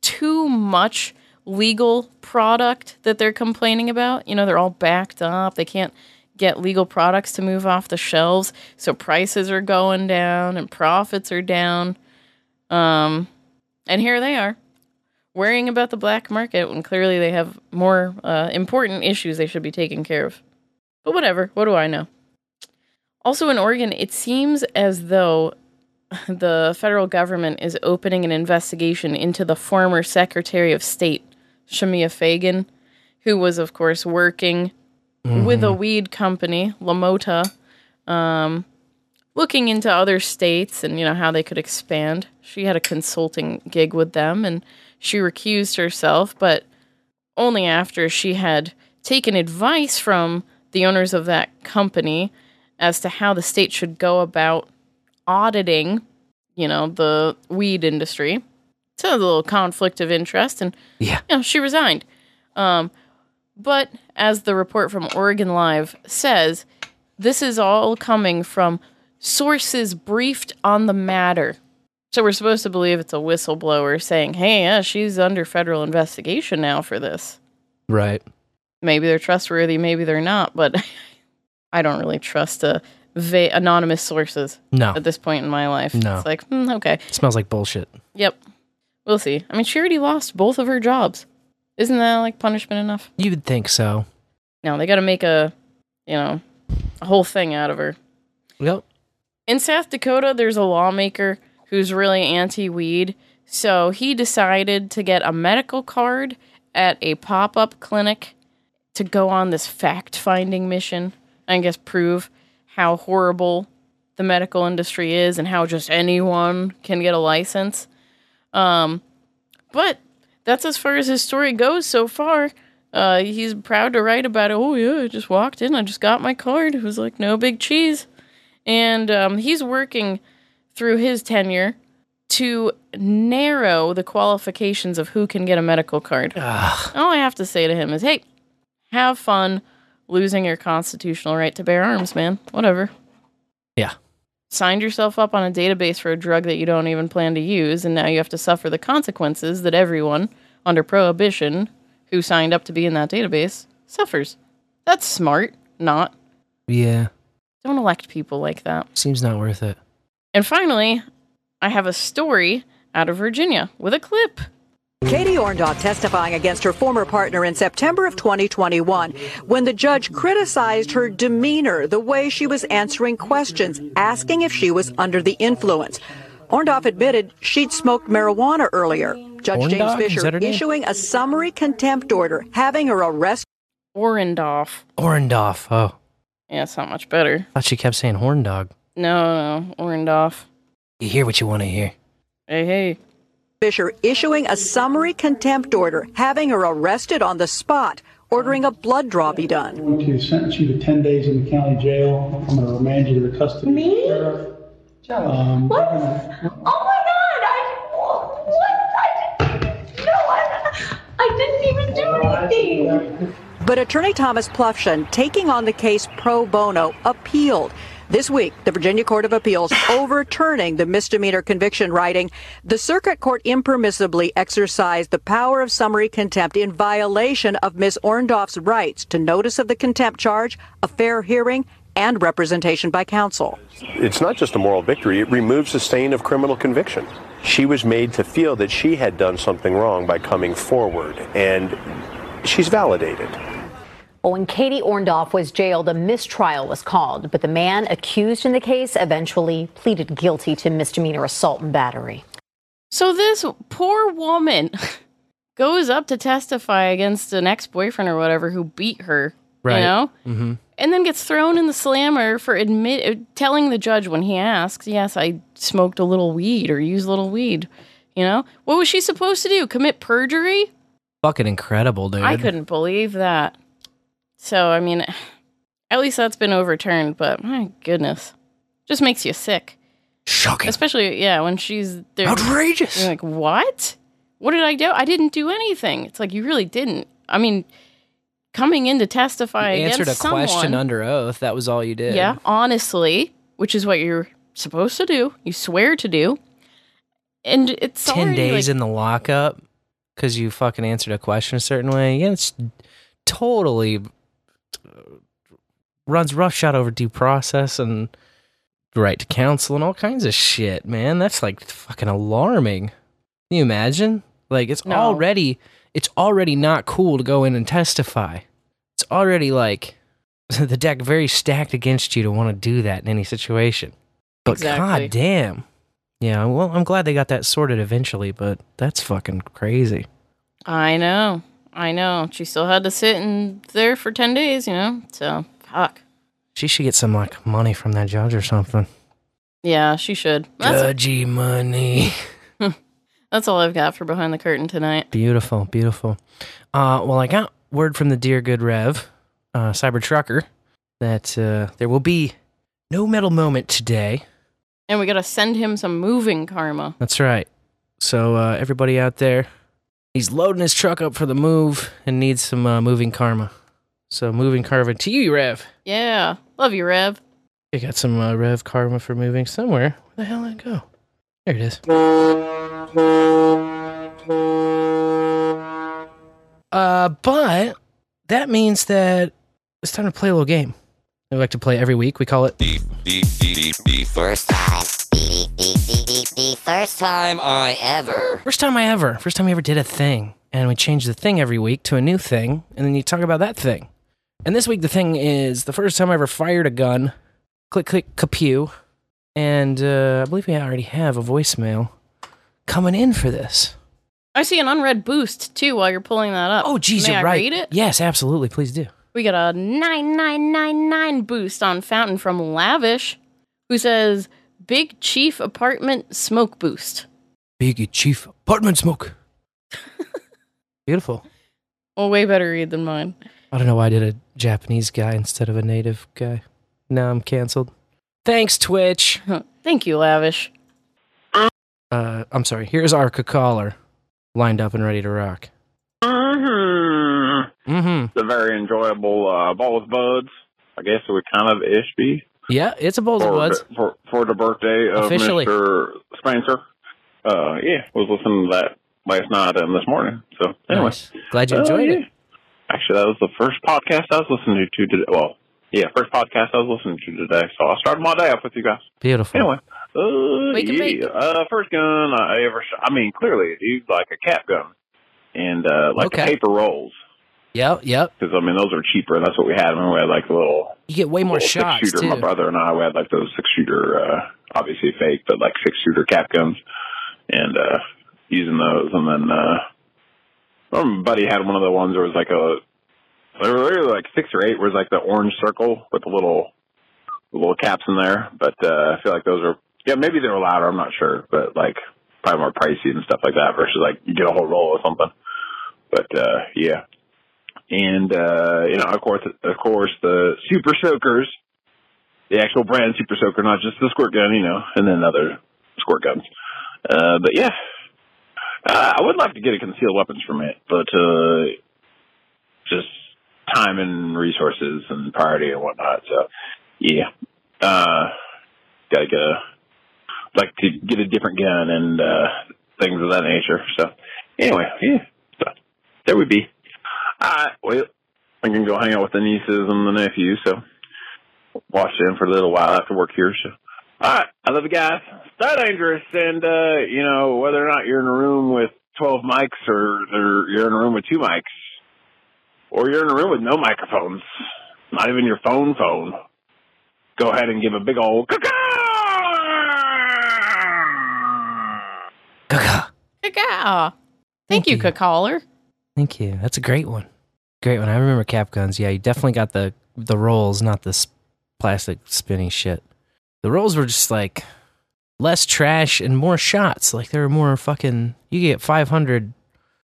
S11: too much legal product that they're complaining about. You know, they're all backed up. They can't get legal products to move off the shelves. So prices are going down and profits are down. Um, and here they are worrying about the black market when clearly they have more uh, important issues they should be taking care of. But whatever, what do I know? Also in Oregon, it seems as though the federal government is opening an investigation into the former Secretary of State, Shemia Fagan, who was, of course, working with a weed company, La Mota, um, looking into other states and you know how they could expand. She had a consulting gig with them, and she recused herself, but only after she had taken advice from the owners of that company as to how the state should go about auditing, you know, the weed industry. So a little conflict of interest, and
S1: yeah,
S11: you know, she resigned. Um, but as the report from Oregon Live says, this is all coming from sources briefed on the matter. So we're supposed to believe it's a whistleblower saying, "Hey, yeah, she's under federal investigation now for this."
S1: Right.
S11: Maybe they're trustworthy, maybe they're not, but I don't really trust a va- anonymous sources.
S1: No.
S11: At this point in my life,
S1: No.
S11: It's like hmm, okay,
S1: It smells like bullshit.
S11: yep, we'll see. I mean, she already lost both of her jobs. Isn't that like punishment enough?
S1: You would think so.
S11: No, they got to make a, you know, a whole thing out of her.
S1: Yep.
S11: In South Dakota, there's a lawmaker who's really anti weed. So he decided to get a medical card at a pop up clinic to go on this fact finding mission. I guess prove how horrible the medical industry is and how just anyone can get a license. Um, but that's as far as his story goes so far. Uh, he's proud to write about it. Oh yeah, I just walked in. I just got my card. It was like no big cheese, and um, he's working through his tenure to narrow the qualifications of who can get a medical card. All I have to say to him is, hey, have fun losing your constitutional right to bear arms, man. Whatever.
S1: Yeah.
S11: Signed yourself up on a database for a drug that you don't even plan to use, and now you have to suffer the consequences that everyone under prohibition who signed up to be in that database suffers. That's smart, not.
S1: Yeah.
S11: Don't elect people like that.
S1: Seems not worth it.
S11: And finally, I have a story out of Virginia with a clip.
S21: Katie Orndorff testifying against her former partner in September of 2021 when the judge criticized her demeanor, the way she was answering questions, asking if she was under the influence. Orndorff admitted she'd smoked marijuana earlier. Judge James
S1: Orndorff? Is
S21: Fisher
S1: that her name?
S21: issuing a summary contempt order, having her arrested.
S11: Orendorff.
S1: Orendorff. Oh,
S11: Yeah, it's not much better.
S1: thought she kept saying horn dog.
S11: No, no, Orendorff.
S1: You hear what you want to hear.
S11: Hey, hey.
S21: Fisher issuing a summary contempt order, having her arrested on the spot, ordering a blood draw be done.
S22: I'm going to sentence you to 10 days in the county jail. I'm going to remand you to the custody
S23: Me?
S22: of the sheriff. Um,
S23: What? Oh my God! I what? I didn't. No, I, I didn't even do anything.
S21: But attorney Thomas Plofchan, taking on the case pro bono, appealed. This week, the Virginia Court of Appeals overturning the misdemeanor conviction, writing, the circuit court impermissibly exercised the power of summary contempt in violation of Ms. Orndorff's rights to notice of the contempt charge, a fair hearing, and representation by counsel.
S24: It's not just a moral victory, it removes the stain of criminal conviction. She was made to feel that she had done something wrong by coming forward, and she's validated.
S25: Well, when Katie Orndorff was jailed, a mistrial was called, but the man accused in the case eventually pleaded guilty to misdemeanor assault and battery.
S11: So this poor woman goes up to testify against an ex-boyfriend or whatever who beat her,
S1: Right.
S11: you know?
S1: Mm-hmm.
S11: And then gets thrown in the slammer for admit uh, telling the judge when he asks, "Yes, I smoked a little weed or used a little weed." You know? What was she supposed to do? Commit perjury?
S1: Fucking incredible, dude.
S11: I couldn't believe that. So, I mean, at least that's been overturned, but my goodness. Just makes you sick.
S1: Shocking.
S11: Especially, yeah, when she's there.
S1: Outrageous.
S11: You're like, what? What did I do? I didn't do anything. It's like, you really didn't. I mean, coming in to testify
S1: You answered a
S11: someone,
S1: question under oath. That was all you did.
S11: Yeah, honestly, which is what you're supposed to do. You swear to do. And it's
S1: 10
S11: already,
S1: days
S11: like,
S1: in the lockup because you fucking answered a question a certain way. Yeah, it's totally runs roughshod over due process and right to counsel and all kinds of shit, man. That's like fucking alarming. Can you imagine? Like it's
S11: No.
S1: already it's already not cool to go in and testify. It's already like the deck very stacked against you to want to do that in any situation. But
S11: Exactly.
S1: god damn. Yeah, well, I'm glad they got that sorted eventually, but that's fucking crazy.
S11: I know. I know. She still had to sit in there for 10 days, you know? So, fuck.
S1: She should get some like money from that judge or something.
S11: Yeah, she should. That's,
S1: Judgy money.
S11: that's all I've got for Behind the Curtain tonight.
S1: Beautiful, beautiful. Uh, well, I got word from the dear good Rev, uh, Cyber Trucker, that uh, there will be no metal moment today.
S11: And we gotta send him some moving karma.
S1: That's right. So uh, everybody out there, he's loading his truck up for the move and needs some uh, moving karma. So moving karma to you, Rev.
S11: Yeah. Love you, Rev.
S1: You got some uh, Rev karma for moving somewhere. Where the hell did it go? There it is. Uh, but that means that it's time to play a little game. We like to play every week. We call it
S26: The first time. The, the, the, the, the first time I ever.
S1: First time I ever. First time we ever did a thing. And we change the thing every week to a new thing. And then you talk about that thing. And this week, the thing is the first time I ever fired a gun. Click, click, kapew. And uh, I believe we already have a voicemail coming in for this.
S11: I see an unread boost too while you're pulling that up.
S1: Oh, geez,
S11: May
S1: you're
S11: I
S1: right.
S11: read it?
S1: Yes, absolutely. Please do.
S11: We got a 9999 boost on Fountain from Lavish, who says, Big Chief Apartment Smoke Boost.
S1: Big Chief Apartment Smoke. Beautiful.
S11: Well, way better read than mine.
S1: I don't know why I did a Japanese guy instead of a native guy. Now I'm canceled. Thanks, Twitch.
S11: Thank you, Lavish.
S1: Uh, I'm sorry. Here's our caller lined up and ready to rock.
S27: Mm-hmm.
S1: Mm-hmm.
S27: It's a very enjoyable uh, of Buds. I guess it would kind of ish be.
S1: Yeah, it's a Bowls of
S27: for,
S1: Buds.
S27: For, for the birthday of
S1: Officially.
S27: Mr. Spencer. Uh, yeah, was listening to that last night and this morning. So, anyway.
S1: Nice. Glad you
S27: Uh,
S1: enjoyed
S27: yeah.
S1: it.
S27: Actually, that was the first podcast I was listening to today. Well, yeah, first podcast I was listening to today. So I started my day off with you guys.
S1: Beautiful.
S27: Anyway, uh,
S11: Wake
S27: yeah, uh, first gun I ever shot. I mean, clearly it used like a cap gun and uh, like
S1: Okay.
S27: paper rolls.
S1: Yep, yep.
S27: Because I mean, those are cheaper. And that's what we had. I mean, we had like a little
S1: You get way more
S27: little
S1: shots
S27: six shooter. My brother and I we had like those six shooter, uh, obviously fake, but like six shooter cap guns, and uh, using those. And then uh, my buddy had one of the ones where it was like a they were like six or eight, where it was like the orange circle with the little little caps in there. But uh, I feel like those are yeah maybe they were louder. I'm not sure, but like probably more pricey and stuff like that versus like you get a whole roll or something. But uh, yeah, and uh, you know, of course, of course, the Super Soakers, the actual brand Super Soaker, not just the squirt gun, you know, and then other squirt guns. Uh, but yeah, uh, I would like to get a concealed weapons permit, but uh, just time and resources and priority and whatnot. So yeah, uh, gotta get a like to get a different gun and uh, things of that nature. So anyway, yeah, so there we be. Alright, well, I can go hang out with the nieces and the nephews, so watch them for a little while after work here. So, alright, I love you guys. Stay dangerous, and uh, you know whether or not you're in a room with twelve mics or, or you're in a room with two mics, or you're in a room with no microphones, not even your phone phone. Go ahead and give a big old
S11: Caca. caca caca. Thank, you, cacaller.
S1: Thank you. That's a great one. Great one. I remember cap guns. Yeah, you definitely got the the rolls, not this plastic spinny shit. The rolls were just like less trash and more shots. Like there were more fucking. You get five hundred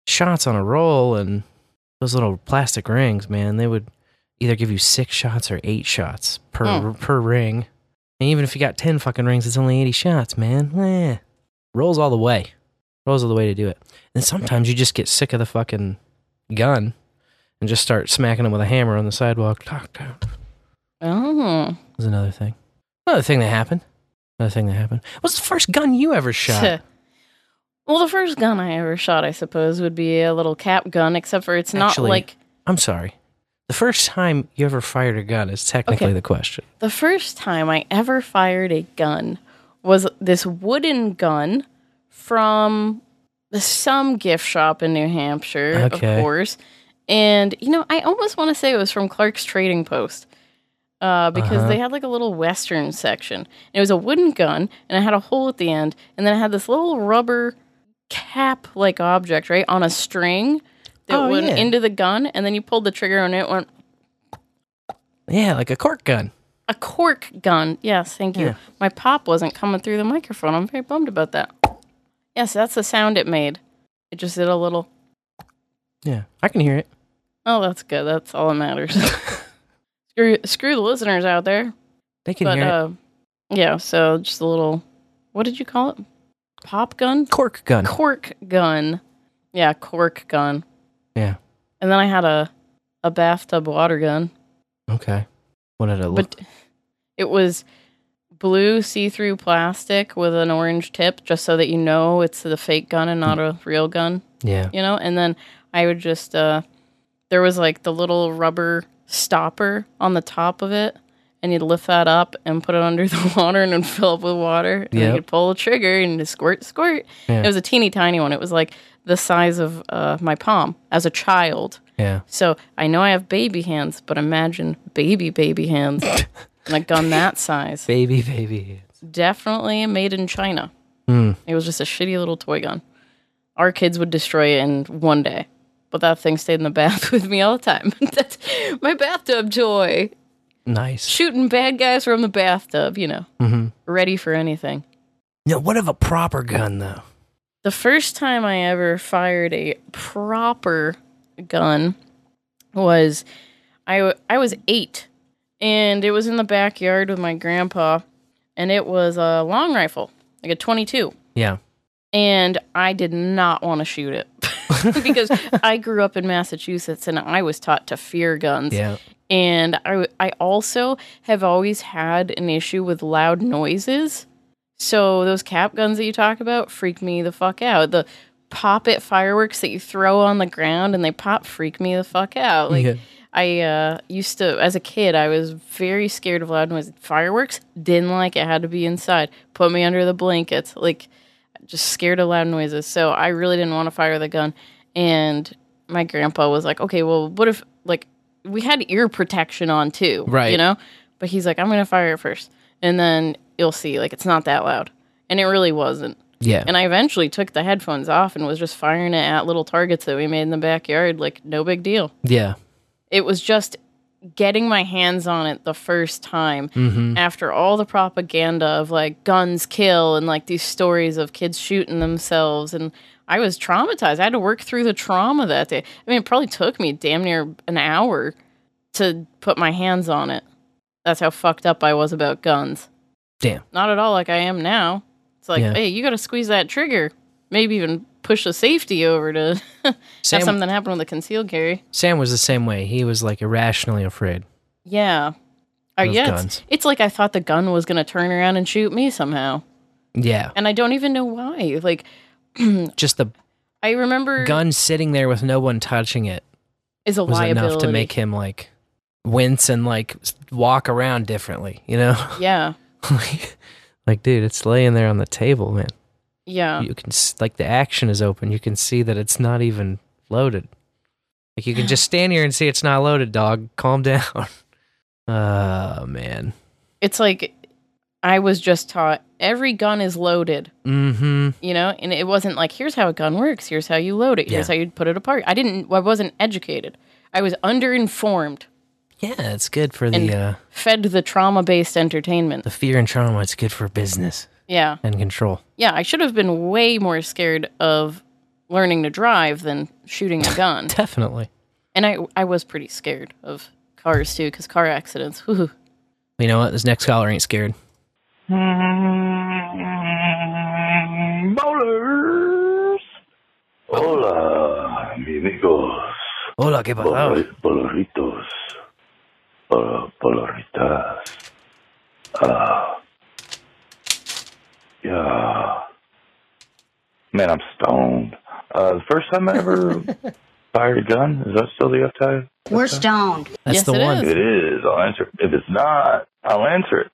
S1: shots on a roll, and those little plastic rings, man, they would either give you six shots or eight shots per
S11: Hmm.
S1: per ring. And even if you got ten fucking rings, it's only eighty shots, man. Eh. Rolls all the way. Rolls all the way to do it. And sometimes you just get sick of the fucking gun and just start smacking them with a hammer on the sidewalk.
S11: Oh.
S1: Was another thing. Another thing that happened. Another thing that happened. What's the first gun you ever shot?
S11: well, the first gun I ever shot, I suppose, would be a little cap gun, except for it's not
S1: Actually,
S11: like
S1: I'm sorry. The first time you ever fired a gun is technically
S11: Okay.
S1: the question.
S11: the first time I ever fired a gun was this wooden gun from the some gift shop in New Hampshire,
S1: Okay.
S11: of course. And you know, I almost want to say it was from Clark's Trading Post. Uh, because
S1: Uh-huh.
S11: they had like a little western section. It was a wooden gun and it had a hole at the end, and then it had this little rubber cap like object, right, on a string that
S1: Oh,
S11: went
S1: yeah.
S11: into the gun, and then you pulled the trigger and it went
S1: Yeah, like a cork gun.
S11: a cork gun. Yes, thank you.
S1: Yeah.
S11: My pop wasn't coming through the microphone. I'm very bummed about that. Yes, that's the sound it made. It just did a little.
S1: Yeah, I can hear it.
S11: Oh, that's good. That's all that matters. screw, screw the listeners out there.
S1: They can
S11: but
S1: hear it.
S11: uh, yeah, so just a little. What did you call it? Pop gun?
S1: Cork gun.
S11: Cork gun. Yeah, cork gun.
S1: Yeah.
S11: And then I had a a bathtub water gun.
S1: Okay. What did it look?
S11: But it was blue see-through plastic with an orange tip, just so that you know it's the fake gun and not a real gun.
S1: Yeah.
S11: You know, and then I would just uh there was like the little rubber stopper on the top of it, and you'd lift that up and put it under the water and then fill up with water. And
S1: Yep.
S11: you'd pull the trigger and just squirt, squirt.
S1: Yeah.
S11: It was a teeny tiny one. It was like the size of uh, my palm as a child.
S1: Yeah.
S11: So I know I have baby hands, but imagine baby, baby hands and a gun that size.
S1: Baby, baby. hands.
S11: Definitely made in China.
S1: Hmm.
S11: It was just a shitty little toy gun. Our kids would destroy it in one day, but that thing stayed in the bath with me all the time. That's my bathtub toy.
S1: Nice.
S11: Shooting bad guys from the bathtub, you know,
S1: Mm-hmm.
S11: ready for anything.
S1: Now, what of a proper gun though?
S11: The first time I ever fired a proper gun was I w- I was 8 and it was in the backyard with my grandpa and it was a long rifle, like a 22.
S1: Yeah.
S11: And I did not want to shoot it because I grew up in Massachusetts and I was taught to fear guns.
S1: Yeah.
S11: And I, I also have always had an issue with loud noises. So those cap guns that you talk about freak me the fuck out. The pop it fireworks that you throw on the ground and they pop freak me the fuck out. Like
S1: Yeah.
S11: I uh, used to, as a kid, I was very scared of loud noise. Fireworks, didn't like it, had to be inside. Put me under the blankets. Like, just scared of loud noises. So I really didn't want to fire the gun. And my grandpa was like, okay, well, what if, like, we had ear protection on too,
S1: Right.
S11: You know? But he's like, I'm going to fire it first. And then you'll see, like, it's not that loud. And it really wasn't.
S1: Yeah.
S11: And I eventually took the headphones off and was just firing it at little targets that we made in the backyard. Like, no big deal.
S1: Yeah.
S11: It was just getting my hands on it the first time
S1: Mhm.
S11: after all the propaganda of like guns kill and like these stories of kids shooting themselves. And I was traumatized. I had to work through the trauma that day. I mean, it probably took me damn near an hour to put my hands on it. That's how fucked up I was about guns.
S1: Damn.
S11: Not at all like I am now. It's like,
S1: Yeah.
S11: hey, you got to squeeze that trigger. Maybe even push the safety over to
S1: Sam-
S11: have something happen with the concealed carry.
S1: Sam was the same way. He was like irrationally afraid.
S11: Yeah.
S1: Those
S11: yeah,
S1: guns.
S11: it's, it's like I thought the gun was going to turn around and shoot me somehow.
S1: Yeah.
S11: And I don't even know why. Like,
S1: Just the
S11: I remember
S1: gun sitting there with no one touching it
S11: is a
S1: was
S11: liability.
S1: enough to make him like wince and like walk around differently, you know?
S11: Yeah.
S1: like, dude, it's laying there on the table, man.
S11: Yeah.
S1: You can like the action is open. You can see that it's not even loaded. Like you can just stand here and see it's not loaded, dog. Calm down. Oh man.
S11: It's like I was just taught every gun is loaded,
S1: Mm-hmm.
S11: you know? And it wasn't like, here's how a gun works. Here's how you load it. Here's
S1: Yeah.
S11: how you put it apart. I didn't, I wasn't educated. I was underinformed,
S1: Yeah, it's good for the uh
S11: fed the trauma based entertainment.
S1: the fear and trauma. It's good for business
S11: Yeah.
S1: and control.
S11: Yeah, I should have been way more scared of learning to drive than shooting a gun.
S1: Definitely.
S11: and I I was pretty scared of cars too, because car accidents. Whew.
S1: You know what? This next caller ain't scared.
S9: Bowlers. Hola, mi amigos.
S1: Hola, ¿qué pasó?
S9: Bolor- Boloritos. Bol- Boloritas. Uh, yeah. Man, I'm stoned. Uh, the first time I ever fired a gun, is that still the uptime?
S19: We're stoned.
S1: That's the one.
S9: It is. I'll answer. it. If it's not, I'll answer it.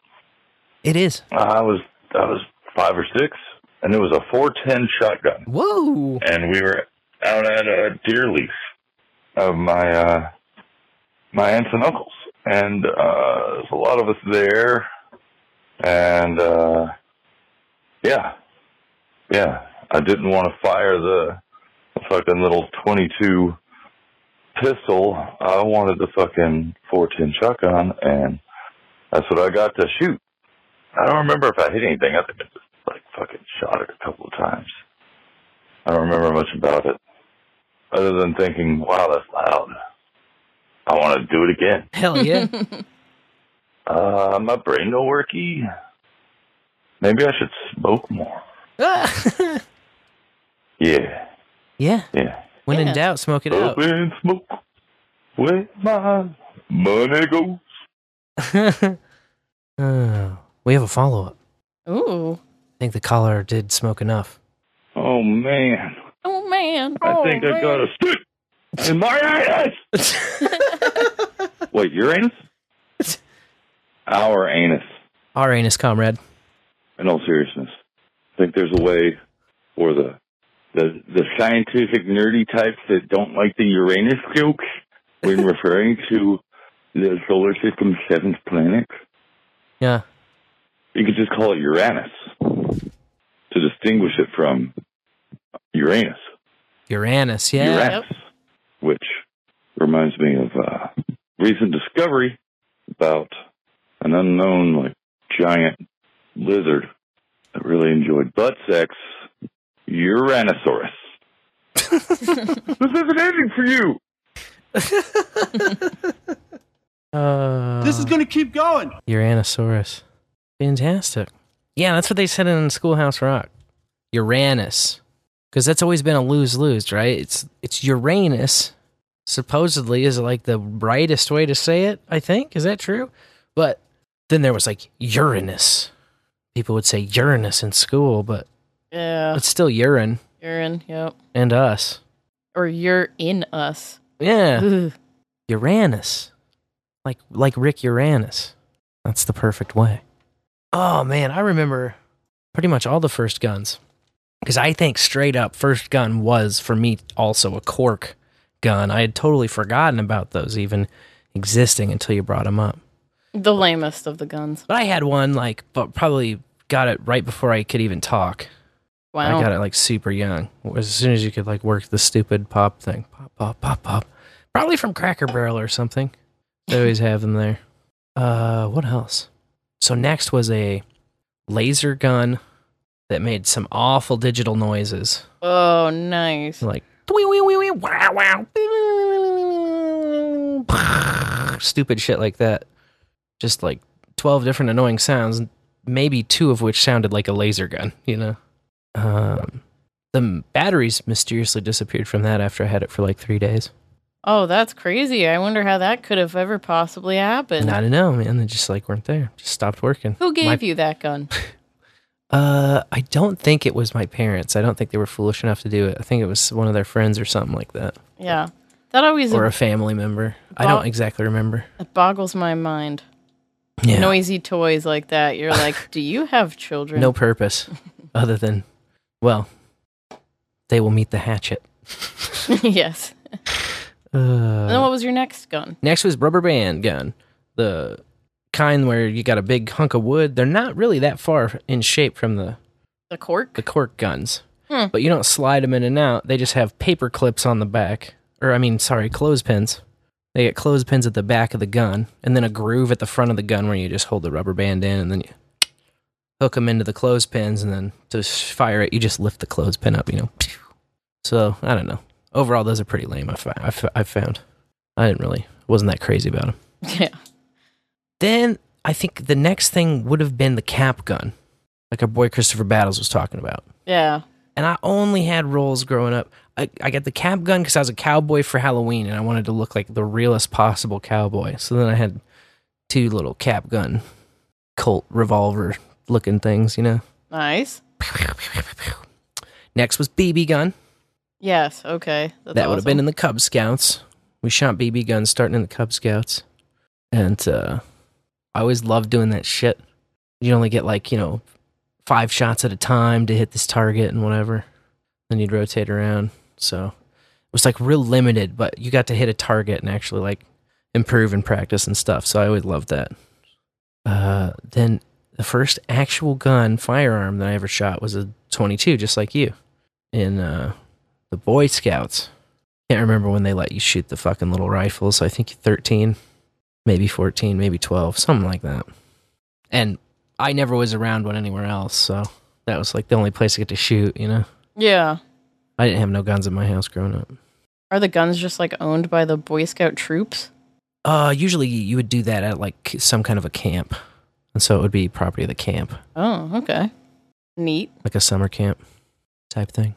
S1: It is.
S9: I was I was five or six, and it was a four ten shotgun.
S1: Whoa!
S9: And we were out at a deer leaf of my uh my aunts and uncles, and uh there's a lot of us there, and uh yeah, yeah. I didn't want to fire the fucking little twenty two pistol. I wanted the fucking four ten shotgun, and that's what I got to shoot. I don't remember if I hit anything. I think I just like fucking shot it a couple of times. I don't remember much about it, other than thinking, "Wow, that's loud. I want to do it again."
S1: Hell yeah.
S9: Uh, my brain no worky. Maybe I should smoke more. Yeah,
S1: yeah.
S9: yeah.
S1: When in
S11: Yeah.
S1: doubt, smoke it out.
S9: Up and smoke where my money goes.
S1: oh, we have a follow up.
S11: Ooh.
S1: I think the caller did smoke enough.
S9: Oh man,
S11: Oh man.
S9: I
S11: Oh,
S9: think I
S11: man.
S9: got a stick in my anus. Wait, your anus? our anus.
S1: Our anus comrade.
S9: In all seriousness, I think there's a way for the the the scientific nerdy types that don't like the Uranus jokes when referring to the solar system's seventh planet.
S1: Yeah.
S9: You could just call it Uranus to distinguish it from Uranus.
S1: Uranus, yeah.
S9: Uranus, which reminds me of uh, recent discovery about an unknown like giant lizard I really enjoyed butt sex, Uranosaurus. this isn't ending for you.
S1: Uh,
S5: This is going to keep going.
S1: Uranosaurus. Fantastic. Yeah, that's what they said in Schoolhouse Rock. Uranus. Because that's always been a lose lose, right? It's it's Uranus. Supposedly is like the brightest way to say it, I think. Is that true? But then there was like Uranus. People would say Uranus in school, but
S11: Yeah.
S1: it's still urine
S11: Urine, yep.
S1: and us.
S11: Or you're in us.
S1: Yeah.
S11: Ugh.
S1: Uranus. Like like Rick Uranus. That's the perfect way. Oh man, I remember pretty much all the first guns. Cuz I think straight up first gun was for me also a cork gun. I had totally forgotten about those even existing until you brought them up.
S11: The lamest of the guns.
S1: But I had one like but probably got it right before I could even talk.
S11: Wow.
S1: I got it like super young. As soon as you could like work the stupid pop thing. Pop, pop, pop, pop. Probably from Cracker Barrel or something. They always have them there. Uh, what else? So next was a laser gun that made some awful digital noises.
S11: Oh, nice.
S1: Like wee wee wee wee wow wow stupid shit like that. Just like 12 different annoying sounds, maybe two of which sounded like a laser gun, you know? Um, the batteries mysteriously disappeared from that after I had it for like three days.
S11: Oh, that's crazy. I wonder how that could have ever possibly happened.
S1: I don't know, man. They just like weren't there. Just stopped working.
S11: Who gave
S1: My-
S11: you that gun?
S1: Uh, I don't think it was my parents. I don't think they were foolish enough to do it. I think it was one of their friends or something like that,
S11: Yeah. That always
S1: or a family member. I don't exactly remember.
S11: it boggles my mind.
S1: Yeah.
S11: Noisy toys like that. You're like, do you have children?
S1: No purpose other than, well, they will meet the hatchet.
S11: yes.
S1: Uh,
S11: and then what was your next gun?
S1: Next was rubber band gun, the kind where you got a big hunk of wood. They're not really that far in shape from the
S11: The cork?
S1: the cork guns,
S11: Hmm.
S1: but you don't slide them in and out. They just have paper clips on the back, or I mean, sorry, clothespins. They get clothespins at the back of the gun, and then a groove at the front of the gun where you just hold the rubber band in, and then you hook them into the clothespins, and then to fire it, you just lift the clothespin up. You know. So I don't know. Overall, those are pretty lame. I fi- I f- I found. I didn't really wasn't that crazy about them.
S11: Yeah.
S1: Then I think the next thing would have been the cap gun, like our boy Christopher Battles was talking about.
S11: Yeah.
S1: And I only had rolls growing up. I, I got the cap gun because I was a cowboy for Halloween and I wanted to look like the realest possible cowboy. So then I had two little cap gun Colt revolver looking things, you know.
S11: Nice.
S1: Next was BB gun.
S11: Yes. Okay. That's
S1: that would have been in the Cub Scouts. We shot BB guns starting in the Cub Scouts. And uh, I always loved doing that shit. You only get like, you know, five shots at a time to hit this target and whatever. Then you'd rotate around. So it was like real limited, but you got to hit a target and actually like improve and practice and stuff. So I always loved that. Uh, then the first actual gun firearm that I ever shot was a 22, just like you, in uh, the Boy Scouts. Can't remember when they let you shoot the fucking little rifles. I think 13, maybe 14, maybe 12, something like that. And I never was around one anywhere else, so that was like the only place I get to shoot, you know?
S11: Yeah.
S1: I didn't have no guns in my house growing up.
S11: Are the guns just like owned by the Boy Scout troops?
S1: Uh, usually you would do that at like some kind of a camp. And so it would be property of the camp,
S11: Oh, okay. Neat.
S1: like a summer camp type thing.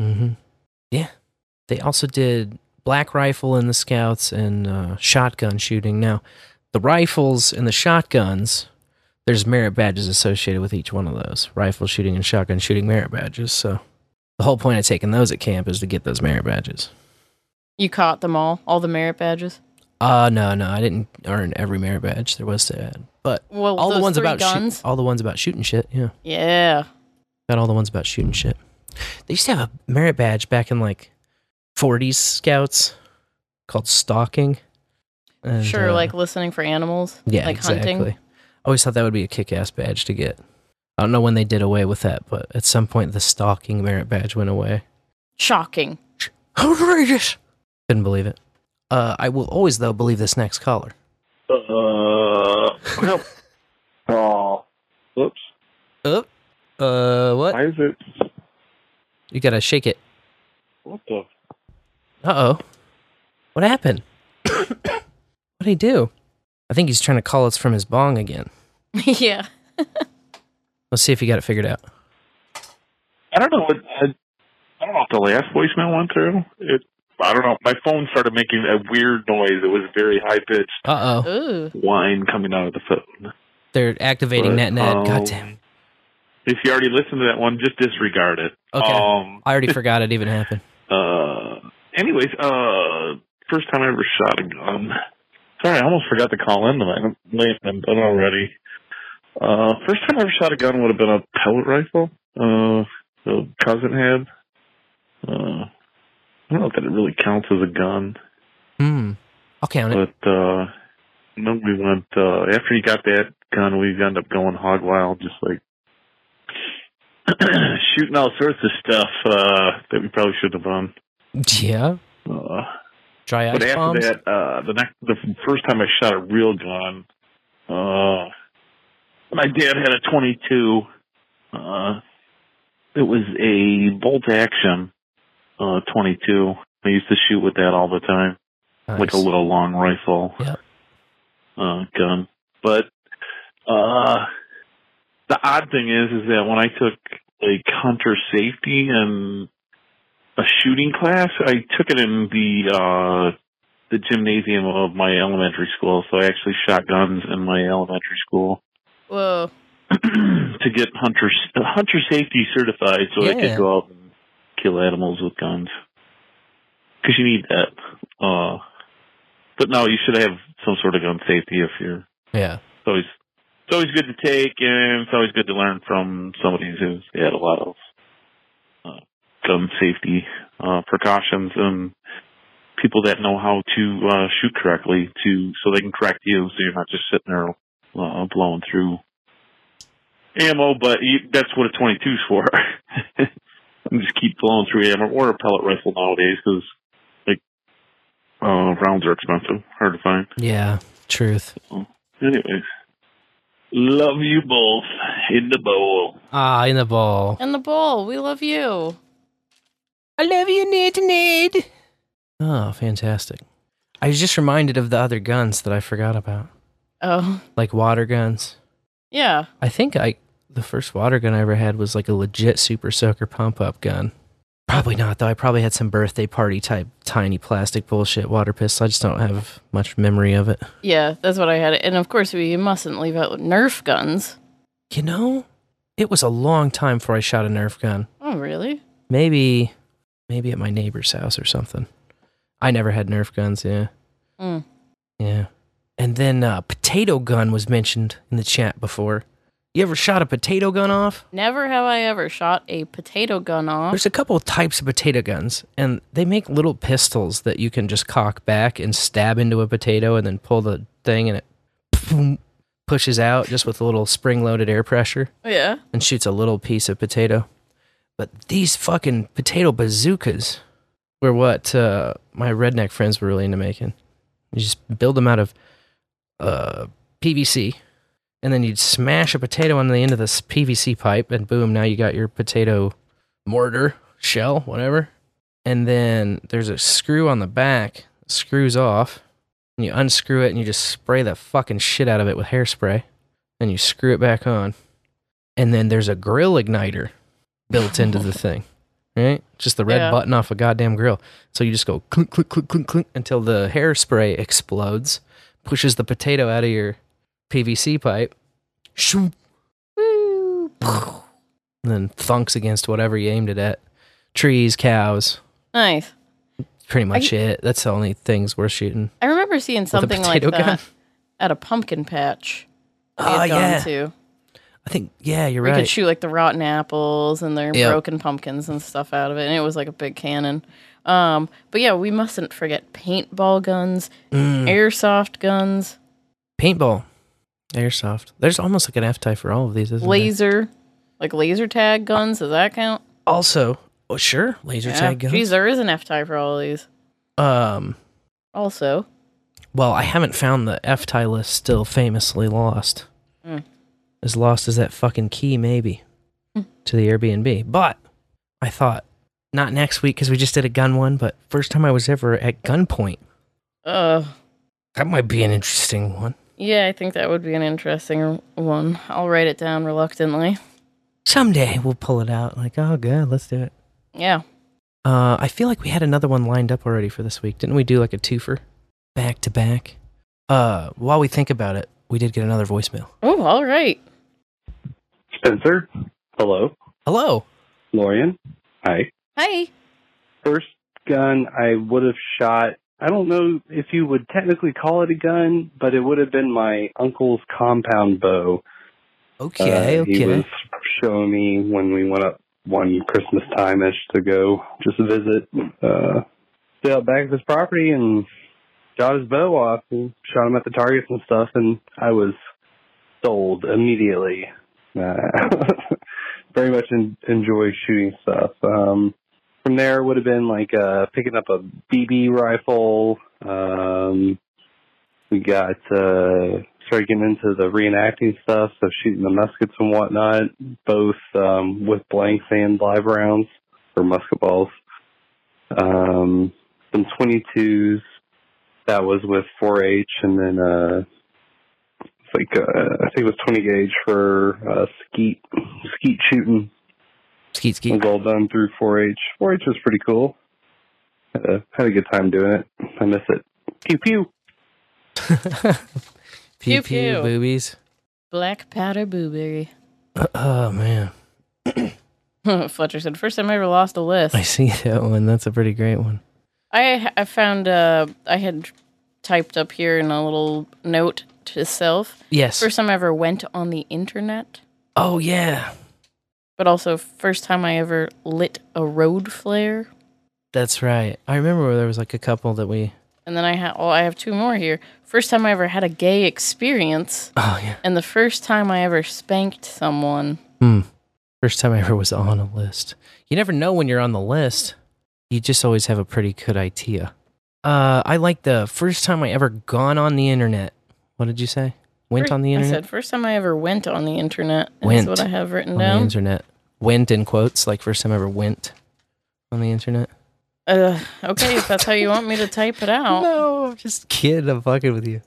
S1: Mm-hmm. Yeah. They also did black rifle in the scouts and uh, shotgun shooting. Now, the rifles and the shotguns, there's merit badges associated with each one of those. Rifle shooting and shotgun shooting merit badges. So the whole point of taking those at camp is to get those merit badges.
S11: You caught them all, all the merit badges.
S1: Uh no, no, I didn't earn every merit badge there was to add. But
S11: Well,
S1: all the ones about shoot-
S11: guns?
S1: all the ones about shooting shit, yeah.
S11: Yeah.
S1: Got all the ones about shooting shit. They used to have a merit badge back in like 40s scouts called stalking. And,
S11: sure,
S1: uh,
S11: like listening for animals.
S1: yeah,
S11: Like
S1: exactly.
S11: hunting.
S1: I always thought that would be a kick-ass badge to get. I don't know when they did away with that, but at some point the stalking merit badge went away.
S11: Shocking.
S1: Outrageous. Couldn't believe it. Uh, I will always though believe this next caller.
S28: Uh, well, oh, whoops.
S1: Uh, uh, what?
S28: Why is it?
S1: You gotta shake it.
S28: What the?
S1: Uh oh. What happened? What'd he do? I think he's trying to call us from his bong again.
S11: yeah.
S1: Let's see if you got it figured out.
S28: I don't know what. I, I don't know if the last voicemail went through. It. I don't know. My phone started making a weird noise. It was very high pitched
S1: Uh oh.
S11: Ooh.
S28: whine coming out of the phone.
S1: They're activating
S28: But,
S1: net net.
S28: um,
S1: God damn.
S28: If you already listened to that one, just disregard it.
S1: Okay.
S28: Um,
S1: I already forgot it even happened.
S28: Uh, anyways, uh, first time I ever shot a gun. Sorry, I almost forgot to call in tonight. I'm late. I'm done already. Uh, first time I ever shot a gun would have been a pellet rifle. Uh, the cousin had. Uh, I don't know if that really counts as a gun,
S1: Hmm. I'll count it.
S28: but, uh, then we went, uh, after he got that gun, we ended up going hog wild, just like, shooting all sorts of stuff, uh, that we probably shouldn't have done.
S1: Yeah.
S28: Uh,
S1: Dry
S28: but after
S1: bombs.
S28: that, uh, the next, the first time I shot a real gun, uh, my dad had a 22. Uh, it was a bolt action, uh, 22. I used to shoot with that all the time, like a little long rifle,
S1: Yep.
S28: uh, gun. But, uh, the odd thing is, is that when I took like hunter safety and a shooting class, I took it in the, uh, the gymnasium of my elementary school. So I actually shot guns in my elementary school
S11: Whoa.
S28: to get hunter hunter safety certified, so I
S1: Yeah.
S28: could go out and kill animals with guns. Because you need that. Uh, but no, you should have some sort of gun safety if you're.
S1: Yeah.
S28: It's always it's always good to take, and it's always good to learn from somebody who's had a lot of uh, gun safety uh, precautions and people that know how to uh, shoot correctly, to so they can correct you, so you're not just sitting there uh, blowing through ammo. But you, that's what a 22 is for. and just keep blowing through ammo or a pellet rifle nowadays because like uh, rounds are expensive, hard to find.
S1: Yeah. Truth.
S28: Anyways, love you both in the bowl.
S1: Ah, in the bowl.
S11: In the bowl, We love you.
S1: I love you, Ned Ned. Oh, fantastic. I was just reminded of the other guns that I forgot about.
S11: Oh.
S1: Like water guns.
S11: Yeah.
S1: I think I the first water gun I ever had was like a legit super soaker pump up gun. Probably not though. I probably had some birthday party type tiny plastic bullshit water pistol. I just don't have much memory of it.
S11: Yeah, that's what I had. And of course, we mustn't leave out Nerf guns.
S1: You know, it was a long time before I shot a Nerf gun.
S11: Oh, really?
S1: Maybe, maybe at my neighbor's house or something. I never had Nerf guns. Yeah,
S11: Mm.
S1: yeah. And then uh, potato gun was mentioned in the chat before. You ever shot a potato gun off?
S11: Never have I ever shot a potato gun off.
S1: There's a couple of types of potato guns, and they make little pistols that you can just cock back and stab into a potato, and then pull the thing, and it boom, pushes out just with a little spring-loaded air pressure
S11: Yeah.
S1: and shoots a little piece of potato. But these fucking potato bazookas were what uh, my redneck friends were really into making. You just build them out of uh, PVC, and then you'd smash a potato on the end of this PVC pipe, and boom, now you got your potato mortar, shell, whatever. And then there's a screw on the back, screws off, and you unscrew it, and you just spray the fucking shit out of it with hairspray, and you screw it back on. And then there's a grill igniter built into the thing, right? Just the red
S11: Yeah.
S1: button off a goddamn grill. So you just go clink, clink, clink, clink, clink until the hairspray explodes, pushes the potato out of your PVC pipe, shoo, and then thunks against whatever you aimed it at trees, cows.
S11: Nice.
S1: Pretty much
S11: I-
S1: it. That's the only things we're shooting.
S11: I remember seeing something like that
S1: gun?
S11: at a pumpkin patch.
S1: Oh, yeah.
S11: To.
S1: I think yeah, you're
S11: We
S1: right.
S11: could shoot like the rotten apples and their
S1: Yep.
S11: broken pumpkins and stuff out of it, and it was like a big cannon. Um, but yeah, we mustn't forget paintball guns,
S1: Mm.
S11: airsoft guns,
S1: Paintball, airsoft. There's almost like an F type for all of these, isn't there?
S11: laser, like laser tag guns. Does that count?
S1: Also, oh sure, laser
S11: Yeah.
S1: tag guns.
S11: Geez, there is an F type for all of these.
S1: Um,
S11: Also,
S1: well, I haven't found the F tie list still famously lost.
S11: Mm.
S1: As lost as that fucking key, maybe, to the Airbnb. But I thought not next week because we just did a gun one, but first time I was ever at gunpoint.
S11: uh,
S1: That might be an interesting one.
S11: yeah, I think that would be an interesting one. I'll write it down reluctantly.
S1: Someday we'll pull it out. Like, oh, good, let's do it.
S11: Yeah.
S1: Uh, I feel like we had another one lined up already for this week. Didn't we do like a twofer back to back? Uh, while we think about it, we did get another voicemail.
S11: Oh, all right.
S29: Spencer, hello.
S1: Hello.
S29: Lorian, hi.
S11: Hi.
S29: First gun I would have shot, I don't know if you would technically call it a gun, but it would have been my uncle's compound bow.
S1: Okay,
S29: Uh, He
S1: okay.
S29: was showing me when we went up one Christmas time ish to go just visit, uh, stay out back of his property and shot his bow off and shot him at the targets and stuff. And I was sold immediately. Uh, very much en- enjoy shooting stuff. Um, from there, would have been like uh, picking up a BB rifle. Um, we got uh, started getting into the reenacting stuff, so shooting the muskets and whatnot, both um, with blanks and live rounds or musket balls. Um, some 22s. That was with 4-H, and then uh, it's like uh, I think it was 20 gauge for uh, skeet skeet shooting.
S1: Skeet skeet.
S29: was all done through 4-H. 4-H was pretty cool. Had a, had a good time doing it. I miss it. Pew pew.
S1: Pew
S11: Pew,
S1: pew,
S11: pew.
S1: boobies.
S11: Black powder blueberry.
S1: Oh man,
S11: Fletcher said, first time I ever lost a list.
S1: I see that one. That's a pretty great one.
S11: I I found uh I had typed up here in a little note to self.
S1: Yes.
S11: First time I ever went on the internet,
S1: Oh yeah,
S11: but also first time I ever lit a road flare.
S1: that's right. I remember there was like a couple that we.
S11: And then I have oh I have two more here. First time I ever had a gay experience.
S1: Oh yeah.
S11: And the first time I ever spanked someone.
S1: Hmm. First time I ever was on a list. You never know when you're on the list. You just always have a pretty good idea. Uh, I like the first time I ever gone on the internet. What did you say? Went
S11: Fir-
S1: on the internet.
S11: I said first time I ever went on the internet. That's
S1: Went
S11: what I have written
S1: on the
S11: down.
S1: internet. Went in quotes, like first time I ever went on the internet.
S11: Uh, okay, if that's how you want me to type it out.
S1: No, I'm just kidding. I'm fucking with you.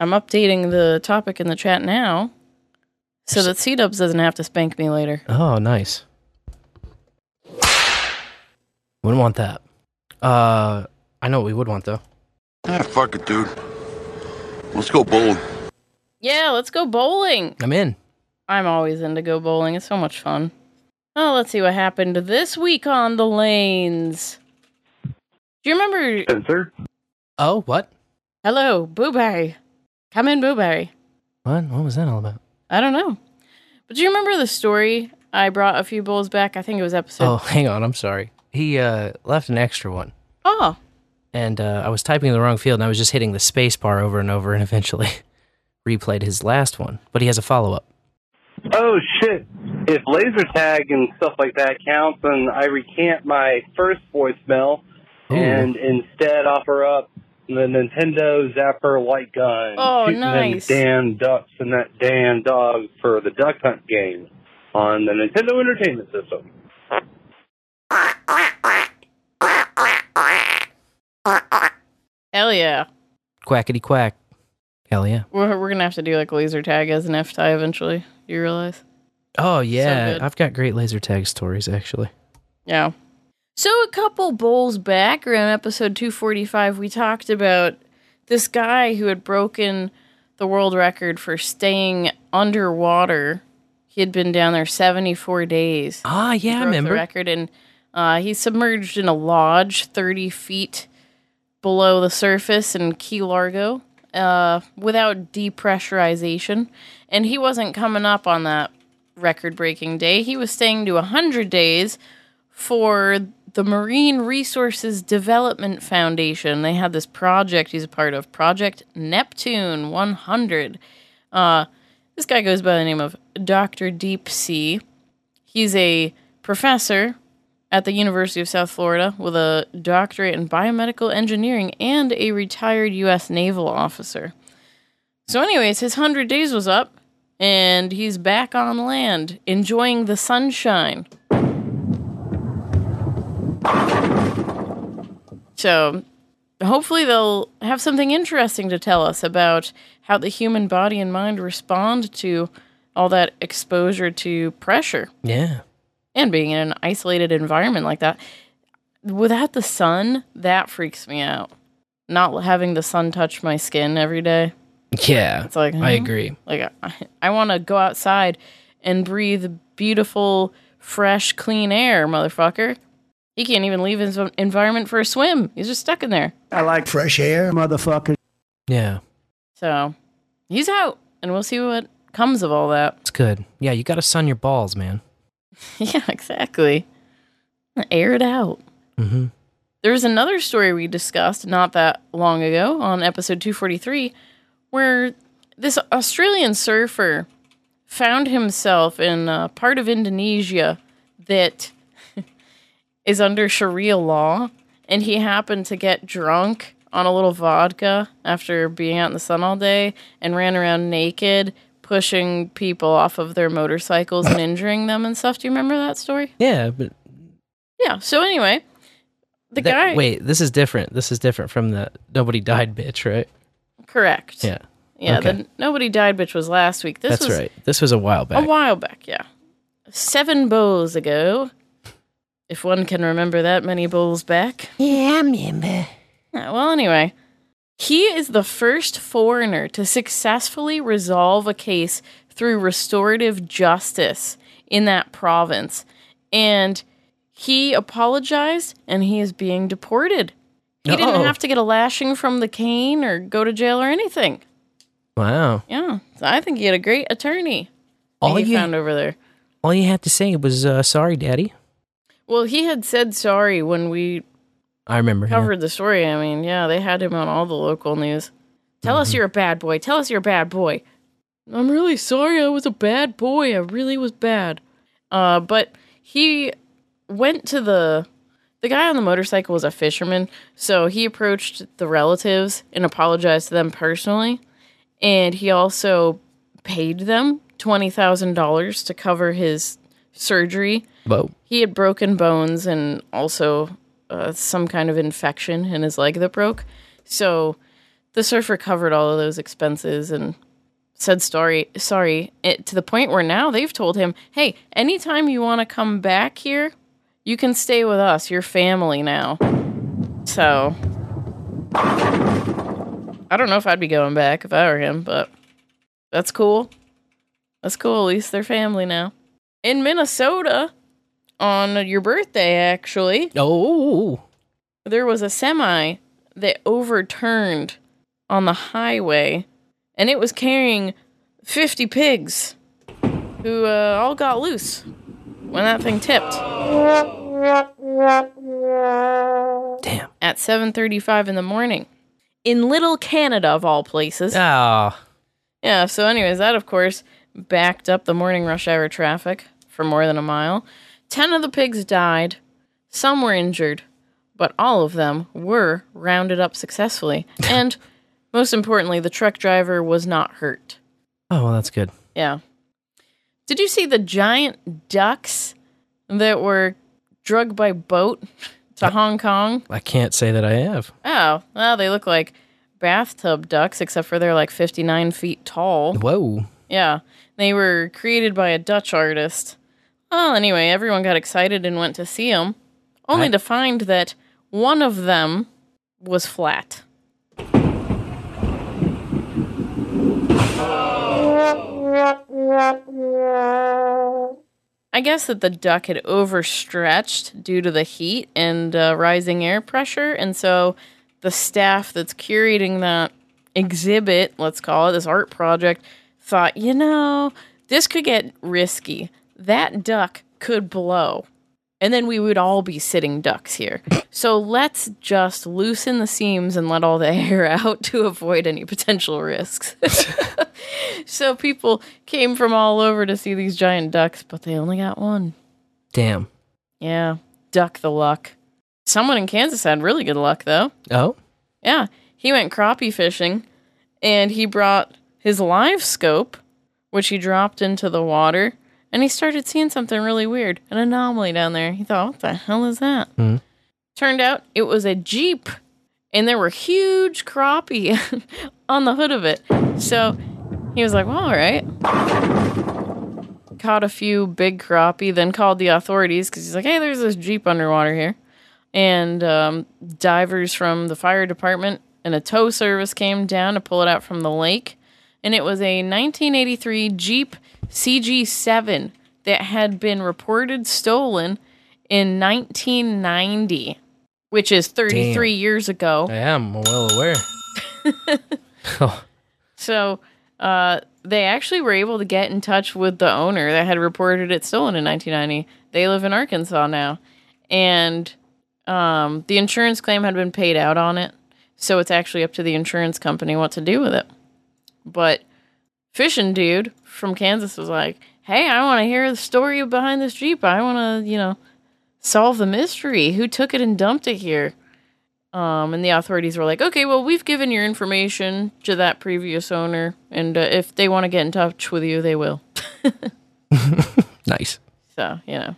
S11: I'm updating the topic in the chat now so that Seedubs doesn't have to spank me later.
S1: Oh, nice. Wouldn't want that. Uh, I know what we would want though.
S30: Ah, fuck it, dude. Let's go bowling.
S11: Yeah, let's go bowling.
S1: I'm in.
S11: I'm always into go bowling. It's so much fun. Oh, let's see what happened this week on the lanes. Do you remember?
S29: Spencer?
S1: Oh, what?
S11: Hello, Boo-Bury. Come in, Boo-Bury.
S1: What? What was that all about?
S11: I don't know. But do you remember the story I brought a few bowls back? I think it was episode.
S1: Oh, hang on. I'm sorry. He uh left an extra one,
S11: Oh,
S1: and uh, I was typing in the wrong field, and I was just hitting the space bar over and over, and eventually replayed his last one. But he has a follow up.
S29: Oh shit! If laser tag and stuff like that counts, then I recant my first voicemail
S1: Ooh.
S29: and instead offer up the Nintendo Zapper light gun.
S11: Oh,
S29: shooting them
S11: nice.
S29: damn ducks and that damn dog for the Duck Hunt game on the Nintendo Entertainment System.
S11: hell yeah.
S1: Quackity quack. Hell yeah.
S11: We're, we're going to have to do like laser tag as an F tie eventually. You realize?
S1: Oh yeah,
S11: good.
S1: I've got great laser tag stories actually.
S11: Yeah. So a couple bowls back, around episode 245, we talked about this guy who had broken the world record for staying underwater. He had been down there 74 days.
S1: Ah,
S11: He
S1: yeah, I remember.
S11: the record, and Uh, he's submerged in a lodge 30 feet below the surface in Key Largo uh, without depressurization. And he wasn't coming up on that record breaking day. He was staying to 100 days for the Marine Resources Development Foundation. They had this project he's a part of, Project Neptune 100. Uh, this guy goes by the name of Dr. Deep Sea. He's a professor at the University of South Florida with a doctorate in biomedical engineering and a retired U.S. naval officer. So, anyways, his 100 days was up, and he's back on land, enjoying the sunshine. So, hopefully, they'll have something interesting to tell us about how the human body and mind respond to all that exposure to pressure
S1: Yeah.
S11: And being in an isolated environment like that. Without the sun, that freaks me out. Not having the sun touch my skin every day.
S1: Yeah.
S11: It's like
S1: I agree.
S11: Like I, I want to go outside and breathe beautiful, fresh, clean air, motherfucker. He can't even leave his environment for a swim. He's just stuck in there.
S31: I like fresh air, motherfucker.
S1: Yeah.
S11: So he's out, and we'll see what comes of all that.
S1: It's good. Yeah, you got to sun your balls, man.
S11: yeah, exactly. Air it out.
S1: Mm-hmm.
S11: There was another story we discussed not that long ago on episode 243 where this Australian surfer found himself in a part of Indonesia that is under Sharia law and he happened to get drunk on a little vodka after being out in the sun all day and ran around naked pushing people off of their motorcycles and injuring them and stuff. Do you remember that story?
S1: Yeah, but
S11: Yeah. So anyway, the
S1: that-
S11: guy
S1: Wait, this is different. This is different from the nobody died bitch, right?
S11: correct.
S1: Yeah.
S11: Yeah,
S1: Okay.
S11: the nobody died bitch was last week. This
S1: That's
S11: was
S1: right. This was a while back.
S11: a while back, yeah. Seven bowls ago. If one can remember that many bowls back.
S19: Yeah, I remember.
S11: Yeah, well, anyway, he is the first foreigner to successfully resolve a case through restorative justice in that province. And he apologized and he is being deported. He
S1: Oh.
S11: didn't have to get a lashing from the cane or go to jail or anything.
S1: Wow.
S11: Yeah. So I think he had a great attorney
S1: All
S11: he
S1: you-
S11: found over there.
S1: All you had to say was uh, sorry, daddy.
S11: Well, he had said sorry when we
S1: I remember. yeah.
S11: covered the story. I mean, yeah, they had him on all the local news. Tell
S1: Mm-hmm.
S11: us you're a bad boy. Tell us you're a bad boy. I'm really sorry. I was a bad boy. I really was bad. Uh, but he went to the the guy on the motorcycle was a fisherman, so he approached the relatives and apologized to them personally, and he also paid them twenty thousand dollars to cover his surgery.
S1: Whoa.
S11: He had broken bones and also uh, some kind of infection in his leg that broke. So the surfer covered all of those expenses and said sorry sorry it, to the point where now they've told him hey anytime you want to come back here you can stay with us you're family now. So i don't know if i'd be going back if i were him but that's cool. That's cool at least they're family now. In minnesota on your birthday actually
S1: Oh.
S11: there was a semi that overturned on the highway and it was carrying 50 pigs who uh, all got loose when that thing tipped
S1: Damn.
S11: at 7:35 in the morning in little canada of all places
S1: Ah.
S11: yeah so anyways that of course backed up the morning rush hour traffic for more than a mile 10 of the pigs died some were injured but all of them were rounded up successfully and most importantly the truck driver was not hurt
S1: Oh, well, that's good.
S11: yeah did you see the giant ducks that were drugged by boat to hong kong
S1: I can't say that I have.
S11: oh well they look like bathtub ducks except for they're like 59 feet tall
S1: Whoa.
S11: Yeah, they were created by a Dutch artist. Well, anyway, everyone got excited and went to see them, only
S1: I-
S11: to find that one of them was flat. I guess that the duck had overstretched due to the heat and uh, rising air pressure. And so the staff that's curating that exhibit, let's call it this art project, thought, you know, this could get risky. That duck could blow. And then we would all be sitting ducks here. So let's just loosen the seams and let all the air out to avoid any potential risks. so people came from all over to see these giant ducks, but they only got one.
S1: Damn.
S11: Yeah, duck the luck. Someone in Kansas had really good luck, though.
S1: Oh?
S11: Yeah, he went crappie fishing and he brought his LiveScope, which he dropped into the water, and he started seeing something really weird an anomaly down there. He thought, what the hell is that?
S1: Hmm.
S11: Turned out it was a Jeep, and there were huge crappie on the hood of it. So he was like, well, all right. Caught a few big crappie, then called the authorities because he's like, hey, there's this Jeep underwater here. And um, divers from the fire department and a tow service came down to pull it out from the lake. And it was a 1983 Jeep CJ7 that had been reported stolen in 1990, which is 33
S1: Damn.
S11: years ago.
S1: I am well aware. oh,
S11: So uh, they actually were able to get in touch with the owner that had reported it stolen in 1990. They live in Arkansas now, and um, the insurance claim had been paid out on it. So it's actually up to the insurance company what to do with it. But fishing dude from Kansas was like, "Hey, I want to hear the story behind this Jeep. I want to, you know, solve the mystery. Who took it and dumped it here?" Um, and the authorities were like, "Okay, well, we've given your information to that previous owner, and uh, if they want to get in touch with you, they will."
S1: nice.
S11: So you know,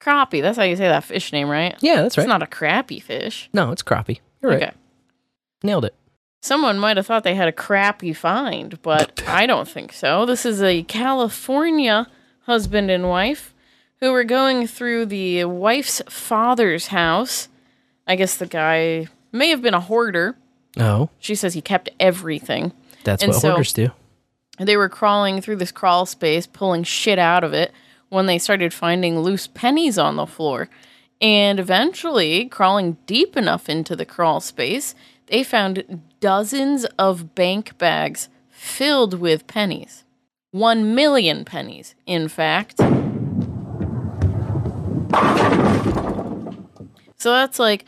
S11: crappie. That's how you say that fish name, right?
S1: Yeah, that's right.
S11: It's not a crappy fish.
S1: No, it's crappie. You're right.
S11: Okay.
S1: Nailed it.
S11: Someone might have thought they had a crappy find, but I don't think so. This is a California husband and wife who were going through the wife's father's house. I guess the guy may have been a hoarder.
S1: Oh,
S11: She says he kept everything.
S1: that's
S11: And
S1: what
S11: so-
S1: hoarders do.
S11: They were crawling through this crawl space, pulling shit out of it when they started finding loose pennies on the floor. And eventually, crawling deep enough into the crawl space, they found dozens of bank bags filled with pennies. One million pennies, in fact. So that's like,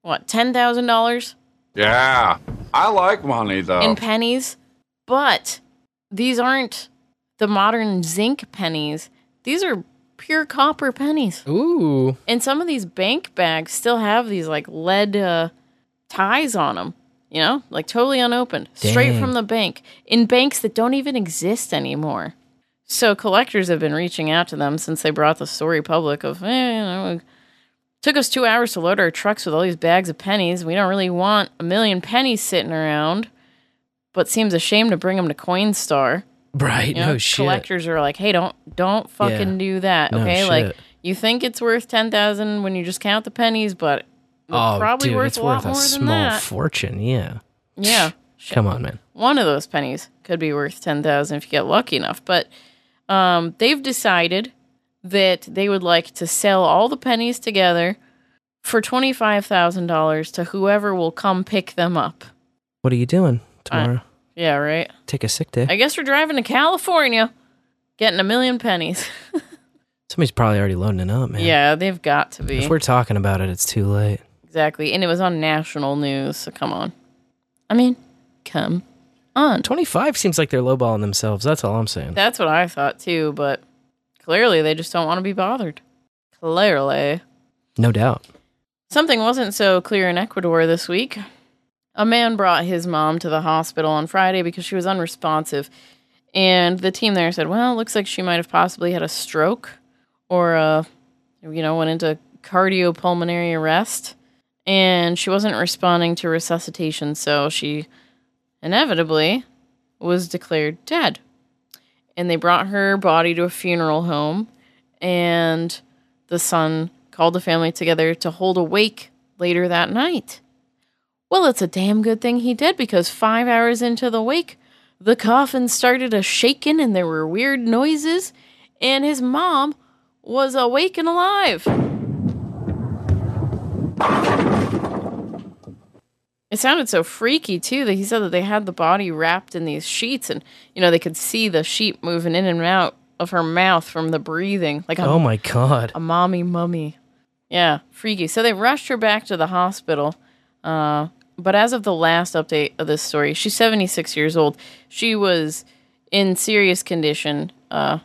S11: what, $10,000?
S32: Yeah, I like money though.
S11: in pennies, but these aren't the modern zinc pennies. These are pure copper pennies.
S1: Ooh.
S11: And some of these bank bags still have these like lead uh, ties on them, you know, like totally unopened, straight from the bank in banks that don't even exist anymore. So collectors have been reaching out to them since they brought the story public of, eh, you know, took us two hours to load our trucks with all these bags of pennies. We don't really want a million pennies sitting around, but seems a shame to bring them to Coinstar.
S1: Right.
S11: You know,
S1: no shit.
S11: collectors are like, hey, don't don't fucking
S1: Yeah.
S11: do that.
S1: No
S11: Okay, like you think it's worth ten thousand when you just count the pennies, but
S1: oh,
S11: probably
S1: dude,
S11: worth
S1: it's
S11: a lot
S1: worth a
S11: more than
S1: small
S11: that.
S1: fortune. Yeah.
S11: yeah,
S1: Come on, man.
S11: one of those pennies could be worth ten thousand if you get lucky enough. But um, they've decided that they would like to sell all the pennies together for twenty five thousand dollars to whoever will come pick them up.
S1: What are you doing tomorrow?
S11: Yeah, right.
S1: Take a sick day.
S11: I guess we're driving to California, getting a million pennies.
S1: Somebody's probably already loading it up, man.
S11: Yeah, they've got to be.
S1: If we're talking about it, it's too late.
S11: Exactly. And it was on national news, so come on. I mean, come on.
S1: 25 seems like they're lowballing themselves. That's all I'm saying.
S11: That's what I thought too, but clearly they just don't want to be bothered. Clearly.
S1: No doubt.
S11: Something wasn't so clear in Ecuador this week. A man brought his mom to the hospital on Friday because she was unresponsive. And the team there said, well, it looks like she might have possibly had a stroke or, uh, you know, went into cardiopulmonary arrest. And she wasn't responding to resuscitation, so she inevitably was declared dead. And they brought her body to a funeral home, and the son called the family together to hold a wake later that night. Well, it's a damn good thing he did because five hours into the wake, the coffin started a shaking and there were weird noises, and his mom was awake and alive. It sounded so freaky too that he said that they had the body wrapped in these sheets and you know they could see the sheet moving in and out of her mouth from the breathing like a,
S1: Oh my god.
S11: a mommy mummy. Yeah, freaky. So they rushed her back to the hospital. Uh, but as of the last update of this story, she's 76 years old. She was in serious condition uh,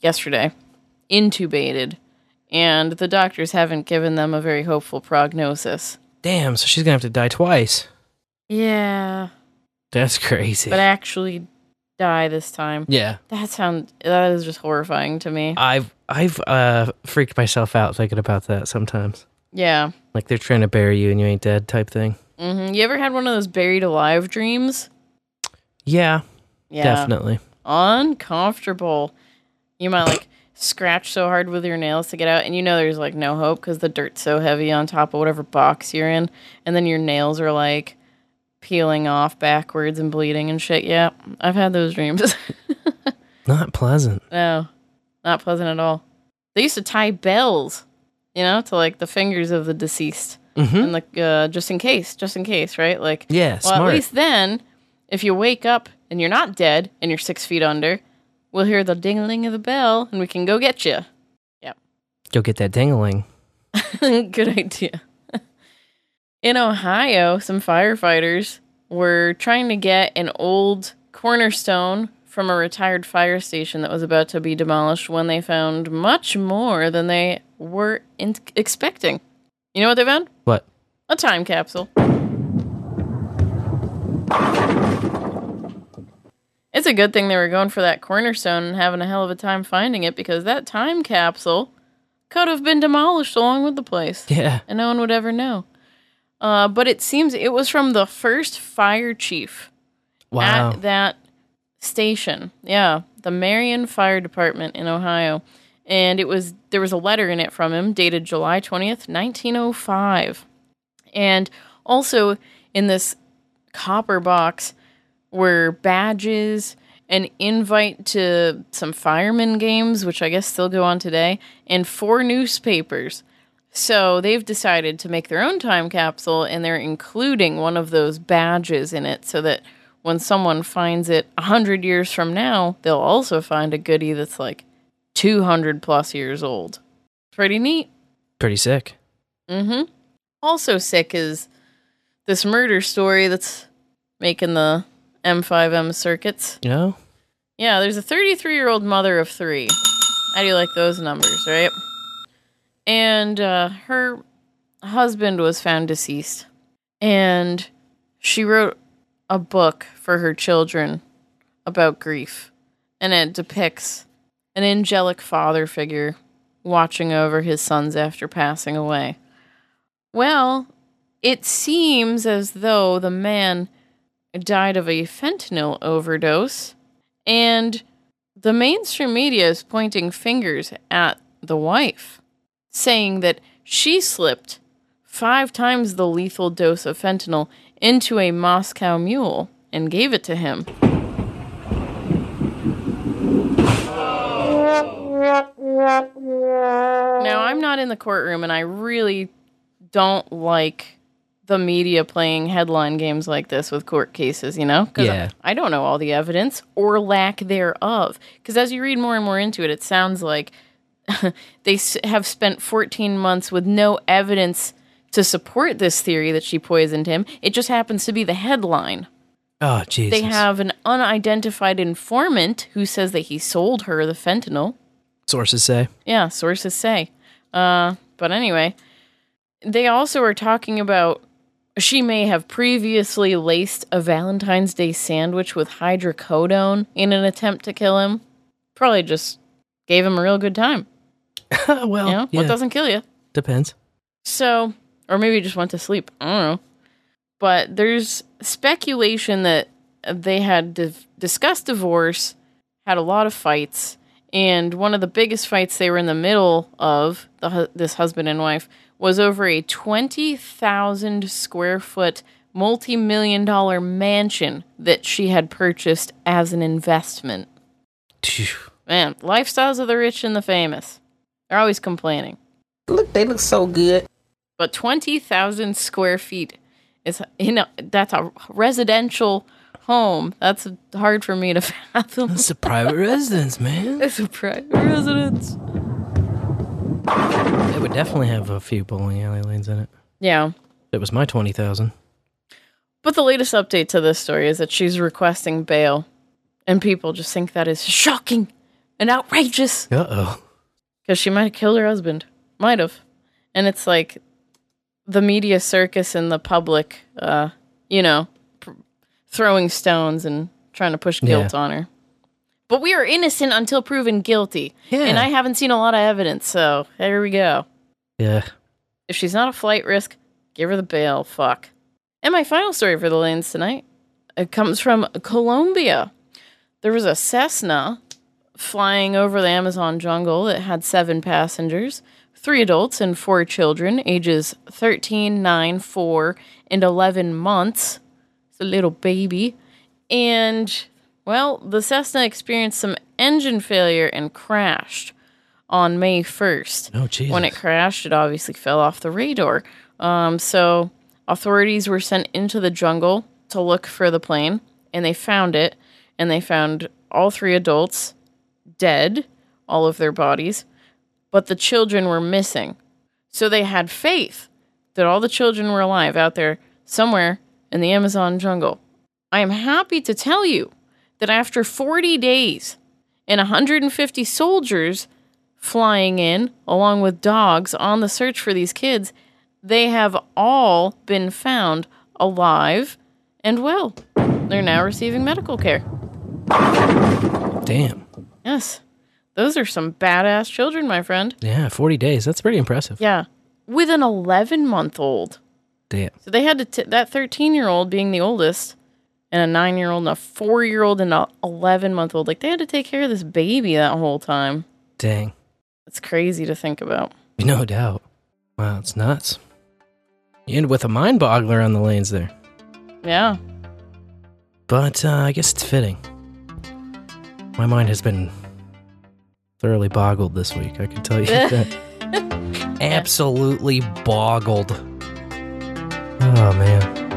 S11: yesterday, intubated, and the doctors haven't given them a very hopeful prognosis.
S1: Damn, so she's gonna have to die twice.
S11: Yeah,
S1: That's crazy.
S11: but actually die this time.
S1: yeah.
S11: That sound that is just horrifying to me.
S1: I've I've uh freaked myself out thinking about that sometimes.
S11: Yeah.
S1: Like they're trying to bury you and you ain't dead type thing.
S11: hmm You ever had one of those buried alive dreams?
S1: Yeah.
S11: Yeah.
S1: Definitely.
S11: uncomfortable. You might like scratch so hard with your nails to get out, and you know there's like no hope because the dirt's so heavy on top of whatever box you're in, and then your nails are like peeling off backwards and bleeding and shit. Yeah, I've had those dreams.
S1: Not pleasant.
S11: no, not pleasant at all. They used to tie bells, you know, to like the fingers of the deceased,
S1: Mhm.
S11: and like uh, just in case, just in case, right? Like,
S1: Yeah,
S11: well,
S1: smart.
S11: at least then, if you wake up and you're not dead and you're six feet under, we'll hear the ding-a-ling of the bell and we can go get you. Yep.
S1: Go get that dingling.
S11: Good idea. In Ohio, some firefighters were trying to get an old cornerstone from a retired fire station that was about to be demolished when they found much more than they were in- expecting. You know what they found?
S1: What?
S11: A time capsule. It's a good thing they were going for that cornerstone and having a hell of a time finding it because that time capsule could have been demolished along with the place.
S1: Yeah.
S11: And no one would ever know. Uh, but it seems it was from the first fire chief
S1: Wow.
S11: at that station. Yeah, the Marion Fire Department in Ohio. And it was there was a letter in it from him dated July 20th, 1905. And also in this copper box were badges, an invite to some firemen games, which I guess still go on today, and four newspapers. So they've decided to make their own time capsule and they're including one of those badges in it so that when someone finds it a hundred years from now, they'll also find a goodie that's like 200 plus years old. Pretty neat.
S1: Pretty sick.
S11: Mm-hmm. Also sick is this murder story that's making the MSM circuits.
S1: Know?
S11: Yeah, there's a 33 year old mother of three. How do you like those numbers, right? And uh, her husband was found deceased. And she wrote a book for her children about grief. And it depicts an angelic father figure watching over his sons after passing away. Well, it seems as though the man died of a fentanyl overdose, and the mainstream media is pointing fingers at the wife, saying that she slipped five times the lethal dose of fentanyl into a Moscow mule and gave it to him. Now, I'm not in the courtroom, and I really don't like the media playing headline games like this with court cases, you know? 'Cause
S1: Yeah.
S11: I don't know all the evidence or lack thereof. Because as you read more and more into it, it sounds like they s- have spent 14 months with no evidence to support this theory that she poisoned him. It just happens to be the headline.
S1: Oh, Jesus.
S11: They have an unidentified informant who says that he sold her the fentanyl.
S1: Sources say.
S11: Yeah, sources say. Uh, but anyway, they also are talking about she may have previously laced a Valentine's Day sandwich with hydrocodone in an attempt to kill him. Probably just gave him a real good time.
S1: well,
S11: you know,
S1: yeah.
S11: what doesn't kill you?
S1: Depends.
S11: So, or maybe he just went to sleep. I don't know. But there's speculation that they had div- discussed divorce, had a lot of fights, and one of the biggest fights they were in the middle of, the hu- this husband and wife, was over a 20,000 square foot multi million dollar mansion that she had purchased as an investment. Man, lifestyles of the rich and the famous. They're always complaining.
S33: Look, they look so good.
S11: But 20,000 square feet is in a, that's a residential home. That's hard for me to fathom.
S1: It's a private residence, man.
S11: It's a private residence.
S1: It would definitely have a few bowling alley lanes in it.
S11: Yeah.
S1: It was my 20,000.
S11: But the latest update to this story is that she's requesting bail. And people just think that is shocking and outrageous.
S1: Uh oh.
S11: Because she might have killed her husband. Might have. And it's like the media circus and the public, uh, you know, pr- throwing stones and trying to push guilt
S1: Yeah.
S11: on her. But we are innocent until proven guilty.
S1: Yeah.
S11: And I haven't seen a lot of evidence, so there we go.
S1: Yeah.
S11: If she's not a flight risk, give her the bail. Fuck. And my final story for the lanes tonight it comes from Colombia. There was a Cessna flying over the Amazon jungle that had seven passengers, three adults and four children, ages 13, 9, 4, and 11 months. It's a little baby. And, well, the Cessna experienced some engine failure and crashed on May 1st.
S1: Oh, Jesus.
S11: When it crashed, it obviously fell off the radar. Um, so authorities were sent into the jungle to look for the plane, and they found it, and they found all three adults dead, all of their bodies, but the children were missing. So they had faith that all the children were alive out there somewhere in the Amazon jungle. I am happy to tell you that after 40 days and 150 soldiers flying in, along with dogs, on the search for these kids, they have all been found alive and well. They're now receiving medical care.
S1: Damn.
S11: Yes. Those are some badass children, my friend.
S1: Yeah, 40 days. That's pretty impressive.
S11: Yeah. With an 11 month old.
S1: Damn.
S11: So they had to, t- that 13 year old being the oldest, and a nine year old, and a four year old, and a 11 month old. Like they had to take care of this baby that whole time.
S1: Dang.
S11: It's crazy to think about.
S1: No doubt. Wow, it's nuts. You end with a mind boggler on the lanes there.
S11: Yeah.
S1: But uh, I guess it's fitting. My mind has been thoroughly boggled this week, I can tell you that. Absolutely boggled. Oh, man.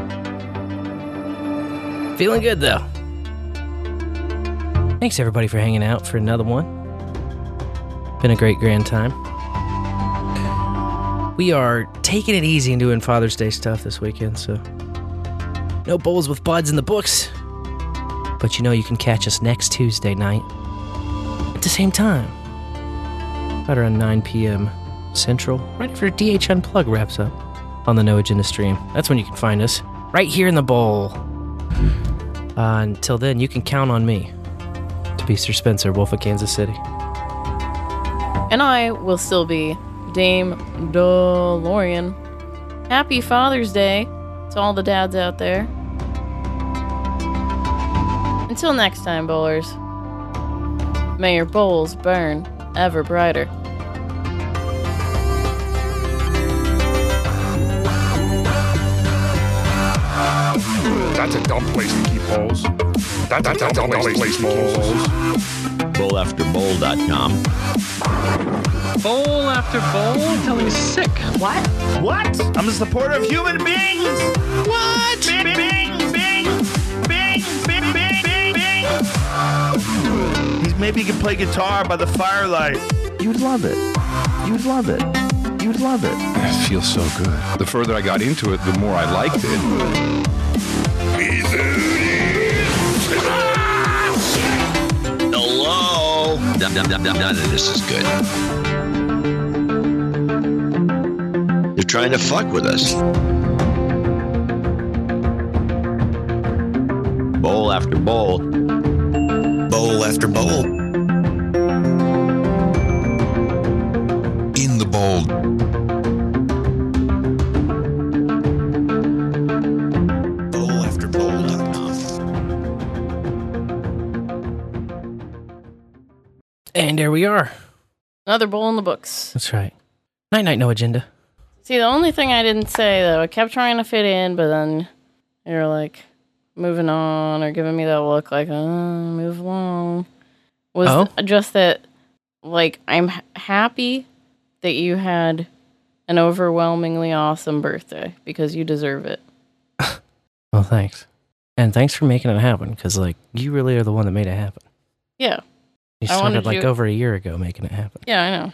S1: Feeling good, though. Thanks, everybody, for hanging out for another one. Been a great grand time. We are taking it easy and doing Father's Day stuff this weekend, so no Bowls with Buds in the books. But you know you can catch us next Tuesday night at the same time. About around 9 p.m. Central, right after DH Unplug wraps up on the No Agenda stream. That's when you can find us, right here in the bowl. Uh, until then, you can count on me to be Sir Spencer, Wolf of Kansas City.
S11: And I will still be Dame DeLorean. Happy Father's Day to all the dads out there. Until next time, bowlers, may your bowls burn ever brighter.
S32: That's a dumb place to keep holes. That's, a dumb place, to keep holes.
S34: Bowlafterbowl.com.
S5: Bowl after bowl until he's sick. What? What? I'm a supporter of human beings. What? Bing, bing, bing, bing, bing, bing, bing, bing. He's maybe he can play guitar by the firelight. You'd love it. You'd love it. You'd love it.
S32: It feels so good. The further I got into it, the more I liked it.
S34: None of this is good. They're trying to fuck with us. Bowl after bowl. Bowl after bowl.
S1: We are.
S11: Another bowl in the books.
S1: That's right. Night, night, no agenda.
S11: See, the only thing I didn't say though, I kept trying to fit in, but then you're like moving on or giving me that look like, uh, move along. Was
S1: Oh?
S11: just that, like, I'm h- happy that you had an overwhelmingly awesome birthday because you deserve it.
S1: Well, thanks. And thanks for making it happen because, like, you really are the one that made it happen.
S11: Yeah.
S1: You
S11: I
S1: started, like,
S11: you-
S1: over a year ago making it happen.
S11: Yeah, I know.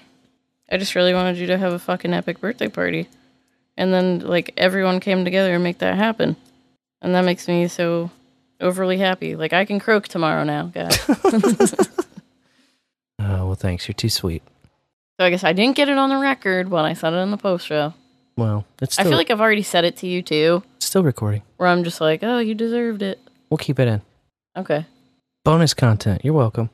S11: I just really wanted you to have a fucking epic birthday party. And then, like, everyone came together and make that happen. And that makes me so overly happy. Like, I can croak tomorrow now, guys.
S1: Oh, well, thanks. You're too sweet.
S11: so I guess I didn't get it on the record when I said it in the post show.
S1: Well, it's
S11: I feel like I've already said it to you too,
S1: still recording.
S11: where I'm just like, oh, you deserved it.
S1: We'll keep it in.
S11: Okay.
S1: Bonus content. You're welcome.